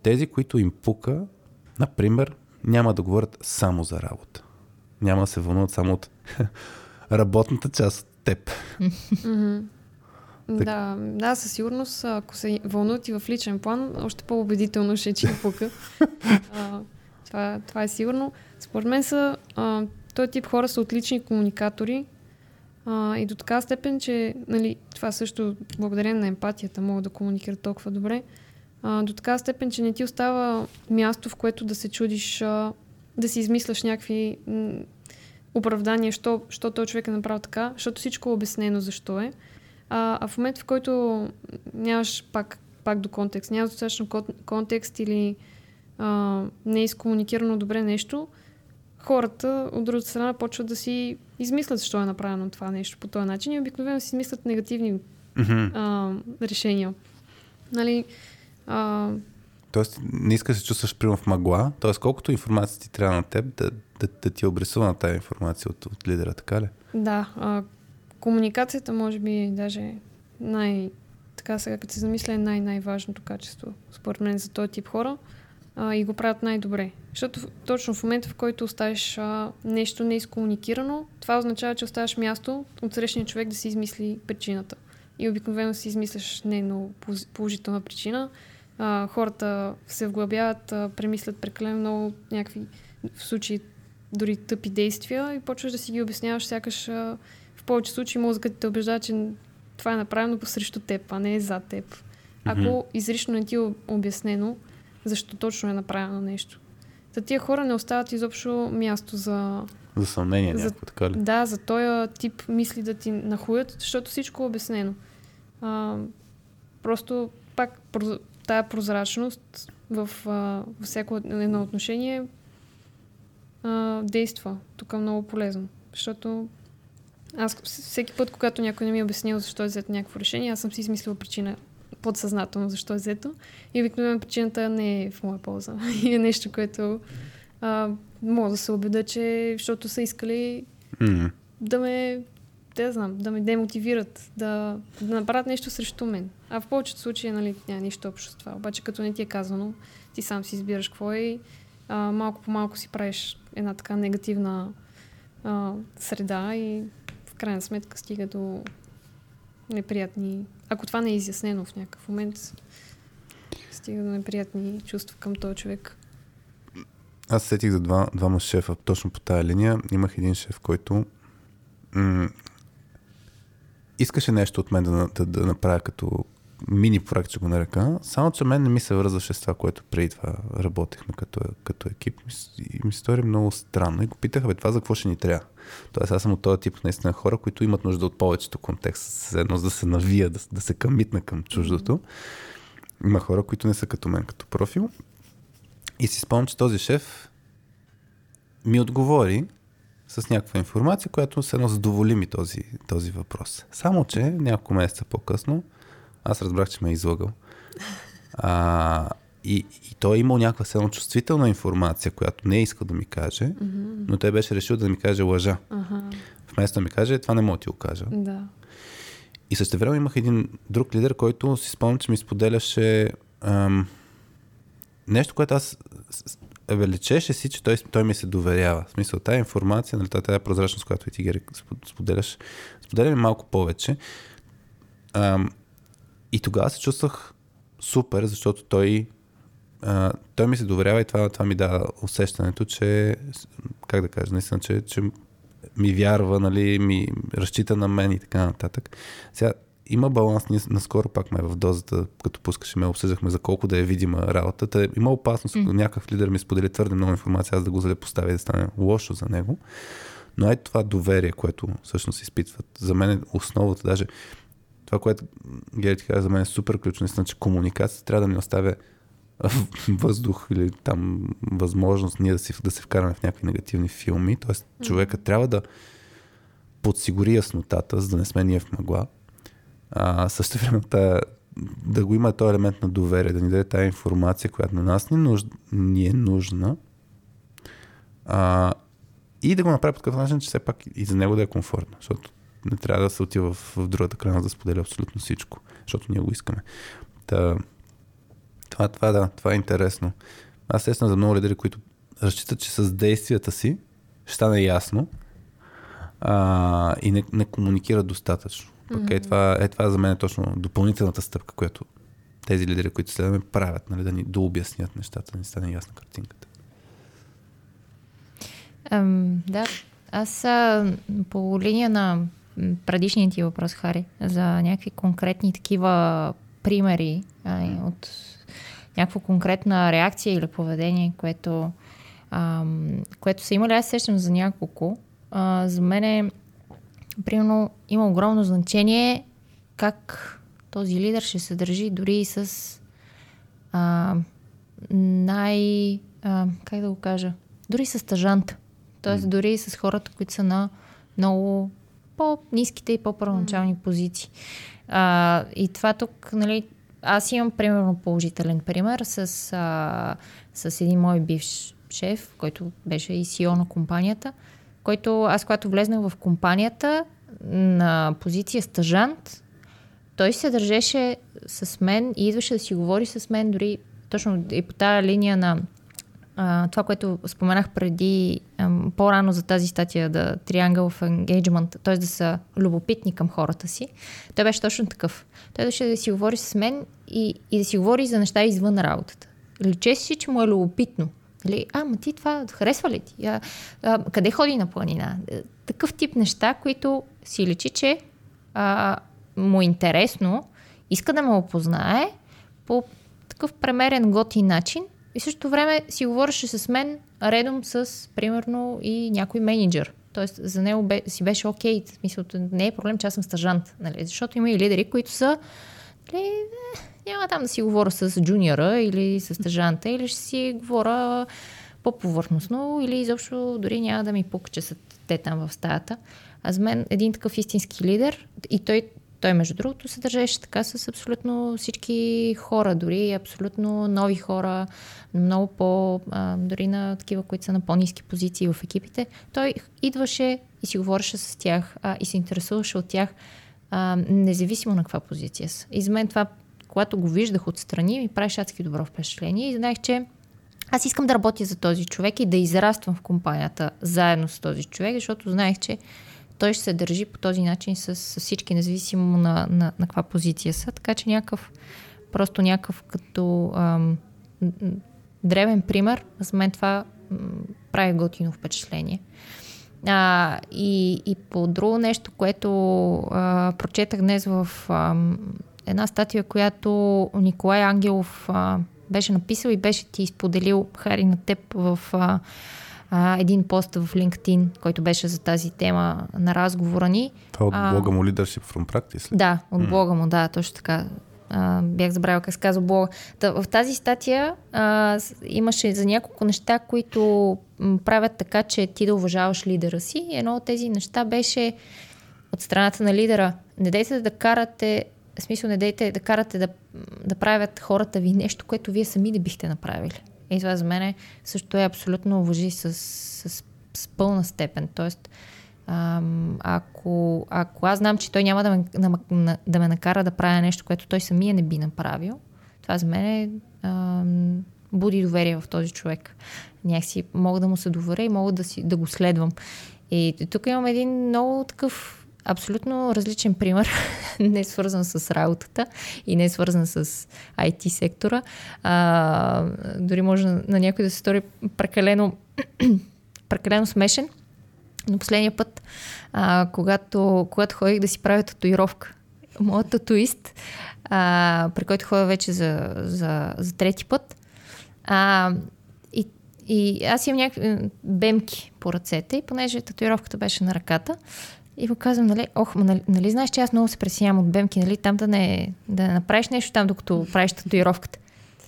тези, които им пука, например, няма да говорят само за работа. Няма да се вълнуват само от работната част от теб. Да, да, със сигурност, ако се вълнуват и в личен план, още по-убедително ще е, че пука. а, това, това е сигурно. Според мен са, а, този тип хора са отлични комуникатори а, и до така степен, че нали, това също благодарение на емпатията могат да комуникират толкова добре а, до така степен, че не ти остава място, в което да се чудиш, а, да си измисляш някакви м- оправдания, що, що този човек е направил така, защото всичко е обяснено защо е. А, а в момента, в който нямаш пак, пак до контекст, нямаш достатъчно контекст или а, не е изкомуникирано добре нещо, хората от другата страна почват да си измислят защо е направено това нещо по този начин и обикновено си измислят негативни mm-hmm. а, решения. Нали, а... Тоест, не искаш да се чувстваш примерно в мъгла, т.е. колкото информация ти трябва на теб, да, да, да ти е обрисува тази информация от, от лидера, така ли? Да. А, комуникацията може би даже най... Така сега, като се замисля, е най-най-важното качество, според мен, за този тип хора а, и го правят най-добре. Защото точно в момента, в който оставиш а, нещо неизкомуникирано, това означава, че оставаш място от срещния човек да си измисли причината. И обикновено си измисляш не много положителна причина, а, хората се вглъбяват, а, премислят прекалено много някакви в случаи дори тъпи действия и почваш да си ги обясняваш, сякаш а, в повече случаи мозъкът те убеждава, че това е направено посрещу теб, а не е за теб. Ако mm-hmm. изрично не ти е обяснено защо точно е направено нещо. За тия хора не остават изобщо място за... За съмнение за, някакво, така ли? Да, за този тип мисли да ти нахуят, защото всичко е обяснено. А, просто пак тая прозрачност в, а, в всяко едно отношение а, действа. Тук е много полезно. Защото аз всеки път, когато някой не ми е обяснил защо е взето някакво решение, аз съм си измислила причина подсъзнателно защо е взето. И обикновено причината не е в моя полза. И е нещо, което а, мога да се убеда, че защото са искали mm-hmm. да ме да знам, да ме демотивират, да, да направят нещо срещу мен. А в повечето случаи нали, няма нищо общо с това. Обаче като не ти е казано, ти сам си избираш какво е и а, малко по малко си правиш една така негативна а, среда и в крайна сметка стига до неприятни... Ако това не е изяснено в някакъв момент, стига до неприятни чувства към този човек. Аз сетих за два, двама шефа точно по тая линия. Имах един шеф, който искаше нещо от мен да, да, да направя като мини проект, ще го нарека. Само, че мен не ми се връзваше с това, което преди това работехме като, като екип. И ми се стори много странно. И го питаха, бе, това за какво ще ни трябва? Тоест, аз съм от този тип наистина хора, които имат нужда от повечето контекст, едно да се навия, да, да се камитна към чуждото. Има хора, които не са като мен, като профил. И си спомням, че този шеф ми отговори с някаква информация, която се едно задоволи ми този, този въпрос. Само, че няколко месеца по-късно аз разбрах, че ме е излагал. А, и, и той е имал някаква седно чувствителна информация, която не е искал да ми каже, mm-hmm. но той беше решил да ми каже лъжа. Uh-huh. Вместо да ми каже, това не мога да ти го кажа. Да. И също време имах един друг лидер, който си спомням, че ми споделяше ам, нещо, което аз величеше си, че той, той ми се доверява. В смисъл, тази информация, нали, тази прозрачност, която и ти Гери споделяш, споделя малко повече. Ам, и тогава се чувствах супер, защото той, а, той ми се доверява и това, това ми дава усещането, че, как да кажа, наистина, че, че ми вярва, нали, ми разчита на мен и така нататък. Сега, има баланс, ние наскоро пак ме в дозата, като пускаше ме, обсъждахме за колко да е видима работата. Има опасност, mm. някакъв лидер ми сподели твърде много информация, аз да го залепоставя и да стане лошо за него. Но е това доверие, което всъщност изпитват. За мен е основата, даже това, което Гери ти каза за мен е супер ключно, наистина, че комуникацията трябва да ни оставя въздух или там възможност ние да, си, да се вкараме в някакви негативни филми. Тоест, човека трябва да подсигури яснотата, за да не сме ние в мъгла. А, също време да го има този елемент на доверие, да ни даде тази информация, която на нас ни, нуж, ни е нужна. А, и да го направи по такъв начин, че все пак и за него да е комфортно. Защото не трябва да се отива в, в другата крайна да споделя абсолютно всичко, защото ние го искаме. Та, това, това, да, това е интересно. Аз естествено за много лидери, които разчитат, че с действията си ще стане ясно а, и не, не комуникират достатъчно. Mm-hmm. е, това, е, това за мен е точно допълнителната стъпка, която тези лидери, които следваме, правят, нали, да ни дообяснят нещата, да ни стане ясна картинката. Um, да, аз а, по линия на предишния ти въпрос, Хари, за някакви конкретни такива примери а, от някаква конкретна реакция или поведение, което, а, което са имали, аз сещам за няколко. А, за мен е, примерно, има огромно значение как този лидер ще се държи дори и с а, най... А, как да го кажа? Дори с стъжанта. Тоест, дори и с хората, които са на много по-низките и по-първоначални позиции. А, и това тук, нали, аз имам примерно положителен пример с, а, с един мой бивш шеф, който беше и CEO на компанията, който аз когато влезнах в компанията на позиция стъжант, той се държеше с мен и идваше да си говори с мен дори точно и по тази линия на а, това, което споменах преди а, по-рано за тази статия, да Triangle of Engagement, т.е. да са любопитни към хората си, той беше точно такъв. Той беше да си говори с мен и, и да си говори за неща извън работата. Личеше си, че му е любопитно. Нали? А, ма ти това харесва ли ти? А, а, къде ходи на планина? Е, такъв тип неща, които си личи, че а, му е интересно, иска да ме опознае по такъв премерен готин начин и същото време си говореше с мен редом с, примерно, и някой менеджер. Тоест, за него бе, си беше окей. Okay. Смисъл, не е проблем, че аз съм стажант. Нали? Защото има и лидери, които са нали, няма там да си говоря с джуниора или с стажанта, или ще си говоря по-повърхностно, или изобщо дори няма да ми пука, са те там в стаята. А за мен един такъв истински лидер, и той той, между другото, се държеше така с абсолютно всички хора, дори абсолютно нови хора, много по, а, дори на такива, които са на по-низки позиции в екипите. Той идваше и си говореше с тях а, и се интересуваше от тях, а, независимо на каква позиция са. И за мен това, когато го виждах отстрани, ми правеше адски добро впечатление и знаех, че аз искам да работя за този човек и да израствам в компанията заедно с този човек, защото знаех, че той ще се държи по този начин с, с всички, независимо на, на, на каква позиция са. Така че някакъв, просто някакъв като ам, древен пример, за мен това м, прави готино впечатление. А, и, и по друго нещо, което а, прочетах днес в а, една статия, която Николай Ангелов а, беше написал и беше ти споделил, Хари, на теб в а, а, един пост в LinkedIn, който беше за тази тема на разговора ни. Това от блога му Leadership from Practice? Да, от блога му, да, точно така. А, бях забравила как се казва блога. Та, в тази статия а, имаше за няколко неща, които правят така, че ти да уважаваш лидера си. Едно от тези неща беше от страната на лидера. Не дейте да карате, в смисъл не дейте да карате да, да правят хората ви нещо, което вие сами не бихте направили. И това за мен също е абсолютно уважи с, с, с пълна степен. Тоест, ако, ако аз знам, че той няма да ме, да, да ме накара да правя нещо, което той самия не би направил, това за мен е, буди доверие в този човек. Някакси мога да му се доверя и мога да, си, да го следвам. И тук имам един много такъв абсолютно различен пример, не е свързан с работата и не е свързан с IT сектора. А, дори може на, някой да се стори прекалено, прекалено смешен. Но последния път, а, когато, когато ходих да си правя татуировка, моят татуист, а, при който ходя вече за, за, за трети път, а, и, и аз имам някакви бемки по ръцете и понеже татуировката беше на ръката, и му казвам, нали, ох, нали, нали знаеш, че аз много се пресявам от бемки, нали, там да не, да не направиш нещо там, докато правиш татуировката.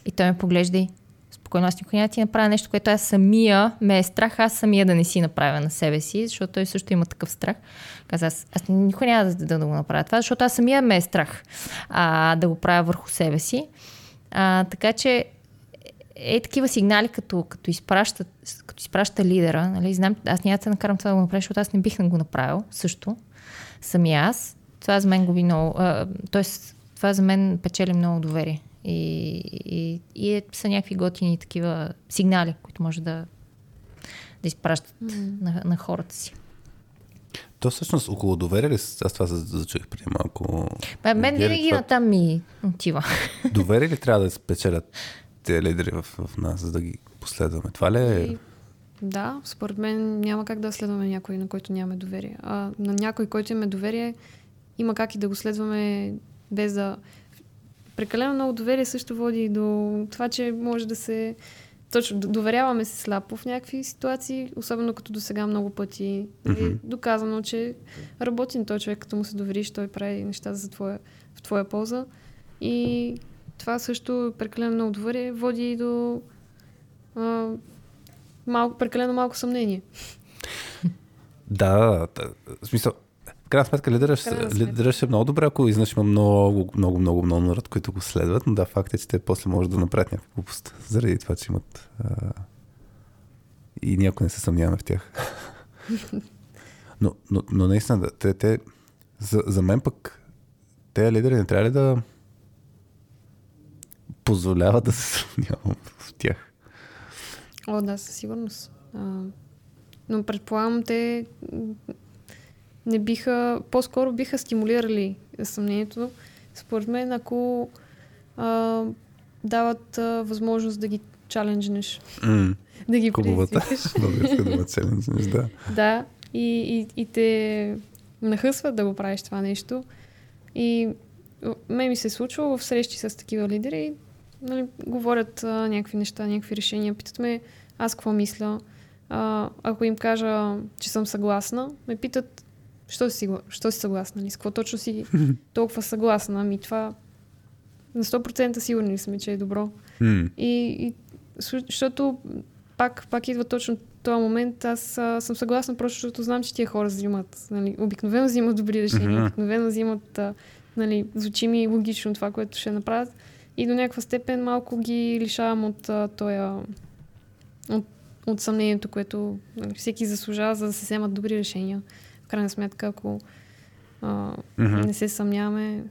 И той ме поглежда и спокойно, аз никога няма ти направя нещо, което аз самия ме е страх, аз самия да не си направя на себе си, защото той също има такъв страх. Каза, аз, аз никога няма да, да, да го направя това, защото аз самия ме е страх а, да го правя върху себе си. А, така че е такива сигнали, като, като, изпраща, като изпраща лидера. Нали? Знам, аз няма да се накарам това да го направя, защото аз не бих го направил също. Сами аз. Това за мен го много. А, тоест, това за мен печели много доверие. И, и, и е, са някакви готини такива сигнали, които може да, да изпращат mm. на, на хората си. То всъщност около доверие ли, аз това зачуих преди малко. Бе, мен винаги това... там ми отива. Доверие ли трябва да спечелят тези лидери в, в нас, за да ги последваме. Това ли е... И, да, според мен няма как да следваме някой, на който нямаме доверие. А на някой, който имаме доверие, има как и да го следваме без да... Прекалено много доверие също води до това, че може да се... Точно, доверяваме се слабо в някакви ситуации, особено като до сега много пъти mm-hmm. доказано, че работи на този човек, като му се довериш, той прави неща за твоя, в твоя полза. И това също прекалено много доверие води и до а, малко, прекалено малко съмнение. Да, да, в смисъл, в крайна сметка лидерът, лидерът ще е много добре, ако изнъж има много, много, много, много народ, които го следват, но да, факт е, че те после може да направят някаква глупост, заради това, че имат а... и някой не се съмняваме в тях. но, но, но наистина, те, те за, за мен пък тези лидери не трябва ли да позволява да се сравнявам в тях. О, да, със сигурност. А, но предполагам, те не биха, по-скоро биха стимулирали съмнението. Според мен, ако а, дават а, възможност да ги чаленджнеш. Mm. да ги Хубавата. Българска дума да. Да, и, и, и те нахъсват да го правиш това нещо. И ме ми се е случва в срещи с такива лидери нали, говорят а, някакви неща, някакви решения, питат ме аз какво мисля. А, ако им кажа, че съм съгласна, ме питат, що си, що си съгласна, нали? с какво точно си толкова съгласна. Ами това на 100% сигурни сме, че е добро. Mm. И, и защото пак, пак идва точно този момент, аз а, съм съгласна просто, защото знам, че тия хора взимат, нали, обикновено взимат добри решения, mm-hmm. обикновено взимат, а, нали, звучи ми логично това, което ще направят и до някаква степен малко ги лишавам от тоя от, от съмнението, което нали, всеки заслужава, за да се вземат добри решения. В крайна сметка, ако а, mm-hmm. не се съмняваме,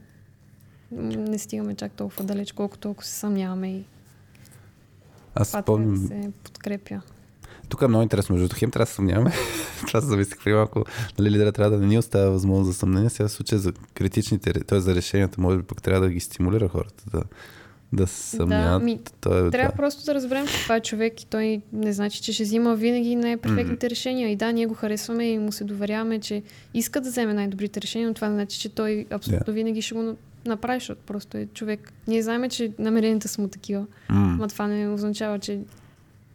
не стигаме чак толкова далеч, колкото ако се съмняваме и аз спомням... да се подкрепя. Тук е много интересно, между хем трябва да съмняваме. Това се замислих преди малко, нали лидера трябва да не ни оставя възможност за съмнение. Сега в случая за критичните, т.е. за решенията, може би пък трябва да ги стимулира хората да, да се съмняват. ми, То е, Трябва това. просто да разберем, че това е човек и той не значи, че ще взима винаги най-перфектните решения. И да, ние го харесваме и му се доверяваме, че иска да вземе най-добрите решения, но това не значи, че той абсолютно винаги ще го на- направи, защото просто е човек. Ние знаем, че намеренията са му такива. М. Но това не означава, че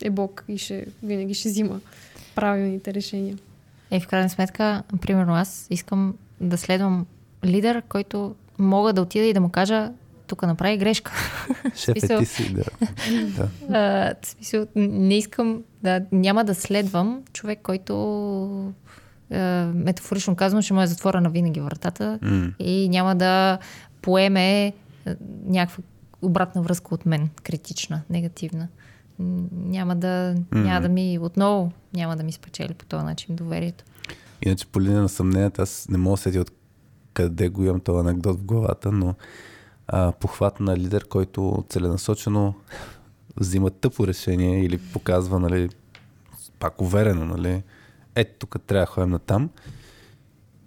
е Бог и ще, винаги ще взима правилните решения. Е, в крайна сметка, примерно аз искам да следвам лидер, който мога да отида и да му кажа, тук направи грешка. Шеф е смисъл- ти си, да. да. А, смисъл, не искам да, няма да следвам човек, който а, метафорично казвам, ще му е затворена винаги вратата М. и няма да поеме някаква обратна връзка от мен, критична, негативна. Няма да, няма да ми, отново няма да ми спечели по този начин доверието. Иначе по линия на съмненията, аз не мога да седя от къде го имам този анекдот в главата, но а, похват на лидер, който целенасочено взима тъпо решение или показва, нали, пак уверено, нали, ето тук трябва да ходим на там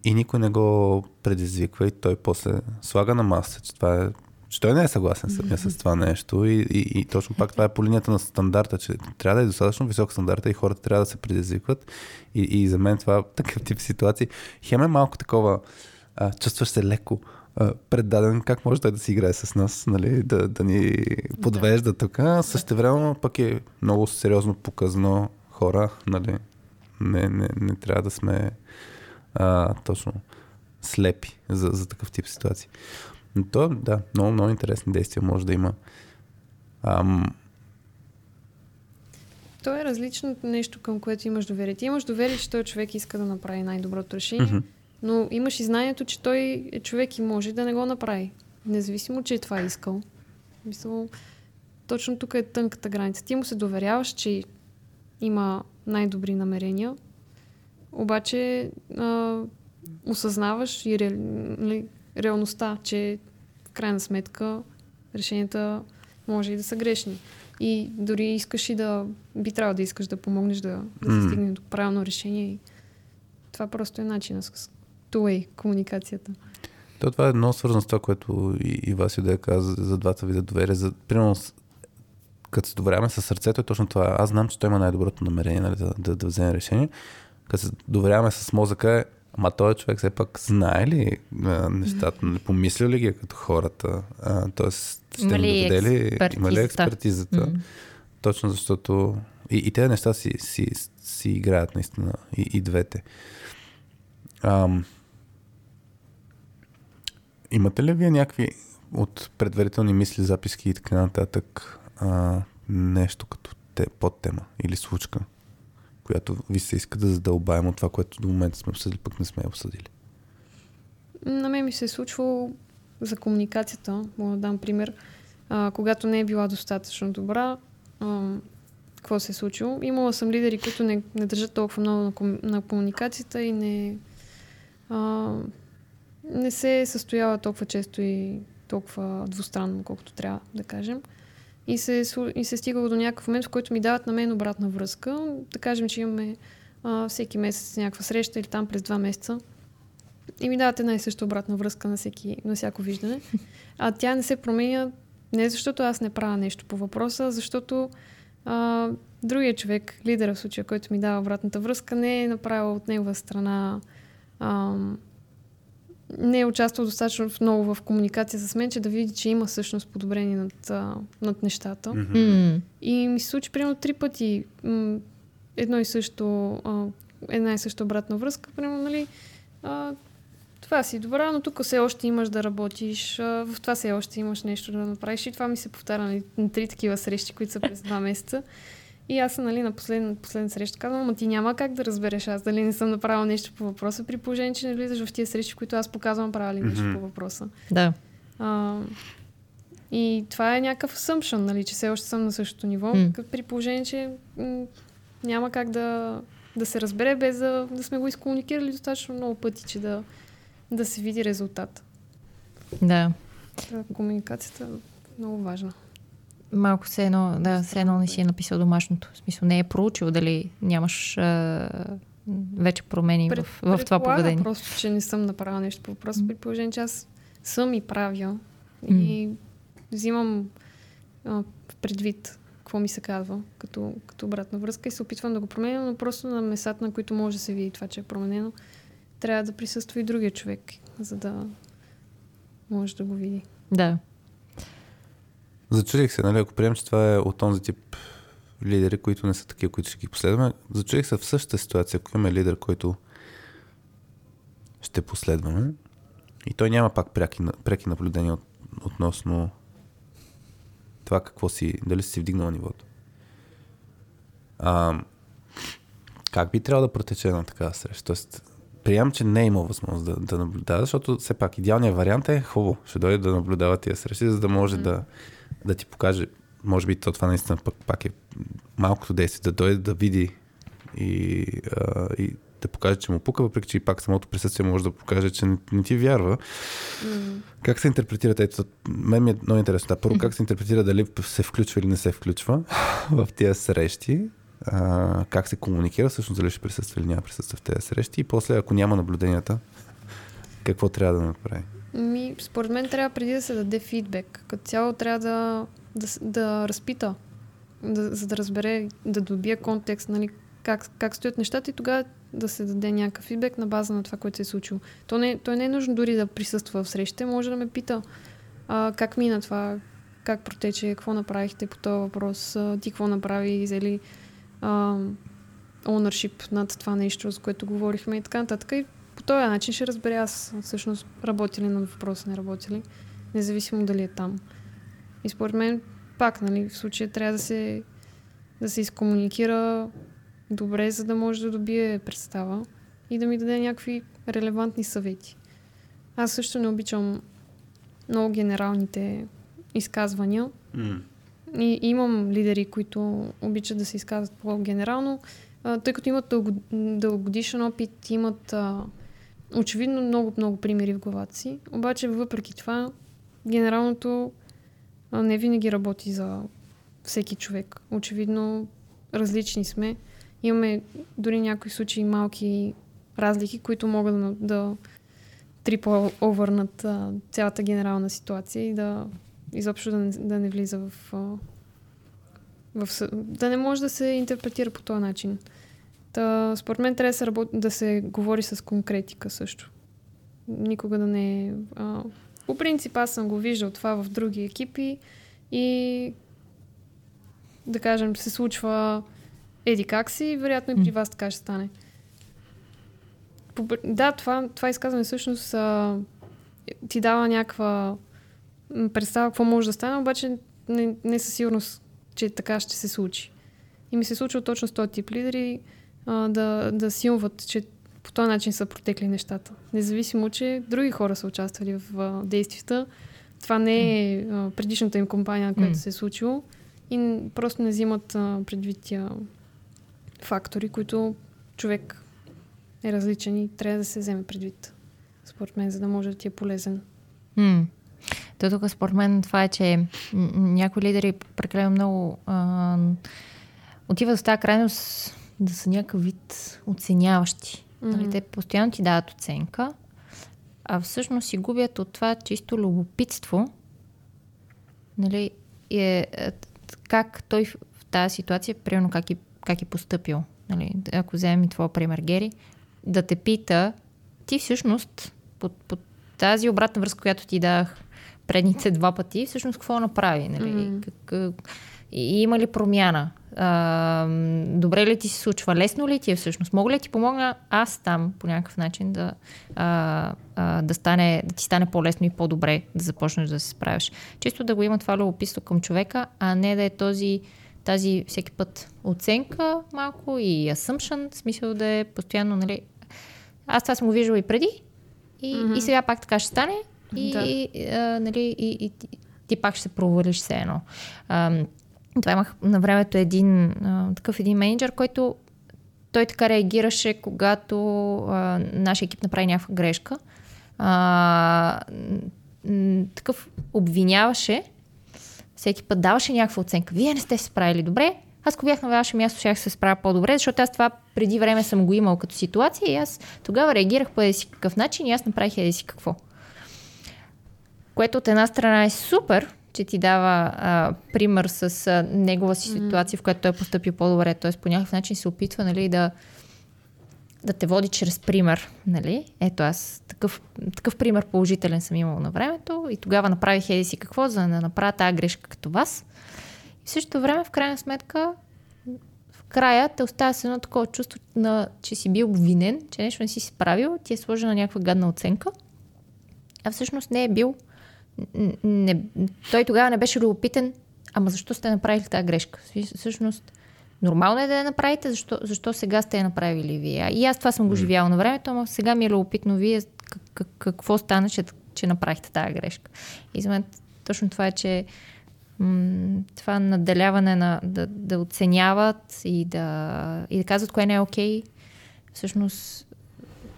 и никой не го предизвиква и той после слага на маса, че това е че той не е съгласен самия с това нещо. И, и, и точно пак това е по линията на стандарта, че трябва да е достатъчно висок стандарта и хората трябва да се предизвикват. И, и за мен това такъв тип ситуации. Хем е малко такова, а, чувстваш се леко предаден, как може той да си играе с нас, нали, да, да ни подвежда тук. Също време пък е много сериозно показано хора, нали, не, не, не трябва да сме а, точно слепи за, за такъв тип ситуации. Но то, да, много, много интересни действия може да има. Ам, То е различно нещо, към което имаш доверие. Ти имаш доверие, че той човек иска да направи най-доброто решение, Мгм. Но имаш и знанието, че той е човек и може да не го направи. Независимо, че е това искал. Мисъл, точно тук е тънката граница. Ти му се доверяваш, че има най-добри намерения, обаче а, осъзнаваш и ре, нали, реалността, че в крайна сметка решенията може и да са грешни. И дори искаш и да би трябвало да искаш да помогнеш да, да се стигне до правилно решение. И това просто е начина с two-way комуникацията. То това е много свързано с това, което и, и Васил да каза за двата вида доверие. За, примерно, като се доверяваме с сърцето е точно това. Аз знам, че той има най-доброто намерение нали, да, да, да вземе решение. Като се доверяваме с мозъка е, ама този човек все пак знае ли а, нещата, нали, помислил ли ги като хората, а, т.е. ще Има му ли доведе ли, има ли експертизата? М. точно защото и, и тези неща си, си, си играят наистина и, и двете. Ам, Имате ли вие някакви от предварителни мисли, записки и така нататък а, нещо като те, подтема или случка, която ви се иска да задълбаем от това, което до момента сме обсъдили, пък не сме обсъдили? На мен ми се е случвало за комуникацията, мога да дам пример, а, когато не е била достатъчно добра, а, какво се е случило. Имала съм лидери, които не, не държат толкова много на, ком, на комуникацията и не, а, не се е състояла толкова често и толкова двустранно, колкото трябва да кажем. И се, и се стигало до някакъв момент, в който ми дават на мен обратна връзка. Да кажем, че имаме а, всеки месец някаква среща или там през два месеца. И ми дават една и съща обратна връзка на, всеки, на всяко виждане. А тя не се променя не защото аз не правя нещо по въпроса, защото а, другия човек, лидера в случая, който ми дава обратната връзка, не е направил от негова страна, а, не е участвал достатъчно много в комуникация с мен, че да види, че има всъщност подобрение над, над нещата. М. И ми се случи примерно три пъти м- едно и също, а, една и съща обратна връзка. Примерно, нали, а, това си добра, но тук все още имаш да работиш, а, в това все още имаш нещо да направиш. И това ми се повтаря нали, на три такива срещи, които са през два месеца. И аз нали, на последна, последна среща казвам, ама ти няма как да разбереш аз дали не съм направила нещо по въпроса, при положение, че не влизаш в тия срещи, в които аз показвам правя ли нещо Мгм. по въпроса. Да. А, и това е някакъв assumption, нали, че все още съм на същото ниво, mm. при положение, че м- няма как да, да се разбере без да, да сме го изкомуникирали достатъчно много пъти, че да, да се види резултат. Да. Та, Комуникацията е много важна. Малко все едно, да, все едно не си е написал домашното. В смисъл не е проучил дали нямаш а, вече промени Пред, в, в това поведение. просто, че не съм направила нещо по въпроса, при положение, че аз съм и правя. И mm. взимам а, предвид какво ми се казва като, като обратна връзка и се опитвам да го променя, но просто на местата, на които може да се види това, че е променено, трябва да присъства и другия човек, за да може да го види. Да. Зачудих се, нали, ако приемем, че това е от този тип лидери, които не са такива, които ще ги последваме. Зачудих се в същата ситуация, ако имаме лидер, който ще последваме и той няма пак преки, преки наблюдения от, относно това какво си, дали си вдигнал нивото. А, как би трябвало да протече на такава среща? Тоест, приемам, че не е имал възможност да, да наблюдава, защото все пак идеалният вариант е хубаво, ще дойде да наблюдава тия срещи, за да може mm. да, да ти покаже, може би то това наистина пак, пак е малкото действие, да дойде да види и, а, и да покаже, че му пука, въпреки че и пак самото присъствие може да покаже, че не, не ти вярва. Mm. Как се интерпретира? Ето, мен ми е много интересно. Да, първо, как се интерпретира дали се включва или не се включва в тези срещи? А, как се комуникира, всъщност дали ще присъства или няма присъства в тези срещи и после, ако няма наблюденията, какво трябва да направи? Ми, според мен трябва преди да се даде фидбек. Като цяло трябва да, да, да разпита, да, за да разбере, да добие контекст, нали, как, как стоят нещата и тогава да се даде някакъв фидбек на база на това, което се е случило. То не, той не е нужно дори да присъства в срещите, може да ме пита а, как мина това, как протече, какво направихте по този въпрос, а, ти какво направи, взели а, ownership над това нещо, за което говорихме и така нататък. И по този начин ще разберя аз всъщност работи ли над въпроса, не работи ли, независимо дали е там. И според мен пак, нали, в случая трябва да се, да се изкомуникира добре, за да може да добие представа и да ми даде някакви релевантни съвети. Аз също не обичам много генералните изказвания. Mm. И имам лидери, които обичат да се изказват по-генерално, тъй като имат дълго, дългогодишен опит, имат а, очевидно много-много примери в главата си. Обаче, въпреки това, генералното не винаги работи за всеки човек. Очевидно, различни сме. Имаме дори някои случаи малки разлики, които могат да, да трипла овърнат цялата генерална ситуация и да изобщо да не, да не влиза в, в... да не може да се интерпретира по този начин. Та, според мен трябва да се, работи, да се говори с конкретика също. Никога да не е... А, по принцип аз съм го виждал това в други екипи и да кажем се случва еди как си, вероятно и при вас така ще стане. Да, това, това изказване всъщност а, ти дава някаква представа какво може да стане, обаче не, не със сигурност, че така ще се случи. И ми се случва точно с този тип лидери а, да, да силват, че по този начин са протекли нещата. Независимо, че други хора са участвали в а, действията. Това не е а, предишната им компания, на която mm. се е случило. И просто не взимат а, предвид тя фактори, които човек е различен и трябва да се вземе предвид, според мен, за да може да ти е полезен. Mm. То тук според мен това е, че някои лидери прекалено много а, отиват в тази крайност да са някакъв вид оценяващи. Mm-hmm. Нали, те постоянно ти дават оценка, а всъщност си губят от това чисто любопитство. Нали, е, е, как той в тази ситуация, примерно как е, как е поступил. Нали, ако вземем и твоя пример, Гери, да те пита, ти всъщност под, под тази обратна връзка, която ти дах предните два пъти, всъщност какво направи? Нали? Mm. Как, и има ли промяна? А, добре ли ти се случва? Лесно ли ти е всъщност? Мога ли ти помогна аз там по някакъв начин да, а, а, да, стане, да ти стане по-лесно и по-добре да започнеш да се справиш? Чисто да го има това любопитство към човека, а не да е този тази всеки път оценка малко и assumption, в смисъл да е постоянно, нали, аз това съм го виждала и преди и, mm-hmm. и сега пак така ще стане и, да. и, а, нали, и, и, и ти пак ще се провалиш все едно. А, това имах на времето един а, такъв един менеджер, който той така реагираше, когато а, нашия екип направи някаква грешка. А, такъв обвиняваше всеки път даваше някаква оценка. Вие не сте се справили добре. Аз ако бях на ваше място, щях се справя по-добре, защото аз това преди време съм го имал като ситуация и аз тогава реагирах по един си какъв начин и аз направих един си какво. Което от една страна е супер, че ти дава а, пример с а, негова си ситуация, mm. в която той е поступил по-добре. Т.е. по някакъв начин се опитва нали, да, да те води чрез пример. Нали? Ето аз такъв, такъв пример положителен съм имал на времето и тогава направих еди си какво, за да направя тази грешка като вас. И в същото време, в крайна сметка, в края те оставя с едно такова чувство, на, че си бил обвинен, че нещо не си справил, ти е сложена някаква гадна оценка, а всъщност не е бил не, той тогава не беше любопитен, ама защо сте направили тази грешка? Всъщност, нормално е да я направите, защо, защо сега сте я направили вие? И аз това съм го живяла на времето, ама сега ми е любопитно вие как, какво стана, че, че направихте тази грешка. И за мен точно това е, че м- това наделяване на да, да оценяват и да, и да казват кое не е окей, okay, всъщност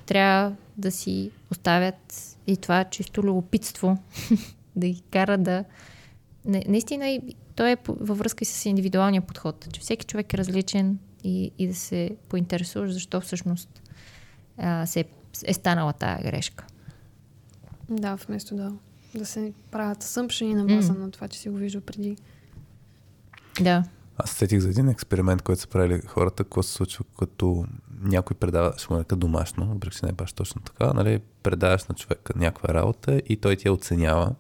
трябва да си оставят и това чисто любопитство да ги кара да... Не, наистина, и той е във връзка и с индивидуалния подход, че всеки човек е различен и, и да се поинтересуваш защо всъщност а, се е станала тая грешка. Да, вместо да, да се правят съмпшени на база mm. на това, че си го виждал преди. Да. Аз сетих за един експеримент, който са правили хората, какво се случва, като някой предава, ще го нарека домашно, въпреки че не е баш точно така, нали, предаваш на човека някаква работа и той ти я оценява,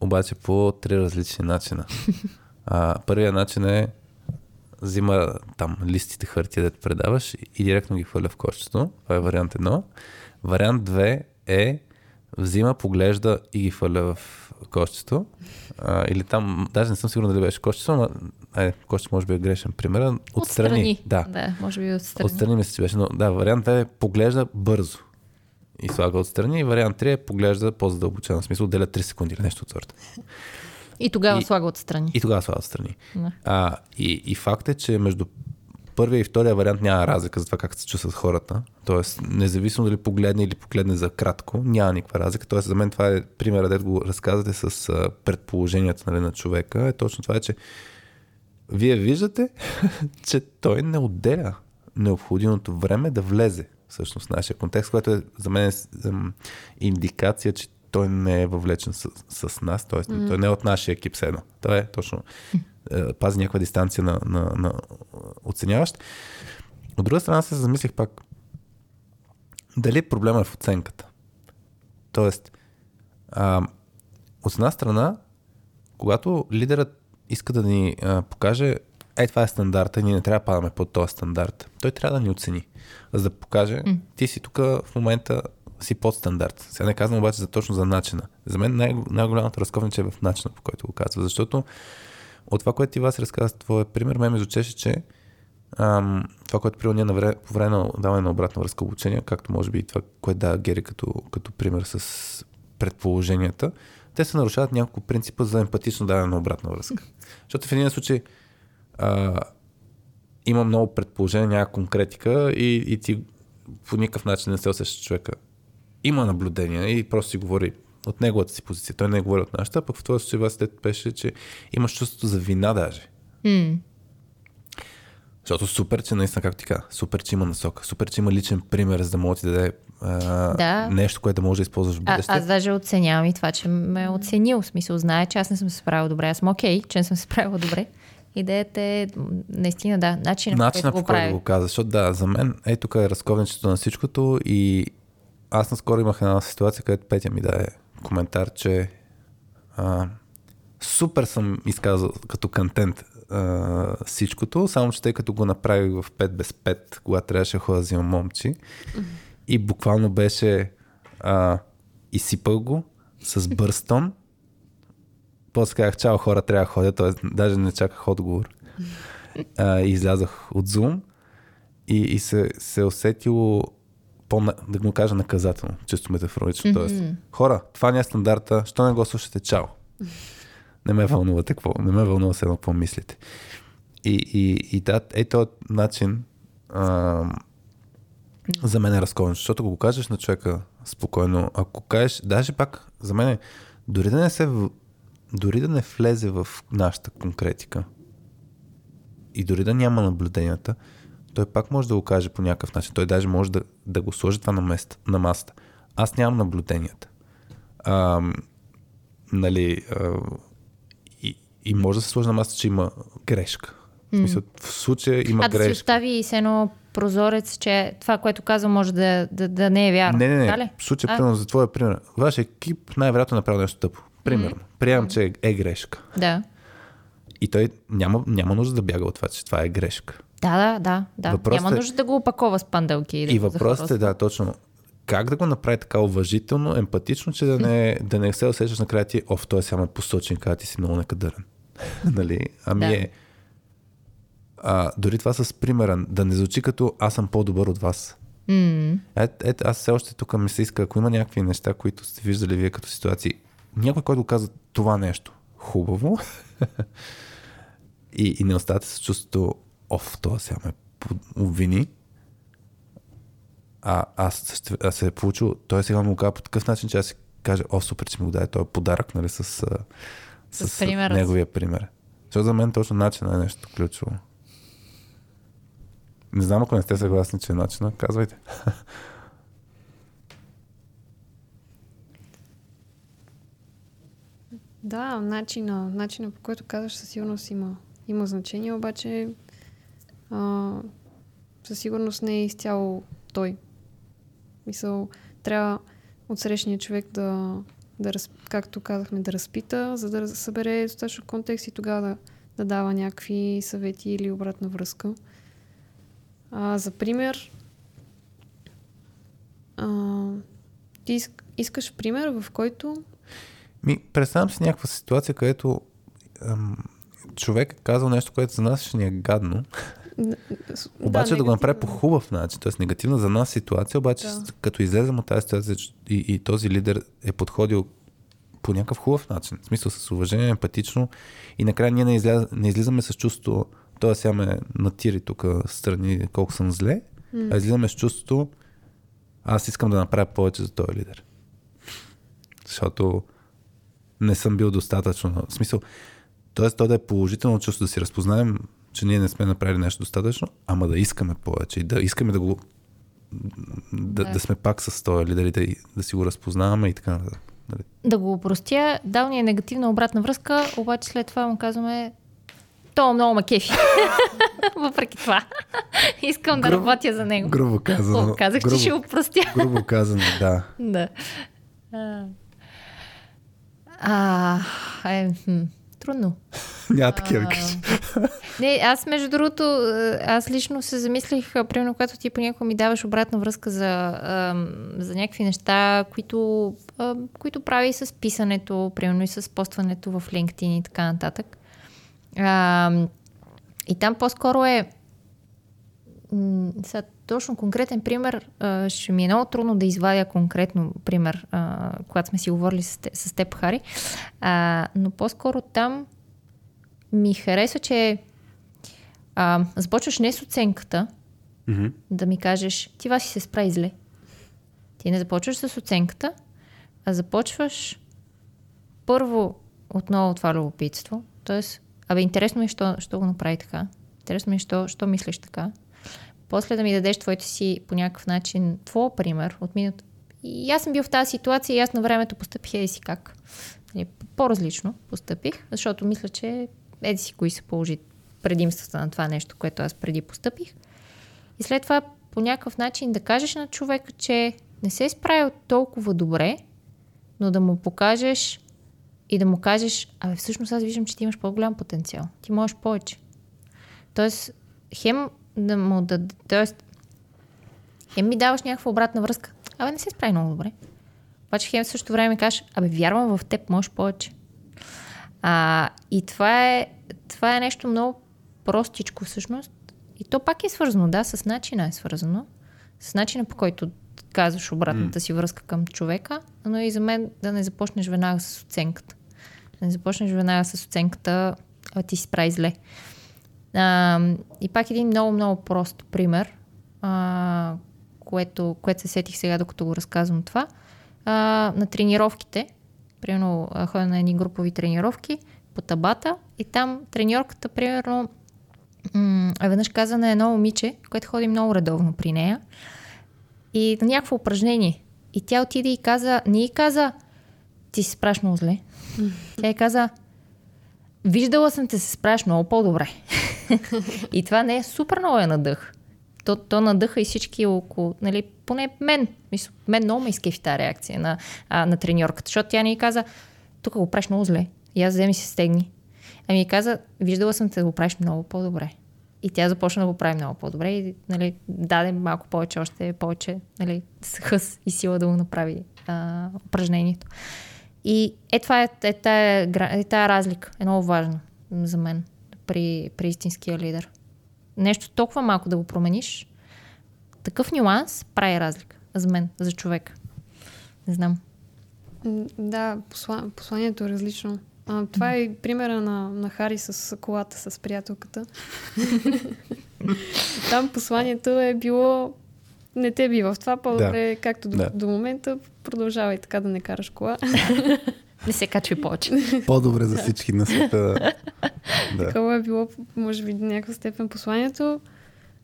обаче по три различни начина. А, първият начин е взима там листите хартия, да предаваш и директно ги хвърля в кошчето. Това е вариант едно. Вариант две е взима, поглежда и ги хвърля в кошчето. А, или там, даже не съм сигурен дали беше кошчето, но е, кошчето може би е грешен пример. Отстрани. отстрани. Да. да, може би отстрани. Отстрани мисля, че беше. Но да, вариант е поглежда бързо и слага отстрани. И вариант 3 е поглежда по-задълбочено. В смисъл, отделя 3 секунди или нещо от сорта. И тогава и, слага отстрани. И тогава слага отстрани. Да. А, и, и факт е, че между първия и втория вариант няма разлика за това как се чувстват хората. Тоест, независимо дали погледне или погледне за кратко, няма никаква разлика. Тоест, за мен това е примера, дето го разказвате с предположенията нали, на човека. Е точно това е, че вие виждате, че той не отделя необходимото време да влезе всъщност в нашия контекст, което е за мен е индикация, че той не е въвлечен с, с нас, т.е. Mm. той не е от нашия екип седно. Той е точно е, пази някаква дистанция на, на, на оценяващ. От друга страна се замислих пак дали проблема е в оценката. Тоест, а, от една страна, когато лидерът иска да ни а, покаже, е, това е стандарта, ние не трябва да падаме под този стандарт. Той трябва да ни оцени, за да покаже, mm. ти си тук в момента си под стандарт. Сега не казвам обаче за точно за начина. За мен най- най-голямата разковниче е в начина, по който го казва, защото от това, което ти вас разказа, твоя пример, ме ми звучеше, че ам, това, което при ние навре, по време на даване на обратна връзка обучение, както може би и това, което дава Гери като, като пример с предположенията, те се нарушават няколко принципа за емпатично даване на обратна връзка. Защото в един случай а, има много предположения, няма конкретика и, и ти по никакъв начин не се усеща човека. Има наблюдения и просто си говори от неговата си позиция. Той не говори от нашата, пък в този случай вас беше, че имаш чувството за вина даже. Mm. Защото супер, че наистина, както ти каза, супер, че има насока, супер, че има личен пример, за да може да даде да. нещо, което може да използваш в бъдеще. А, аз даже оценявам и това, че ме е оценил. В смисъл, знае, че аз не съм се справила добре. Аз съм окей, okay, че не съм се справила добре. Идеята е, наистина, да, начин Начинът по който го каза, защото да, за мен е тук е разковничето на всичкото и аз наскоро имах една ситуация, където Петя ми даде коментар, че а, супер съм изказал като контент а, всичкото, само че тъй като го направих в 5 без 5, когато трябваше да ходя да взимам момчи mm-hmm. И буквално беше а, изсипал го с бърстон. После казах, чао хора, трябва да ходя, т.е. даже не чаках отговор. А, и излязах от Zoom и, и се, се усетило по, да го кажа наказателно, чисто метафорично. Mm-hmm. Тоест, хора, това не е стандарта, що не го слушате, чао. Не ме вълнува какво, не ме вълнува се едно какво мислите. И, и, и да, е този начин а, за мен е разкован, защото го кажеш на човека спокойно, ако кажеш, даже пак за мен, дори да не се дори да не влезе в нашата конкретика и дори да няма наблюденията, той пак може да го каже по някакъв начин. Той даже може да, да го сложи това на, места, на масата. Аз нямам наблюденията. А, нали, а, и, и може да се сложи на масата, че има грешка. В смисъл, в случая има а да си грешка. остави с едно прозорец, че това, което казва, може да, да, да не е вярно. Не, не, не. В случая, А? примерно, за твоя пример. Ваш екип най-вероятно е направил нещо тъпо. Примерно. Приемам, че е, е грешка. Да. И той няма, няма нужда да бяга от това, че това е грешка. Да, да, да. да. Въпросът Няма е- нужда да го опакова с панделки. И, да И въпросът е, да, точно. Как да го направи така уважително, емпатично, че да не, да не се усещаш накрая ти, оф, той сега ме посочен, каза ти си много некадърен. нали? Ами Да. е. А, дори това с примера, да не звучи като аз съм по-добър от вас. М, Ето, ет, аз все още тук ми се иска, ако има някакви неща, които сте виждали вие като ситуации, някой, който каза това нещо хубаво и, и не оставате с чувството, оф, това сега ме обвини, а аз, аз се е получил, той сега му казва по такъв начин, че аз си кажа, о, супер, че ми го даде този подарък, нали, с, с, С си. неговия пример. Защото за мен точно начинът е нещо ключово. Не знам, ако не сте съгласни, че е начинът, казвайте. Да, начина, начина по който казваш със сигурност има, има значение, обаче а, със сигурност не е изцяло той. Мисъл, трябва от срещния човек да, да както казахме, да разпита, за да събере достатъчно контекст и тогава да, да дава някакви съвети или обратна връзка. А, за пример, а, ти иск, искаш пример, в който Ми, представям си някаква ситуация, където ам, човек е казал нещо, което за нас ще ни е гадно, обаче да, да го направи по хубав начин, т.е. негативна за нас ситуация, обаче Да. като излезем от тази ситуация и, и този лидер е подходил по някакъв хубав начин, в смисъл с уважение, емпатично и накрая ние не, изля... не излизаме с чувство, той сега ме натири тук страни колко съм зле, а излизаме с чувството, аз искам да направя повече за този лидер. Защото не съм бил достатъчно. В смисъл, т.е. то да е положително чувство да си разпознаем, че ние не сме направили нещо достатъчно, ама да искаме повече и да искаме да го да, Да. да сме пак с този лидер и да, да си го разпознаваме и така нататък. Нали? да го упростя, дал ни е негативна обратна връзка, обаче след това му казваме то много ма кефи. Въпреки това. Искам да Грубо- работя за него. Грубо казано. О, казах, грубо, че ще упростя. грубо казано, да. да. А, а, е, хм, трудно. Няма такива къщи. Не, аз между другото, а, аз лично се замислих, примерно, когато ти понякога ми даваш обратна връзка за, за някакви неща, които, които прави с писането, примерно и с постването в LinkedIn и така нататък. А, и там по-скоро е сега, точно конкретен пример, а, ще ми е много трудно да извадя конкретно пример, а, когато сме си говорили с, те, с теб, Хари. А, но по-скоро там ми хареса, че а, започваш не с оценката, Мгм. да ми кажеш, ти вас си се справи зле. Ти не започваш с оценката, а започваш първо отново това любопитство. Тоест, абе, интересно ми е, що, що го направи така. Интересно ми е, що, що мислиш така. После да ми дадеш твоите си по някакъв начин, твой пример от минуто. И аз съм бил в тази ситуация и аз на времето постъпих еди си как. Нали, По-различно постъпих, защото мисля, че еди си кои са положи предимствата на това нещо, което аз преди постъпих. И след това по някакъв начин да кажеш на човека, че не се е справил толкова добре, но да му покажеш и да му кажеш, абе всъщност аз виждам, че ти имаш по-голям потенциал. Ти можеш повече. Тоест, хем да му да... Тоест, хем ми даваш някаква обратна връзка. Абе не се справи много добре. Обаче хем в същото време ми кажеш, абе вярвам в теб, можеш повече. А, и това е, това е нещо много простичко всъщност. И то пак е свързано, да, с начина е свързано. С начина по който казваш обратната си връзка към човека, но и за мен да не започнеш веднага с оценката. Не започнеш веднага с оценката, а ти си справи зле. А, и пак един много, много прост пример, а, което, което се сетих сега, докато го разказвам това. А, на тренировките, примерно ходя на едни групови тренировки по табата и там треньорката, примерно, м- веднъж каза на едно момиче, което ходи много редовно при нея и на някакво упражнение. И тя отиде и каза, не и каза, ти се справиш много зле. Тя и каза, виждала съм те се справиш много по-добре. и това не е супер много е надъх. То, то надъха и всички около, нали, поне мен. Мисля, мен много ме изкефи тази реакция на, а, на треньорката, защото тя ни каза, тук го правиш много зле. И аз вземи се стегни. Ами каза, виждала съм те да го правиш много по-добре. И тя започна да го прави много по-добре и нали, даде малко повече, още повече нали, хъс и сила да го направи а, упражнението. И е това е, е, тая, е тая разлика. Е много важно за мен при, при истинския лидер. Нещо толкова малко да го промениш, такъв нюанс прави разлика за мен, за човек. Не знам. Да, посла... посланието е различно. А, това е примера на, на Хари с колата с приятелката. Там посланието е било не те бива в това, по-добре, да. както до, Да. до момента, продължавай така да не караш кола. Не се качви повече. По-добре за всички на света. да. Такова е било, може би, до някаква степен посланието.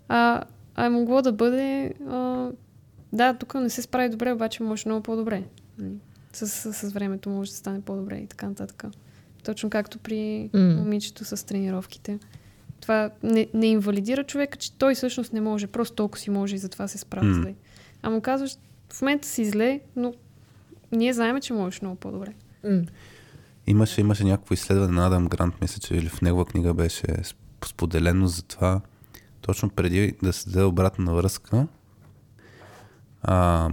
А, а е могло да бъде... А, да, тук не се справи добре, обаче може много по-добре. Нали? С, с, с времето може да стане по-добре и така нататък. Точно както при М. момичето с тренировките. Това не, не инвалидира човека, че той всъщност не може. Просто толкова си може и затова се справя М. зле. А му казваш, в момента си зле, но ние знаем, че можеш много по-добре. Имаше, имаше някакво изследване на Адам Грант, мисля, че или в негова книга беше сп- споделено за това, точно преди да се даде обратна връзка, а,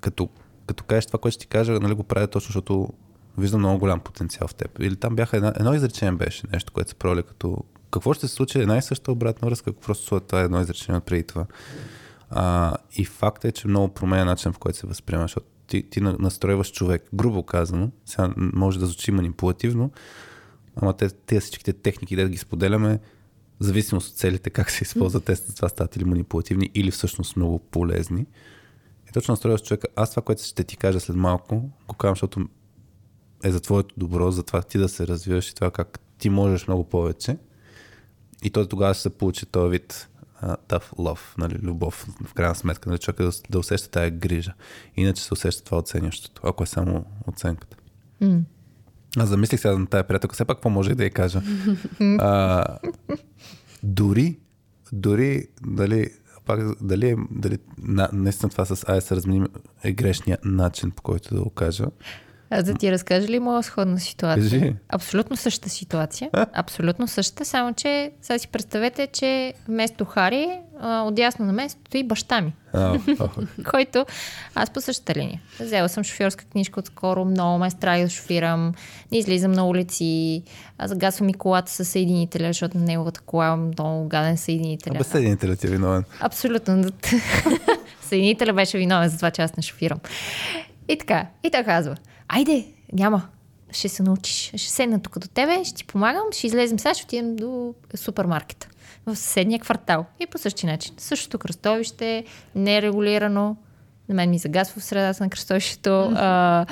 като, като кажеш това, което ще ти кажа, нали, го правя точно, защото виждам много голям потенциал в теб. Или там бяха една, едно изречение беше нещо, което се правили като какво ще се случи една и съща обратна връзка, ако просто това е едно изречение преди това. А, и факт е, че много променя начин, в който се възприема, защото ти, ти на- настройваш човек, грубо казано, сега може да звучи манипулативно, ама те, тези всичките техники, да ги споделяме, в зависимост от целите, как се използват, те с това стават или манипулативни, или всъщност много полезни. И точно настройваш човека. Аз това, което ще ти кажа след малко, го казвам, защото е за твоето добро, за това ти да се развиваш и това как ти можеш много повече. И то тогава ще се получи този вид uh, tough love, нали, любов, в крайна сметка, нали, човека да, да усеща тая грижа. Иначе се усеща това оценяващото, ако е само оценката. М. Аз замислих сега на тая приятелка, все пак какво може да я кажа. а, дори, дори, дали, пак, дали, дали на, наистина това с ай се разменим е грешния начин, по който да го кажа. Аз да ти разкажа ли моя сходна ситуация? Кажи. Абсолютно същата ситуация. Абсолютно същата, само че сега си представете, че вместо Хари, а, отясно на мен стои баща ми, А, който аз по същата линия. Взела съм шофьорска книжка отскоро, много ме страх да шофирам, не излизам на улици, а загасвам и колата с съединителя, защото неговата кола е много гаден съединителя. без съединителя ти е виновен. Абсолютно. Съединителя беше виновен за това, че аз не шофирам. И така. И той казва, айде, няма. Ще се научиш. Ще седна тук до тебе, ще ти помагам, ще излезем сега, ще отидем до супермаркета в съседния квартал. И по същия начин. Същото кръстовище, нерегулирано. На мен ми загасва в средата на кръстовището. А,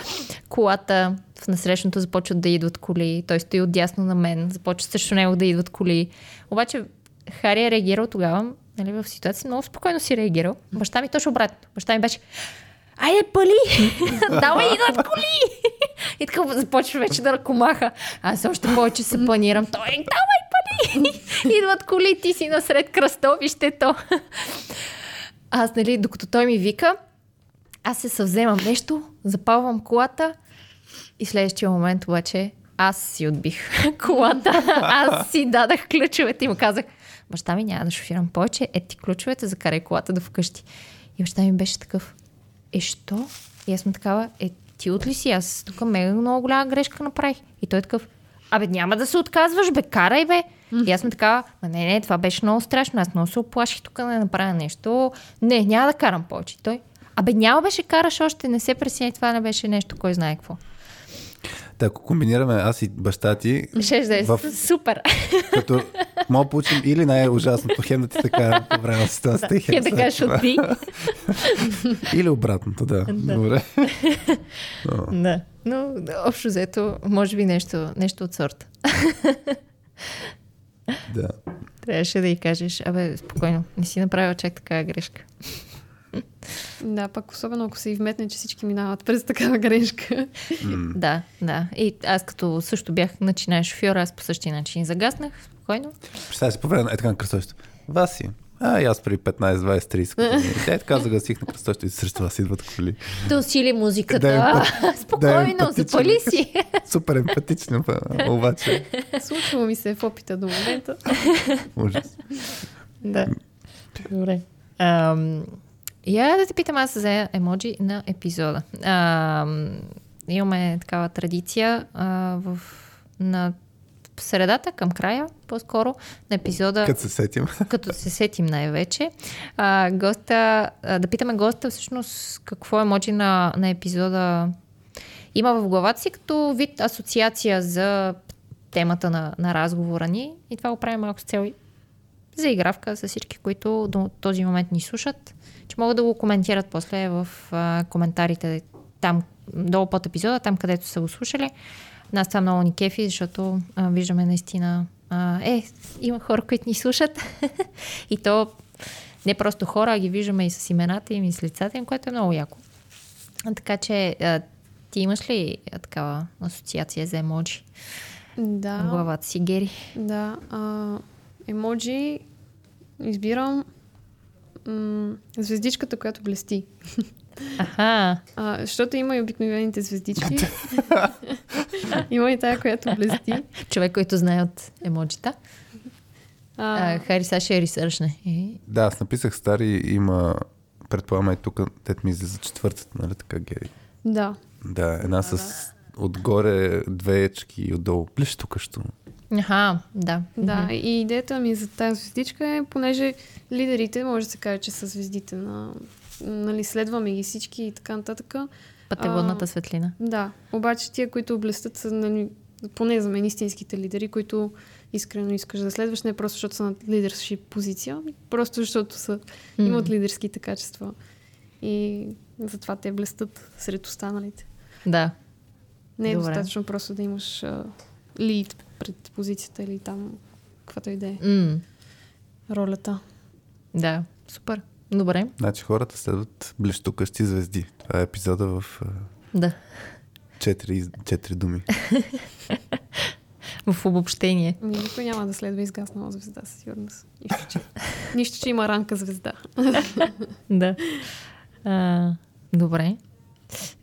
колата в насрещното започват да идват коли. Той стои отдясно на мен. Започва срещу него да идват коли. Обаче Хари е реагирал тогава, нали, в ситуация много спокойно си реагирал. Баща ми точно обратно. Баща ми беше Айде, пали! Давай, идват коли! И така започва вече да ръкомаха. Аз още повече се планирам. Той, давай, пали! Идват коли, ти си насред кръстовището. Аз, нали, докато той ми вика, аз се съвземам нещо, запалвам колата и следващия момент обаче аз си отбих колата. Аз си дадах ключовете и му казах, баща ми няма да шофирам повече, е ти ключовете, закарай колата до вкъщи. И баща ми беше такъв, е що? И аз съм такава, е ти от ли си? Аз тук мега много голяма грешка направих. И той е такъв, абе няма да се отказваш, бе, карай, бе. И аз съм такава, ма не, не, това беше много страшно, аз много се оплаших тук да не направя нещо. Не, няма да карам повече. Той, абе няма беше караш още, не се пресяй, това не беше нещо, кой знае какво. Да, ако комбинираме аз и баща ти, Ще да е В- супер. като мога да получим или най-ужасното, хем да ти така по време на ситуацията, и Хем да кажеш от ти. Или обратното, да. Добре. Да. Но общо взето, може би нещо, нещо от сорта. Да. Трябваше да й кажеш, абе, спокойно, не си направила чак такава грешка. Да, пък особено ако се и вметне, че всички минават през такава грешка. Да, да. И аз като също бях начинаеш шофьор, аз по същия начин загаснах, спокойно. Представя си по време на е така на кръстовището. Васи, а и аз преди 15, 20, 30 години. Те така загасих на кръстовището и срещу вас идват коли. Да усили музиката. Да емпат- да спокойно, емпатичен. запали си. Супер емпатично, па, обаче. Случвало ми се в опита до момента. Ужас. Да. Добре. Ам, я да те питам аз за емоджи на епизода. Ам, имаме такава традиция а, в, на в средата, към края, по-скоро, на епизода, Като се сетим. като се сетим най-вече. А, госта, а, да питаме госта всъщност какво емоджи на, на епизода има в главата си като вид асоциация за темата на, на разговора ни. И това го правим малко с цел и за игравка с всички, които до този момент ни слушат, че могат да го коментират после в а, коментарите там, долу под епизода, там където са го слушали. Нас това много ни кефи, защото а, виждаме наистина а, е, има хора, които ни слушат. и то не просто хора, а ги виждаме и с имената им и с лицата им, което е много яко. А, така че а, ти имаш ли а, такава асоциация за емоджи Да. в главата си, Гери? Да. А, емоджи избирам м- звездичката, която блести. Аха, А, защото има и обикновените звездички. има и тая, която блести. човек, който знае от емоджита. А, А, Хари сега ще ресършне. Е, Да, аз написах стари, има, предполагам и тук, тет ми излиза четвъртата, нали така, Гери? да. Да, една с отгоре две ечки и отдолу. Плеш тук що. Аха, да. Да, и идеята ми за тази звездичка е, понеже лидерите, може да се каже, че са звездите на... Нали, следваме ги всички и така нататък. Пътеводната А, светлина. Да, обаче тия, които блестят са, нали, поне за мен, истинските лидери, които искрено искаш да следваш, не просто защото са на лидершип позиция, ами просто защото са, имат лидерските качества. И затова те блестат сред останалите. Да. Не е Добре. достатъчно просто да имаш а, лид пред позицията или там, каквато и да е М, ролята. да, супер. Добре. Значи хората следват блещукащи звезди. Това е епизода в Да. четири, четири думи. В обобщение. Ами, Никой няма да следва изгаснала звезда, със сигурност. Нищо, че, нищо, че има ранка звезда. Да. А, добре.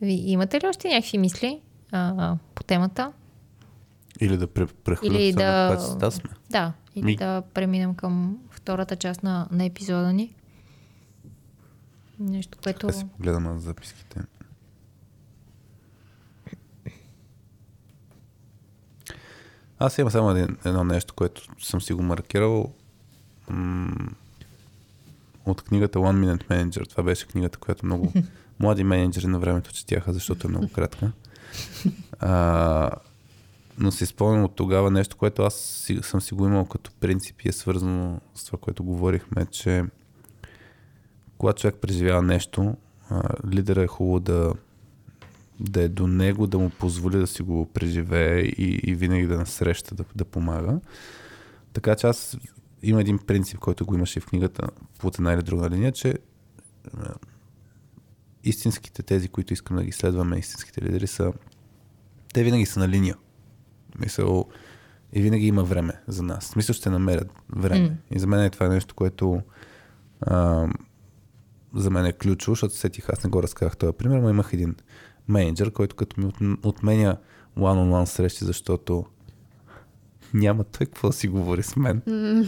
Ви имате ли още някакви мисли а, по темата? Или да пре- Или прехвърлят да- на сме. Да. Или Ми- да преминем към втората част на, на епизода ни. Нещо, което... Да си погледам на записките. Аз имам само един, едно нещо, което съм си го маркирал м- от книгата One Minute Manager. Това беше книгата, която много млади менеджери на времето четяха, защото е много кратка. А, но си спомням от тогава нещо, което аз си, съм си го имал като принцип и е свързано с това, което говорихме, че когато човек преживява нещо, лидера е хубаво да, да е до него, да му позволи да си го преживее и, и винаги да насреща, да, да помага. Така че аз има един принцип, който го имаше и в книгата по една или друга линия, че истинските тези, които искам да ги следваме, истинските лидери са те винаги са на линия. Мисъл, и винаги има време за нас. Мисля, ще намерят време. М. И за мен е това нещо, което а, за мен е ключово, защото сетих, аз не го разказах този пример, но имах един менеджер, който като ми от, отменя one-on-one срещи, защото няма той какво да си говори с мен.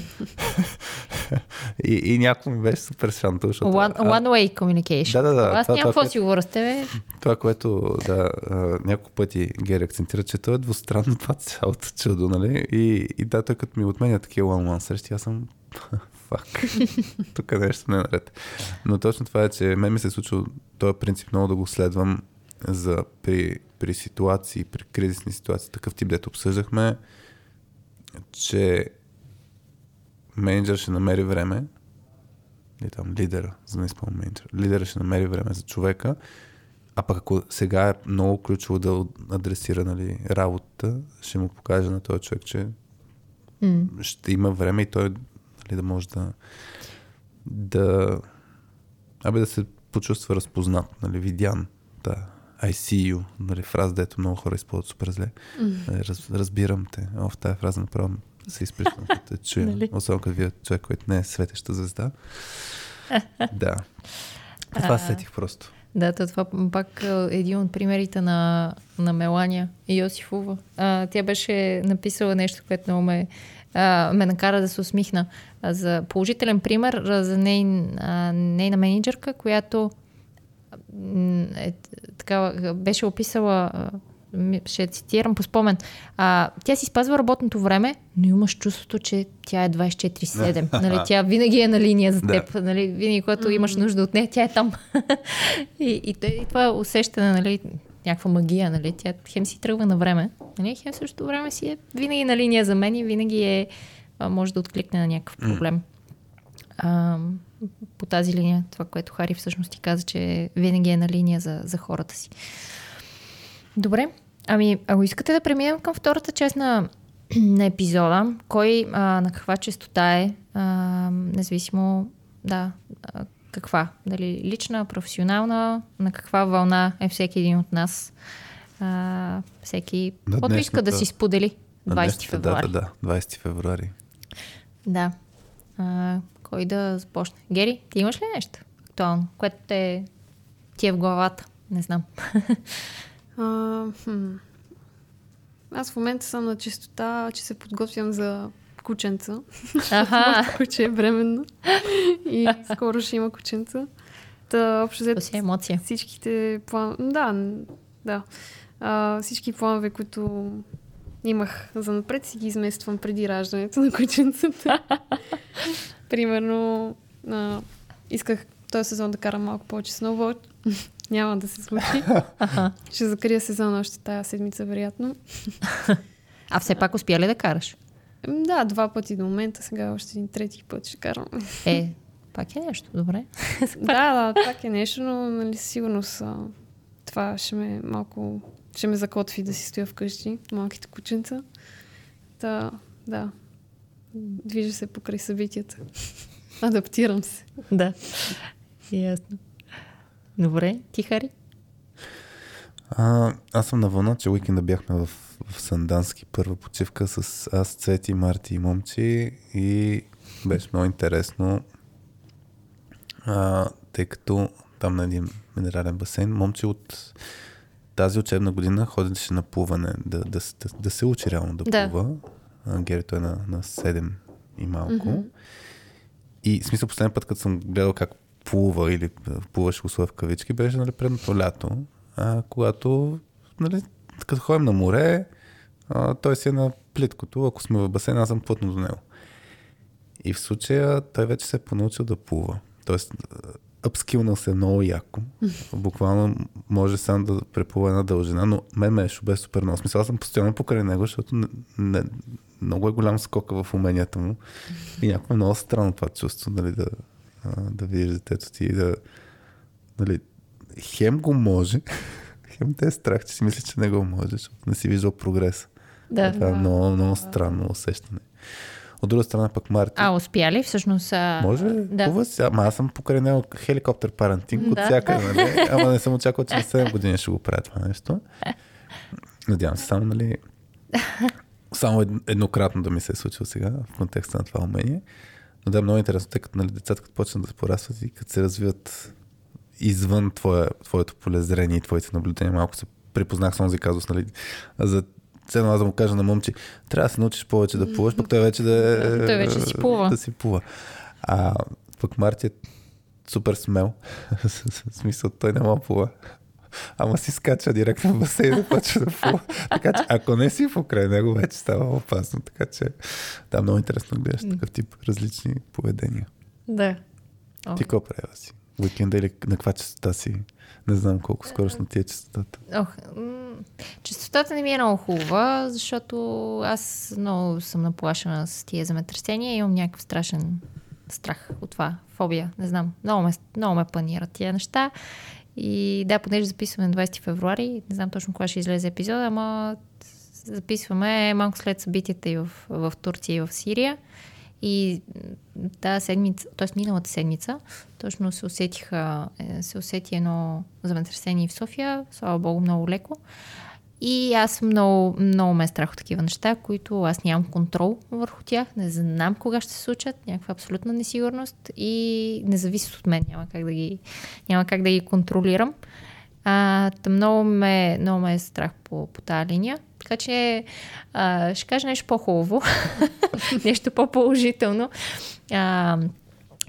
и, и някой ми беше супер шантал, защото... One, one way communication. Да, да, да. Аз Това- това, какво си говоря с тебе. това, което да, няколко пъти Гери акцентира, че то е двустранно това цялото чудо, нали? И, и да, той като ми отменя такива one-one срещи, аз съм фак, тук нещо не е наред. Но точно това е, че мен ми се е случило този принцип много да го следвам за при при ситуации, при кризисни ситуации, такъв тип, дето обсъждахме, че менеджер ще намери време, и там лидера, за да не изпълня менеджер, лидера ще намери време за човека, а пък ако сега е много ключово да адресира нали, работата, ще му покаже на този човек, че М. ще има време и той нали, да може да, да абе да се почувства разпознат, нали, видян. Да. I see you, нали, фраза, дето много хора използват супер зле. Раз, разбирам те. О, в тази фраза направо се изприщам, като те чуя. Нали? Особено като вие човек, който не е светеща звезда. да. Това се сетих просто. Да, то това пак е един от примерите на, на Мелания Йосифова. А, тя беше написала нещо, което много ме, а, ме накара да се усмихна. А, за положителен пример а, за нейн, а, нейна менеджерка, която е, така, беше описала, ще цитирам по спомен, а, тя си спазва работното време, но имаш чувството, че тя е 24-7. нали, тя винаги е на линия за Да. теб. Нали, винаги, когато имаш нужда от нея, тя е там. и, и, и това усещане, нали, някаква магия, нали, тя хем си тръгва на време, нали, хем в същото време си е винаги на линия за мен и винаги е, може да откликне на някакъв проблем. А, по тази линия, това, което Хари всъщност ти каза, че винаги е на линия за, за хората си. Добре, ами ако искате да преминем към втората част на, на епизода, кой а, на каква частота е, а, независимо, да, а, каква, дали лична, професионална, на каква вълна е всеки един от нас, а, всеки, На който иска да си сподели. На 20 днешната февруари. Дата, да, 20 февруари. Да. А, кой да започне? Гери, ти имаш ли нещо актуално, което те, ти е в главата? Не знам. А, хм. Аз в момента съм на чистота, че се подготвям за кученца. Аха, Моето куче е бременно. И скоро ще има кученца. Та, общо то взето, си е емоция. всичките планове... Да, да. А, всички планове, които имах за напред, си ги измествам преди раждането на кученцата. Примерно, а, исках този сезон да карам малко повече сноуборд. Няма да се случи. Аха. Ще закрия сезона още тая седмица, вероятно. А все пак успя ли да караш? Да, два пъти до момента, сега още един трети път ще карам. Е, пак е нещо, добре. да, да, так е нещо, но нали, със сигурност а, това ще ме малко ще ме закотви да си стоя вкъщи, малките кученца. Та, да, движа се покрай събитията. Адаптирам се. да. Ясно. Добре, ти Хари? А, аз съм на вълна, че уикенда бяхме в, в Сандански първа почивка с аз, Цвети, Марти и Момчи и беше много интересно, а, тъй като там на един минерален басейн, Момчи от тази учебна година ходеше на плуване, да, да, да, да се учи реално да, Да. плува. А, Гери той е на, на 7 и малко. И в смисъл последния път, като съм гледал как плува или плуваше условия в кавички, беше нали, предното лято, а, когато нали, като ходим на море, а, той си е на плиткото, ако сме в басейна, аз съм плътно до него. И в случая той вече се е понаучил да плува. Тоест, апскилнал се много яко. Буквално може сам да преплува една дължина, но мен ме е шубе супер много. Смисъл, аз съм постоянно покрай него, защото не, не, много е голям скока в уменията му. И някакво е много странно това чувство, нали, да, да видиш детето ти и да... Нали, хем го може, хем те е страх, че си мисли, че не го може, защото не си виждал прогрес. Да. Това е много, много странно усещане. От друга страна пък Марти. А, успя ли? Всъщност... А... Може, Да. хубаво си. Ама аз съм покрай него хеликоптер парентинг от Да. всякъде, нали? Ама не съм очаквал, че на 7 години ще го правя това нещо. Надявам се само, нали, само ед- еднократно да ми се е случило сега в контекста на това умение. Но да, е много интересно, тъй като нали, децата като почнат да се порастват и като се развиват извън твое, твоето полезрение и твоите наблюдения, малко се припознах с този казус, нали, за цено аз да му кажа на момче, трябва да се научиш повече да плуваш, пък той вече да е... Той вече си плува. Да си плува. А пък Марти е супер смел. в смисъл, той не мога плува. Ама си скача директно в басейна и почва да плува. Така че, ако не си покрай него, вече става опасно. Така че, да, много интересно да гледаш такъв тип различни поведения. Да. Ти какво правила си? уикенда или на каква частота си? Не знам колко скоростно ти е частотата. Ох, м- частотата не ми е много хубава, защото аз много съм наплашена с тия земетресения и имам някакъв страшен страх от това. Фобия, не знам. Много ме, много ме планират тия неща. И да, понеже записваме на 20 февруари, не знам точно кога ще излезе епизода, ама записваме малко след събитията и в, в Турция и в Сирия. И тази седмица, т.е. миналата седмица, точно се усетиха, е, се усети едно земетресение в София, слава богу, много леко. И аз много, много ме е страх от такива неща, които аз нямам контрол върху тях, не знам кога ще се случат, някаква абсолютна несигурност и не зависят от мен, няма как да ги, няма как да ги контролирам. А, много, ме, много ме е страх по, по тази линия. Така че а, ще кажа нещо по-хубаво, нещо по-положително. А,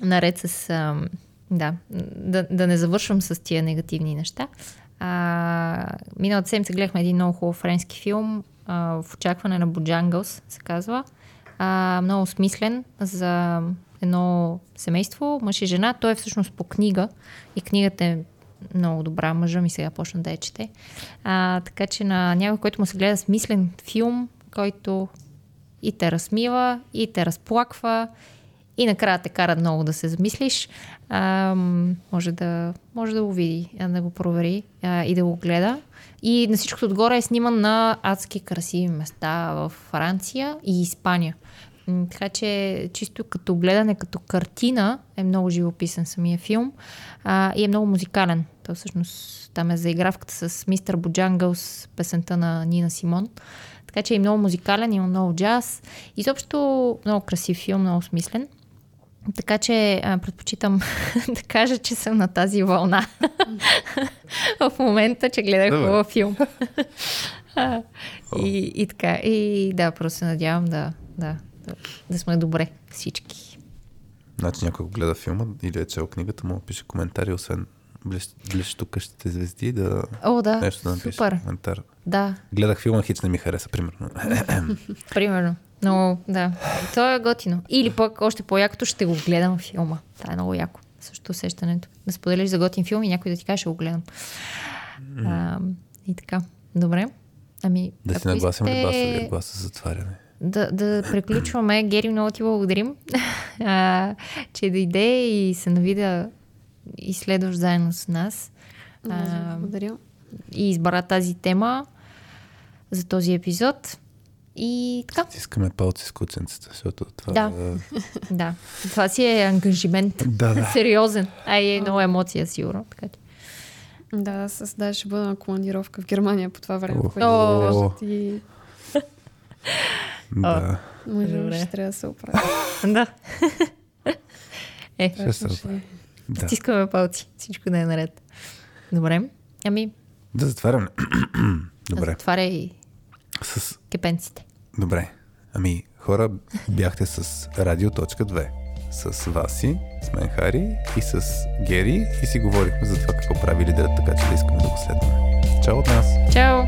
наред с... А, да, да, да не завършвам с тия негативни неща. А, миналата седмица гледахме един много хубав френски филм а, в очакване на Боджангълс, се казва. А, много смислен за едно семейство, мъж и жена. Той е всъщност по книга и книгата е много добра. Мъжа ми сега почна да я чете. А, така че на някой, който му се гледа смислен филм, който и те размива, и те разплаква, и накрая те кара много да се замислиш, а, може, да, може да го види, да го провери а, и да го гледа. И на всичкото отгоре е сниман на адски красиви места в Франция и Испания. Така че чисто като гледане, като картина е много живописен самия филм а, и е много музикален. То всъщност там е заигравката с Мистер Боджангълс, песента на Нина Симон. Така че е много музикален, има много джаз. Изобщо много красив филм, много смислен. Така че а, предпочитам да кажа, че съм на тази вълна в момента, че гледах хубав филм. и, и така. И да, просто се надявам да, да, да, да сме добре всички. Значи някой го гледа филма или е чел книгата, му пише коментари, освен блещото къщите звезди, да... О, да, нещо да напише супер. коментар. Да. Гледах филма, хич не ми хареса, примерно. примерно. Но, да. То е готино. Или пък още по-якото ще го гледам филма. Това е много яко. Също усещането. Да споделиш за готин филм и някой да ти каже, ще го гледам. А, и така. Добре. Ами, да си нагласим искате... гласа, гласа за затваряне. Да, да приключваме. Гери, много ти благодарим, а, че дойде и се нави да изследваш заедно с нас. А, благодаря. И избра тази тема за този епизод. И така. Искаме палци с куценцата, защото това да. е... да. Това си е ангажимент. Да, да. Сериозен. А и е много емоция, сигурно. Така че. Да, аз да, ще бъда на командировка в Германия по това време. О, и... да. Може, ще трябва да се оправя. да. е, ще се да. Стискаме палци. Всичко да е наред. Добре. Ами. Да затваряме. Добре. Затваряй с... кепенците. Добре. Ами, хора, бяхте с Радио.2. С Васи, с мен Хари и с Гери и си говорихме за това какво прави лидерът, така че да искаме да го следваме. Чао от нас! Чао!